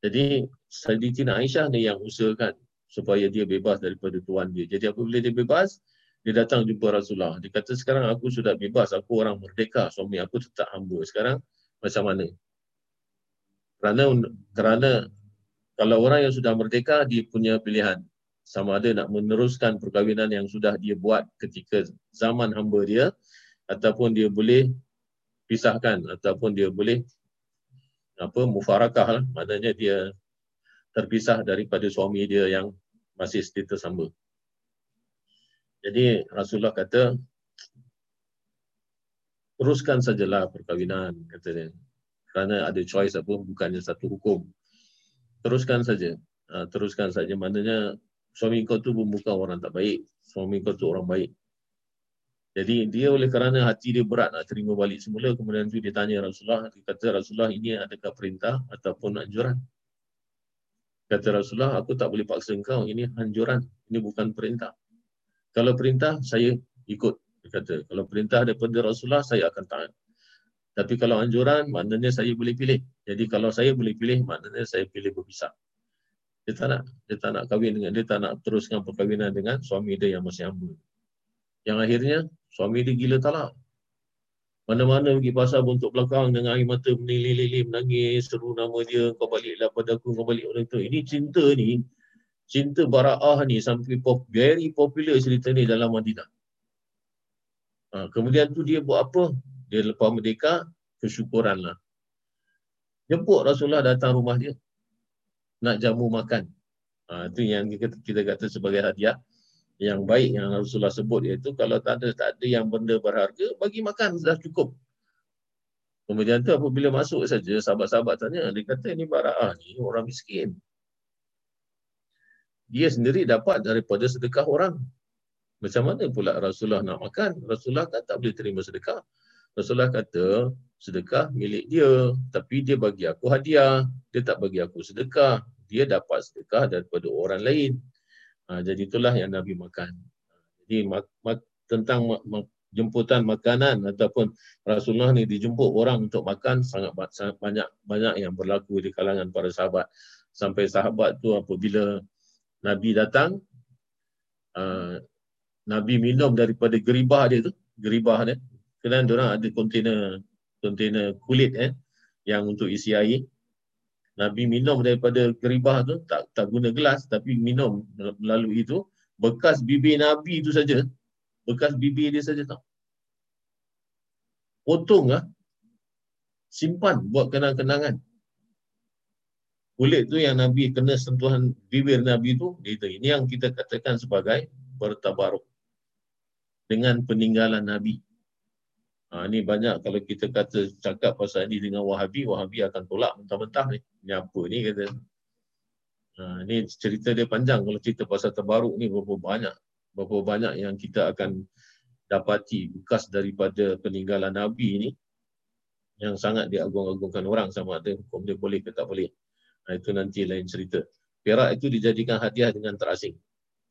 Jadi Saditina Aisyah ni yang usahakan supaya dia bebas daripada tuan dia. Jadi apabila dia bebas, dia datang jumpa Rasulullah. Dia kata sekarang aku sudah bebas, aku orang merdeka, suami aku tetap hamba. Sekarang macam mana? Kerana kerana kalau orang yang sudah merdeka dia punya pilihan sama ada nak meneruskan perkahwinan yang sudah dia buat ketika zaman hamba dia ataupun dia boleh pisahkan ataupun dia boleh apa mufarakah lah. maknanya dia terpisah daripada suami dia yang masih status hamba. Jadi Rasulullah kata teruskan sajalah perkahwinan kata dia. Kerana ada choice apa bukannya satu hukum. Teruskan saja. Uh, teruskan saja maknanya suami kau tu pun bukan orang tak baik. Suami kau tu orang baik. Jadi dia oleh kerana hati dia berat nak terima balik semula kemudian tu dia tanya Rasulullah dia kata Rasulullah ini adakah perintah ataupun anjuran? Kata Rasulullah, aku tak boleh paksa engkau. Ini anjuran. Ini bukan perintah. Kalau perintah, saya ikut. Dia kata, kalau perintah daripada Rasulullah, saya akan taat. Tapi kalau anjuran, maknanya saya boleh pilih. Jadi kalau saya boleh pilih, maknanya saya pilih berpisah. Dia tak nak, dia tak nak kahwin dengan, dia tak nak teruskan perkahwinan dengan suami dia yang masih hamba. Yang akhirnya, suami dia gila talak. Mana-mana pergi pasar untuk belakang dengan air mata menilih-lilih, menangis, seru nama dia, kau baliklah pada aku, kau balik orang itu. Ini cinta ni, cinta bara'ah ni sampai pop, very popular cerita ni dalam Madinah. Ha, kemudian tu dia buat apa? Dia lepas merdeka, kesyukuran lah. Jemput Rasulullah datang rumah dia. Nak jamu makan. Ha, itu yang kita, kita kata sebagai hadiah yang baik yang Rasulullah sebut iaitu kalau tak ada tak ada yang benda berharga bagi makan sudah cukup. Kemudian tu apabila masuk saja sahabat-sahabat tanya dia kata ini bara'ah ni orang miskin. Dia sendiri dapat daripada sedekah orang. Macam mana pula Rasulullah nak makan? Rasulullah kan tak boleh terima sedekah. Rasulullah kata sedekah milik dia tapi dia bagi aku hadiah. Dia tak bagi aku sedekah. Dia dapat sedekah daripada orang lain. Ha, jadi itulah yang Nabi makan. Jadi mak, mak, tentang mak, mak, jemputan makanan ataupun Rasulullah ni dijemput orang untuk makan sangat, sangat banyak banyak yang berlaku di kalangan para sahabat. Sampai sahabat tu apabila Nabi datang, uh, Nabi minum daripada geribah dia tu, geribah dia. Kerana orang ada kontainer kontainer kulit eh yang untuk isi air. Nabi minum daripada keribah tu, tak tak guna gelas tapi minum melalui itu, bekas bibir Nabi itu saja, bekas bibir dia saja tau. Potong lah, simpan buat kenang-kenangan. Kulit tu yang Nabi kena sentuhan bibir Nabi tu, itu ini yang kita katakan sebagai bertabaruk dengan peninggalan Nabi. Ha, ni banyak kalau kita kata cakap pasal ni dengan Wahabi, Wahabi akan tolak mentah-mentah ni. Ni apa ni kata. Ha, ni cerita dia panjang kalau cerita pasal terbaruk ni berapa banyak. Berapa banyak yang kita akan dapati bekas daripada peninggalan Nabi ni yang sangat diagung-agungkan orang sama ada hukum dia boleh ke tak boleh. Ha, itu nanti lain cerita. Perak itu dijadikan hadiah dengan terasing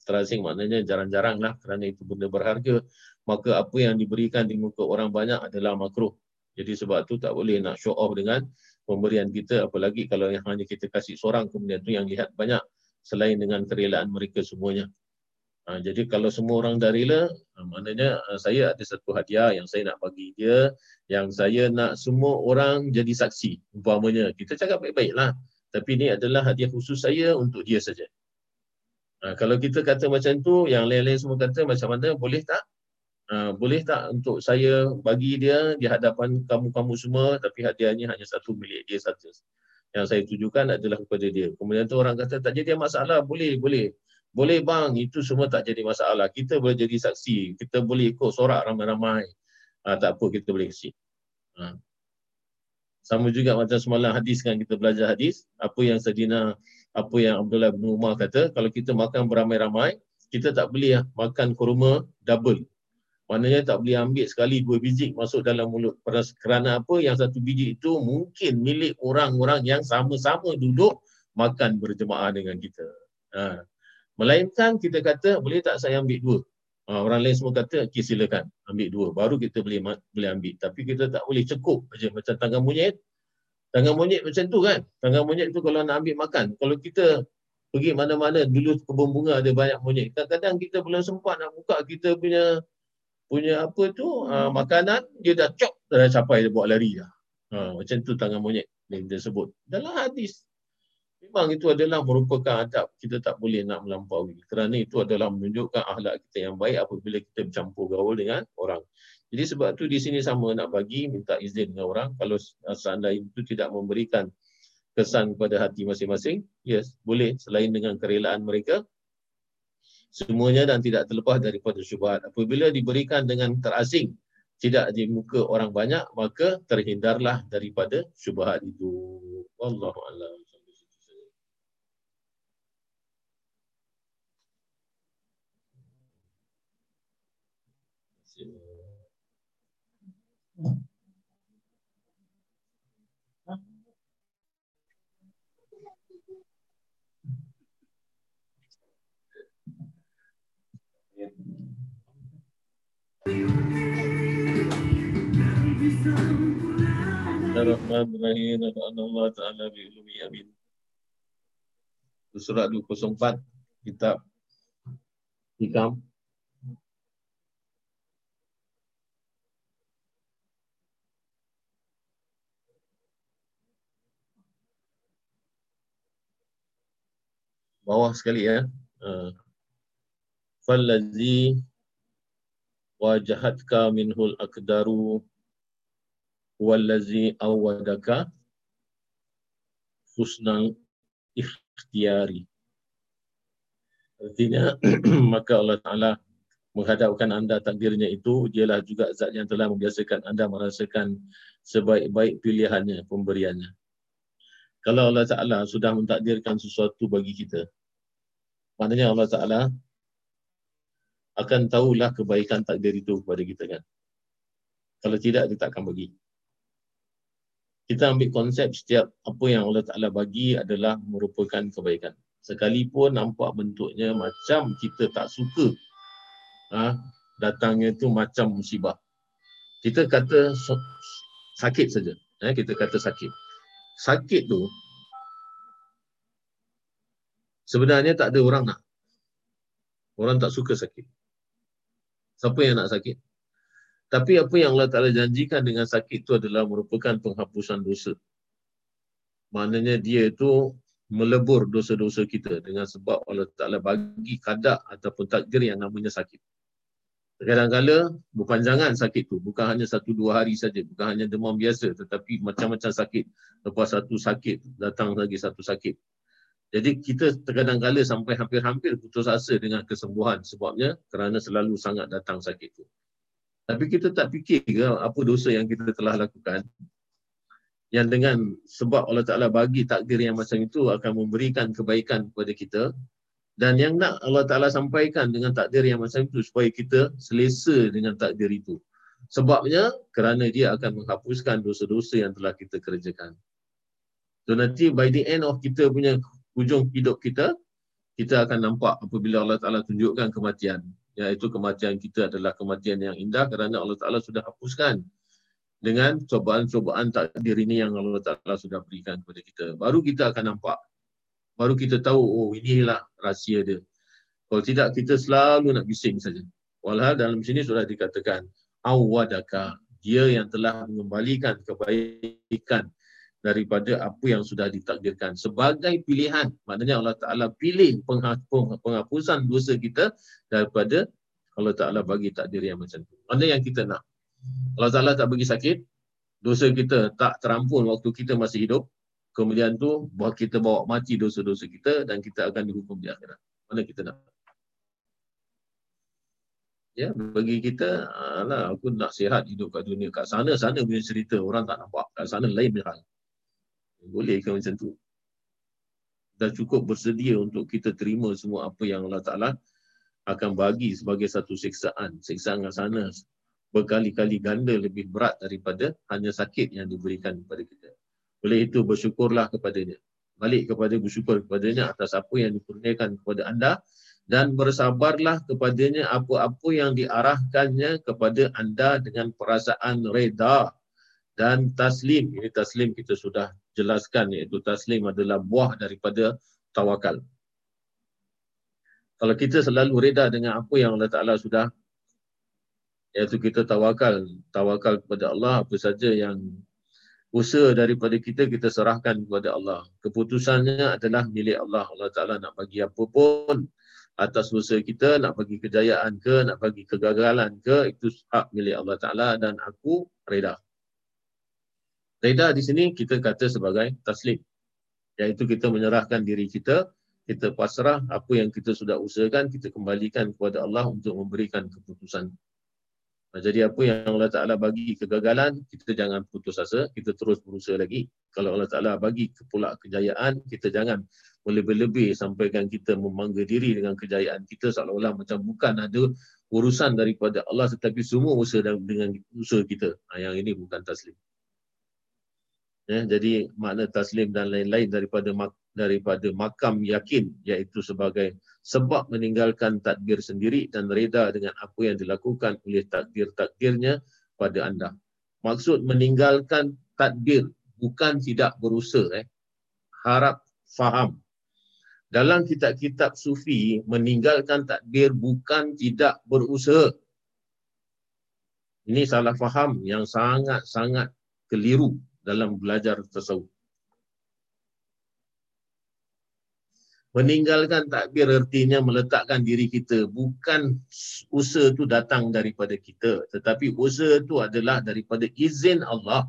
terasing maknanya jarang-jarang lah kerana itu benda berharga maka apa yang diberikan di muka orang banyak adalah makruh. Jadi sebab tu tak boleh nak show off dengan pemberian kita apalagi kalau yang hanya kita kasih seorang kemudian tu yang lihat banyak selain dengan kerelaan mereka semuanya. Ha, jadi kalau semua orang dah rela ha, maknanya ha, saya ada satu hadiah yang saya nak bagi dia yang saya nak semua orang jadi saksi. Umpamanya kita cakap baik-baik lah tapi ini adalah hadiah khusus saya untuk dia saja. Ha, kalau kita kata macam tu, yang lain-lain semua kata macam mana, boleh tak? Ha, boleh tak untuk saya bagi dia di hadapan kamu-kamu semua, tapi hadiahnya hanya satu milik dia saja. Yang saya tujukan adalah kepada dia. Kemudian tu orang kata, tak jadi masalah, boleh, boleh. Boleh bang, itu semua tak jadi masalah. Kita boleh jadi saksi. Kita boleh ikut sorak ramai-ramai. Ha, tak apa, kita boleh kasih. Ha. Sama juga macam semalam hadis kan kita belajar hadis. Apa yang Sadina apa yang Abdullah bin Umar kata, kalau kita makan beramai-ramai, kita tak boleh makan kurma double. Maknanya tak boleh ambil sekali dua biji masuk dalam mulut. Kerana apa? Yang satu biji itu mungkin milik orang-orang yang sama-sama duduk makan berjemaah dengan kita. Ha. Melainkan kita kata, boleh tak saya ambil dua? Ha, orang lain semua kata, okay, silakan ambil dua. Baru kita boleh boleh ambil. Tapi kita tak boleh cukup aja macam tangga monyet. Tangan monyet macam tu kan. Tangan monyet tu kalau nak ambil makan. Kalau kita pergi mana-mana dulu kebun bunga ada banyak monyet. Kadang-kadang kita belum sempat nak buka kita punya punya apa tu uh, makanan dia dah cop dah capai dia buat lari dah. Ha, macam tu tangan monyet yang dia sebut. Dalam hadis memang itu adalah merupakan adab kita tak boleh nak melampaui. Kerana itu adalah menunjukkan akhlak kita yang baik apabila kita bercampur gaul dengan orang. Jadi sebab tu di sini sama nak bagi minta izin dengan orang kalau seandainya itu tidak memberikan kesan kepada hati masing-masing, yes, boleh selain dengan kerelaan mereka semuanya dan tidak terlepas daripada syubhat. Apabila diberikan dengan terasing, tidak di muka orang banyak, maka terhindarlah daripada syubhat itu. Wallahu a'lam. Surat 204, kitab Hikam. Bawah sekali ya. Uh, Fallazi wajahatka minhul akdaru wallazi awadaka husnal ikhtiyari. Artinya, <clears throat> maka Allah Ta'ala menghadapkan anda takdirnya itu, dialah juga zat yang telah membiasakan anda merasakan sebaik-baik pilihannya, pemberiannya. Kalau Allah Ta'ala sudah mentakdirkan sesuatu bagi kita, maknanya Allah Ta'ala akan tahulah kebaikan takdir itu kepada kita kan. Kalau tidak, dia tak akan bagi. Kita ambil konsep setiap apa yang Allah Ta'ala bagi adalah merupakan kebaikan. Sekalipun nampak bentuknya macam kita tak suka ha, datangnya tu macam musibah. Kita kata sakit saja. Eh, kita kata sakit. Sakit tu sebenarnya tak ada orang nak. Orang tak suka sakit. Siapa yang nak sakit? Tapi apa yang Allah Ta'ala janjikan dengan sakit itu adalah merupakan penghapusan dosa. Maknanya dia itu melebur dosa-dosa kita dengan sebab Allah Ta'ala bagi kadar ataupun takdir yang namanya sakit. Kadang-kadang berpanjangan sakit tu. Bukan hanya satu dua hari saja. Bukan hanya demam biasa. Tetapi macam-macam sakit. Lepas satu sakit, datang lagi satu sakit. Jadi kita terkadang-kala sampai hampir-hampir putus asa dengan kesembuhan sebabnya kerana selalu sangat datang sakit itu. Tapi kita tak fikir ke apa dosa yang kita telah lakukan yang dengan sebab Allah Ta'ala bagi takdir yang macam itu akan memberikan kebaikan kepada kita dan yang nak Allah Ta'ala sampaikan dengan takdir yang macam itu supaya kita selesa dengan takdir itu. Sebabnya kerana dia akan menghapuskan dosa-dosa yang telah kita kerjakan. So nanti by the end of kita punya hujung hidup kita, kita akan nampak apabila Allah Ta'ala tunjukkan kematian. Iaitu kematian kita adalah kematian yang indah kerana Allah Ta'ala sudah hapuskan dengan cobaan-cobaan takdir ini yang Allah Ta'ala sudah berikan kepada kita. Baru kita akan nampak. Baru kita tahu, oh inilah rahsia dia. Kalau tidak, kita selalu nak bising saja. Walhal dalam sini sudah dikatakan, awadaka, dia yang telah mengembalikan kebaikan daripada apa yang sudah ditakdirkan sebagai pilihan maknanya Allah Taala pilih penghapusan dosa kita daripada Allah Taala bagi takdir yang macam tu mana yang kita nak Allah Taala tak bagi sakit dosa kita tak terampun waktu kita masih hidup kemudian tu buat kita bawa mati dosa-dosa kita dan kita akan dihukum di akhirat mana kita nak Ya, bagi kita, lah, aku nak sihat hidup kat dunia. Kat sana, sana punya cerita. Orang tak nampak. Kat sana lain punya hal. Boleh ke macam tu? Dah cukup bersedia untuk kita terima semua apa yang Allah Ta'ala akan bagi sebagai satu siksaan. Siksaan kat sana berkali-kali ganda lebih berat daripada hanya sakit yang diberikan kepada kita. Oleh itu bersyukurlah kepadanya. Balik kepada bersyukur kepadanya atas apa yang dikurniakan kepada anda dan bersabarlah kepadanya apa-apa yang diarahkannya kepada anda dengan perasaan reda dan taslim. Ini taslim kita sudah jelaskan iaitu taslim adalah buah daripada tawakal. Kalau kita selalu reda dengan apa yang Allah Ta'ala sudah iaitu kita tawakal, tawakal kepada Allah apa saja yang usaha daripada kita kita serahkan kepada Allah. Keputusannya adalah milik Allah. Allah Taala nak bagi apa pun atas usaha kita, nak bagi kejayaan ke, nak bagi kegagalan ke, itu hak milik Allah Taala dan aku reda. Reda di sini kita kata sebagai taslim. Iaitu kita menyerahkan diri kita, kita pasrah apa yang kita sudah usahakan, kita kembalikan kepada Allah untuk memberikan keputusan jadi apa yang Allah Ta'ala bagi kegagalan, kita jangan putus asa, kita terus berusaha lagi. Kalau Allah Ta'ala bagi pula kejayaan, kita jangan lebih-lebih sampaikan kita memangga diri dengan kejayaan kita seolah-olah macam bukan ada urusan daripada Allah tetapi semua usaha dengan usaha kita. Yang ini bukan taslim. Ya, jadi makna taslim dan lain-lain daripada daripada makam yakin iaitu sebagai sebab meninggalkan takdir sendiri dan reda dengan apa yang dilakukan oleh takdir-takdirnya pada anda. Maksud meninggalkan takdir bukan tidak berusaha. Eh. Harap faham. Dalam kitab-kitab sufi, meninggalkan takdir bukan tidak berusaha. Ini salah faham yang sangat-sangat keliru dalam belajar tasawuf. Meninggalkan takbir artinya meletakkan diri kita. Bukan usaha itu datang daripada kita. Tetapi usaha itu adalah daripada izin Allah.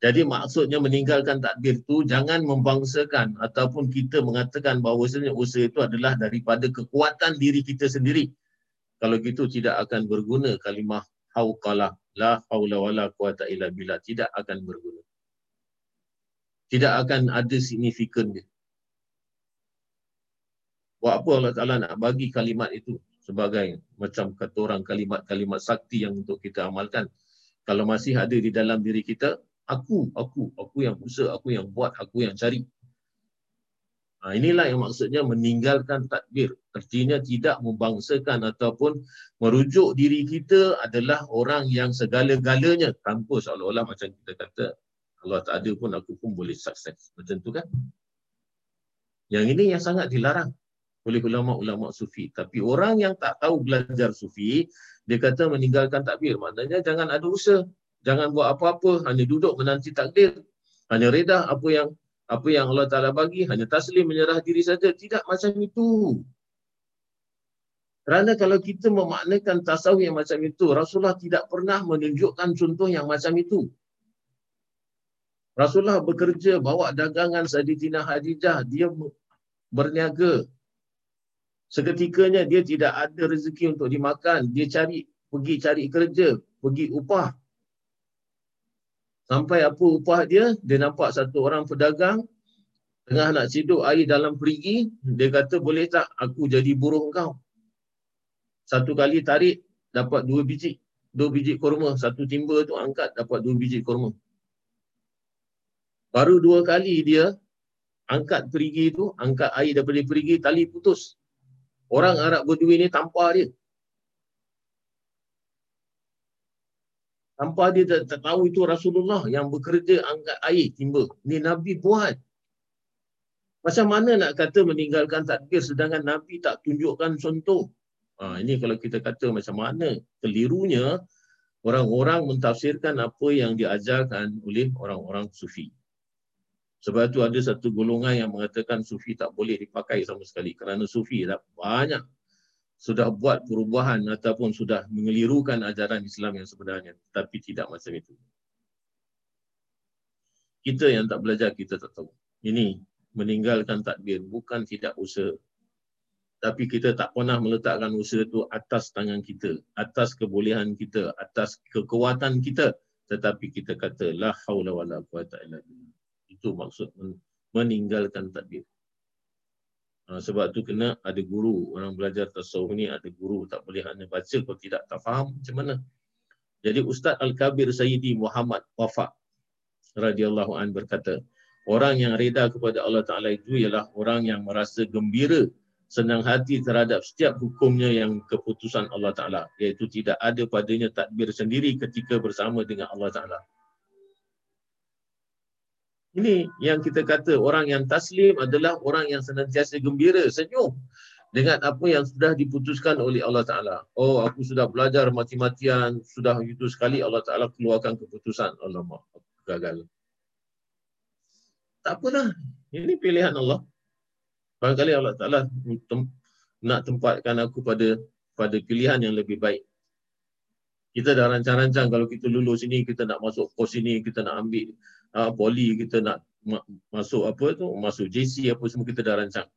Jadi maksudnya meninggalkan takbir itu jangan membangsakan ataupun kita mengatakan bahawa usaha itu adalah daripada kekuatan diri kita sendiri. Kalau gitu tidak akan berguna kalimah hauqalah la haula wala quwata illa billah tidak akan berguna. Tidak akan ada signifikan dia. Buat apa Allah Ta'ala nak bagi kalimat itu sebagai macam kata orang kalimat-kalimat sakti yang untuk kita amalkan. Kalau masih ada di dalam diri kita, aku, aku, aku yang usaha, aku yang buat, aku yang cari. Ha, inilah yang maksudnya meninggalkan takbir. Artinya tidak membangsakan ataupun merujuk diri kita adalah orang yang segala-galanya tanpa seolah-olah macam kita kata Allah tak ada pun aku pun boleh sukses. Macam tu kan? Yang ini yang sangat dilarang oleh ulama-ulama sufi. Tapi orang yang tak tahu belajar sufi, dia kata meninggalkan takbir. Maknanya jangan ada usaha. Jangan buat apa-apa. Hanya duduk menanti takdir. Hanya reda apa yang apa yang Allah Ta'ala bagi. Hanya taslim menyerah diri saja. Tidak macam itu. Kerana kalau kita memaknakan tasawuf yang macam itu, Rasulullah tidak pernah menunjukkan contoh yang macam itu. Rasulullah bekerja bawa dagangan Saditina Hadijah. Dia berniaga seketikanya dia tidak ada rezeki untuk dimakan, dia cari pergi cari kerja, pergi upah. Sampai apa upah dia, dia nampak satu orang pedagang tengah nak ciduk air dalam perigi, dia kata boleh tak aku jadi buruh kau. Satu kali tarik dapat dua biji, dua biji kurma, satu timba tu angkat dapat dua biji kurma. Baru dua kali dia angkat perigi tu, angkat air daripada perigi, tali putus. Orang Arab berdua ni tanpa dia. Tanpa dia tak, tak tahu itu Rasulullah yang bekerja angkat air timba. Ni Nabi buat. Macam mana nak kata meninggalkan takbir sedangkan Nabi tak tunjukkan contoh? Ha, ini kalau kita kata macam mana kelirunya orang-orang mentafsirkan apa yang diajarkan oleh orang-orang sufi. Sebab tu ada satu golongan yang mengatakan sufi tak boleh dipakai sama sekali kerana sufi dah banyak sudah buat perubahan ataupun sudah mengelirukan ajaran Islam yang sebenarnya tapi tidak macam itu. Kita yang tak belajar kita tak tahu. Ini meninggalkan takbir bukan tidak usaha. Tapi kita tak pernah meletakkan usaha itu atas tangan kita, atas kebolehan kita, atas kekuatan kita. Tetapi kita kata, La hawla wa la quwata illa billah itu maksud meninggalkan takbir. Ha, sebab tu kena ada guru. Orang belajar tasawuf ni ada guru. Tak boleh hanya baca kalau tidak tak faham macam mana. Jadi Ustaz Al-Kabir Sayyidi Muhammad Wafak radhiyallahu an berkata, orang yang reda kepada Allah Ta'ala itu ialah orang yang merasa gembira senang hati terhadap setiap hukumnya yang keputusan Allah Ta'ala. Iaitu tidak ada padanya takbir sendiri ketika bersama dengan Allah Ta'ala. Ini yang kita kata orang yang taslim adalah orang yang senantiasa gembira, senyum dengan apa yang sudah diputuskan oleh Allah Ta'ala. Oh, aku sudah belajar mati-matian, sudah itu sekali Allah Ta'ala keluarkan keputusan. Allah aku gagal. Tak apalah. Ini pilihan Allah. Barangkali Allah Ta'ala nak tempatkan aku pada pada pilihan yang lebih baik. Kita dah rancang-rancang kalau kita lulus sini, kita nak masuk kos sini, kita nak ambil uh, poli, kita nak ma- masuk apa tu, masuk JC apa semua kita dah rancang.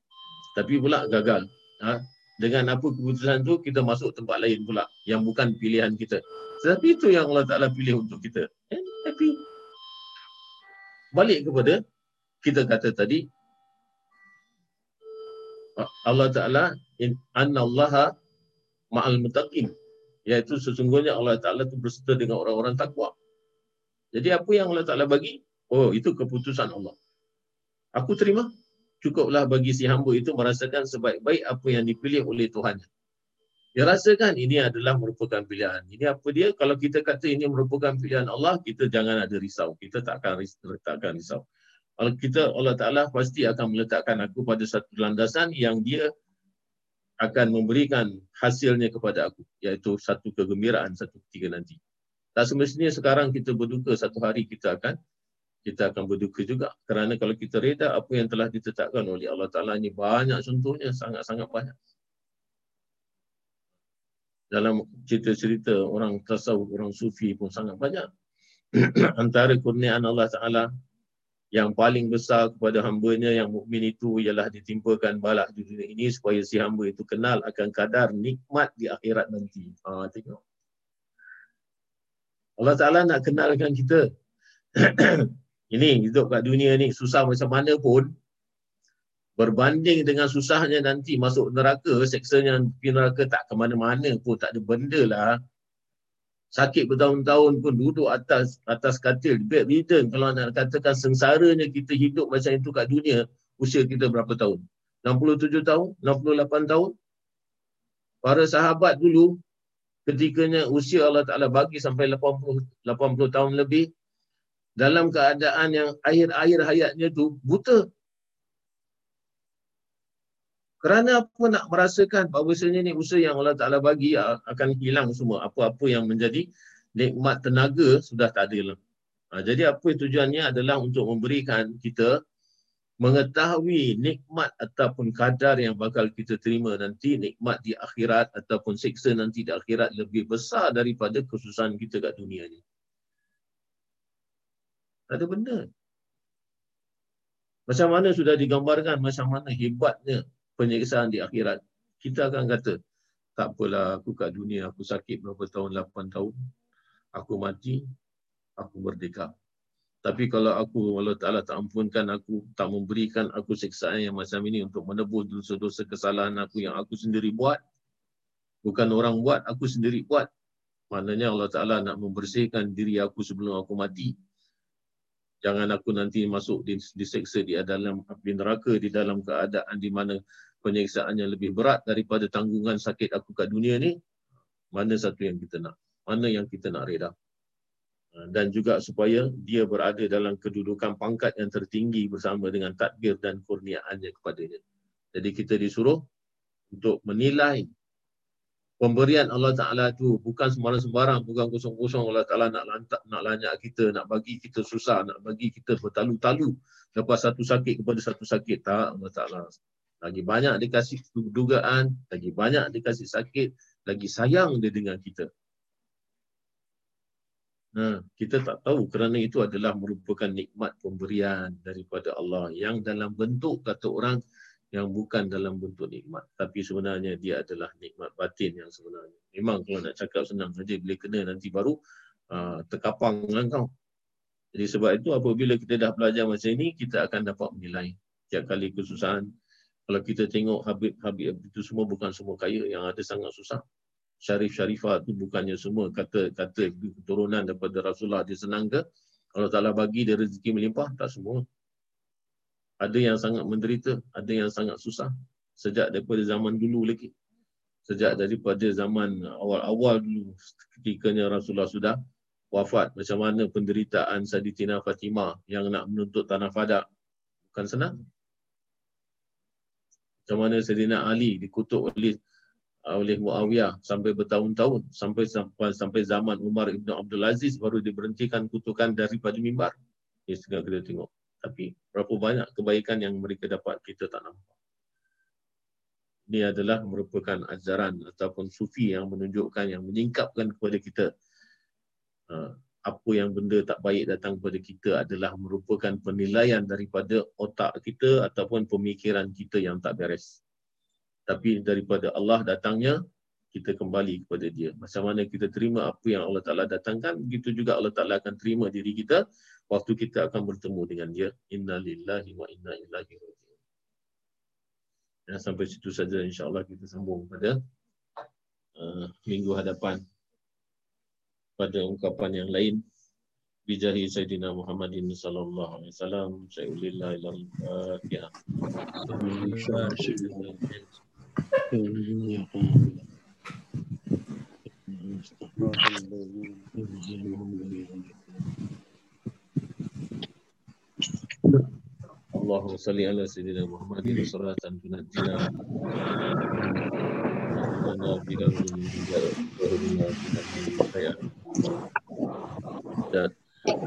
Tapi pula gagal. Ha? Dengan apa keputusan tu kita masuk tempat lain pula yang bukan pilihan kita. Tetapi itu yang Allah Taala pilih untuk kita. Eh, tapi balik kepada kita kata tadi Allah Taala in annallaha ma'al muttaqin iaitu sesungguhnya Allah Taala itu berserta dengan orang-orang takwa. Jadi apa yang Allah Taala bagi? Oh, itu keputusan Allah. Aku terima. Cukuplah bagi si hamba itu merasakan sebaik-baik apa yang dipilih oleh Tuhan. Dia rasakan ini adalah merupakan pilihan. Ini apa dia? Kalau kita kata ini merupakan pilihan Allah, kita jangan ada risau. Kita tak akan takkan risau. Kalau kita Allah Taala pasti akan meletakkan aku pada satu landasan yang dia akan memberikan hasilnya kepada aku iaitu satu kegembiraan satu ketika nanti. Tak semestinya sekarang kita berduka satu hari kita akan kita akan berduka juga kerana kalau kita reda apa yang telah ditetapkan oleh Allah Taala ini banyak contohnya sangat-sangat banyak. Dalam cerita-cerita orang tasawuf, orang sufi pun sangat banyak. <clears throat> Antara kurniaan Allah Taala yang paling besar kepada hambanya yang mukmin itu ialah ditimpakan balak di dunia ini supaya si hamba itu kenal akan kadar nikmat di akhirat nanti. Ha, tengok. Allah Ta'ala nak kenalkan kita. <clears throat> ini hidup kat dunia ni susah macam mana pun berbanding dengan susahnya nanti masuk neraka, seksanya di neraka tak ke mana-mana pun, tak ada benda lah. Sakit bertahun-tahun pun duduk atas atas katil bedridden kalau nak katakan sengsaranya kita hidup macam itu kat dunia usia kita berapa tahun? 67 tahun 68 tahun? Para sahabat dulu ketikanya usia Allah Taala bagi sampai 80 80 tahun lebih dalam keadaan yang akhir-akhir hayatnya tu buta kerana apa nak merasakan bahawasanya ni usaha yang Allah Ta'ala bagi akan hilang semua. Apa-apa yang menjadi nikmat tenaga sudah tak ada lah. Ha, jadi apa tujuannya adalah untuk memberikan kita mengetahui nikmat ataupun kadar yang bakal kita terima nanti nikmat di akhirat ataupun siksa nanti di akhirat lebih besar daripada kesusahan kita kat dunia ni. Ada benda. Macam mana sudah digambarkan macam mana hebatnya penyiksaan di akhirat. Kita akan kata, tak apalah aku kat dunia, aku sakit berapa tahun, 8 tahun. Aku mati, aku merdeka. Tapi kalau aku, Allah Ta'ala tak ampunkan aku, tak memberikan aku siksaan yang macam ini untuk menebus dosa-dosa kesalahan aku yang aku sendiri buat. Bukan orang buat, aku sendiri buat. Maknanya Allah Ta'ala nak membersihkan diri aku sebelum aku mati. Jangan aku nanti masuk diseksa di dalam api neraka di dalam keadaan di mana penyiksaannya lebih berat daripada tanggungan sakit aku kat dunia ni, mana satu yang kita nak? Mana yang kita nak reda? Ha, dan juga supaya dia berada dalam kedudukan pangkat yang tertinggi bersama dengan takbir dan kurniaannya kepadanya. Jadi kita disuruh untuk menilai pemberian Allah Ta'ala itu bukan sembarang-sembarang, bukan kosong-kosong Allah Ta'ala nak lantak, nak lanyak kita, nak bagi kita susah, nak bagi kita bertalu-talu lepas satu sakit kepada satu sakit. Tak, Allah Ta'ala lagi banyak dikasih dugaan, lagi banyak dikasih sakit, lagi sayang dia dengan kita. Nah, kita tak tahu kerana itu adalah merupakan nikmat pemberian daripada Allah yang dalam bentuk kata orang yang bukan dalam bentuk nikmat. Tapi sebenarnya dia adalah nikmat batin yang sebenarnya. Memang kalau nak cakap senang saja bila kena nanti baru uh, terkapang dengan kau. Jadi sebab itu apabila kita dah belajar macam ini, kita akan dapat menilai. Tiap kali kesusahan, kalau kita tengok Habib-Habib itu semua bukan semua kaya yang ada sangat susah. Syarif Syarifah itu bukannya semua kata kata keturunan daripada Rasulullah dia senang ke? Kalau Ta'ala bagi dia rezeki melimpah, tak semua. Ada yang sangat menderita, ada yang sangat susah. Sejak daripada zaman dulu lagi. Sejak daripada zaman awal-awal dulu ketikanya Rasulullah sudah wafat macam mana penderitaan Saditina Fatimah yang nak menuntut tanah Fadak bukan senang macam mana Sayyidina Ali dikutuk oleh oleh Muawiyah sampai bertahun-tahun sampai sampai sampai zaman Umar Ibn Abdul Aziz baru diberhentikan kutukan daripada mimbar. Ini segala kita tengok. Tapi berapa banyak kebaikan yang mereka dapat kita tak nampak. Ini adalah merupakan ajaran ataupun sufi yang menunjukkan yang menyingkapkan kepada kita uh, apa yang benda tak baik datang kepada kita adalah merupakan penilaian daripada otak kita ataupun pemikiran kita yang tak beres tapi daripada Allah datangnya kita kembali kepada dia. Macam mana kita terima apa yang Allah Ta'ala datangkan, begitu juga Allah Ta'ala akan terima diri kita waktu kita akan bertemu dengan dia. Inna lillahi wa inna ilahi raji'un. Ya, sampai situ saja insyaAllah kita sambung pada uh, minggu hadapan pada ungkapan yang lain. Bijahi Sayyidina Muhammadin sallallahu alaihi wasallam. Sayyidina ilal fatihah. اللهم صل على سيدنا محمد صلاة تنجينا لنا بها ومنا بها dan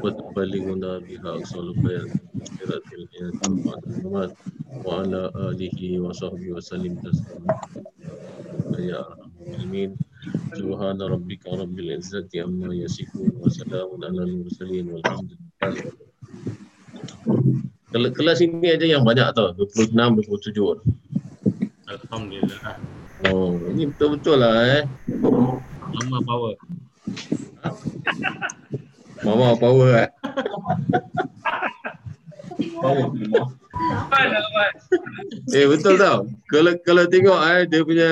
وتبلغنا بها أقصى الخير آخرة الحياة وعلى آله وصحبه وسلم تسليما يا أرحم الراحمين سبحان ربك رب العزة عما يصفون وسلام على المرسلين والحمد لله Kelas, kelas ini aja yang banyak tau, 26, 27. Alhamdulillah. Oh, ini betul-betul lah eh. Mama power. Mama power eh. Mana Abang? Eh betul tau. Kalau kalau tengok eh dia punya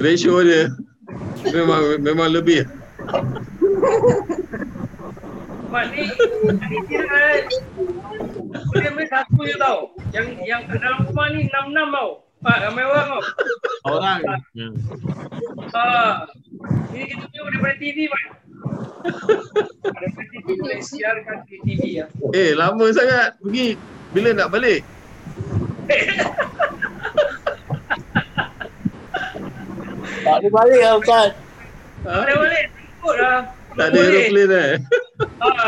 ratio dia memang memang lebih. Mak ni, ni kira boleh main satu je tau. Yang yang kat dalam rumah ni enam-enam tau. Pak, ramai orang tau. Orang. Ha. Ini kita tengok daripada TV, Mak. Daripada TV boleh siarkan di TV ya. Eh lama sangat pergi. Bila nak balik? Tak boleh balik lah Ustaz. Boleh balik. Ikut lah. Tak ada aeroplane eh. Ha.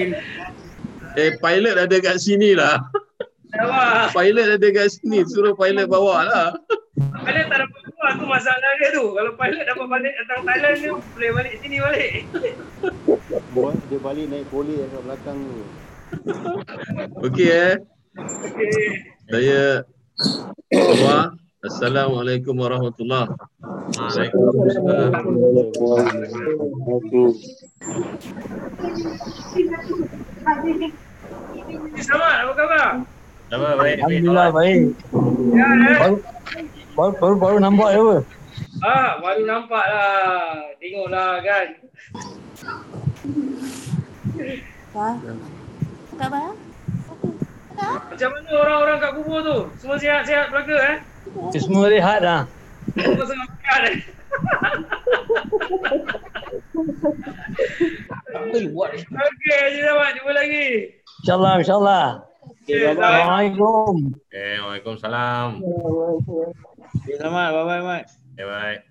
<laughs> Eh pilot ada kat sini lah. Pilot ada kat sini. Suruh pilot bawa lah. Pilot tak dapat keluar tu masalah dia tu. Kalau pilot dapat balik datang Thailand ni boleh balik sini balik. Buat dia balik naik poli kat belakang tu. Okey eh. Okey. Saya. Assalamualaikum warahmatullahi Waalaikumsalam. Selamat, apa khabar? Baik? Alhamdulillah baik. Ya, ya. Baru baru baru, baru nampak je apa? Ah, baru nampak lah. Tengoklah kan. Apa? Khabar? Macam mana orang-orang kat kubur tu? Semua sihat-sihat belaka eh? Semua rehat dah. Semua sangat makan eh? <laughs> Okey, Haji Zaman. Jumpa lagi. InsyaAllah, insyaAllah. Okay, Assalamualaikum. Eh, Waalaikumsalam. Okay, selamat. Bye-bye, Mat. Eh, bye.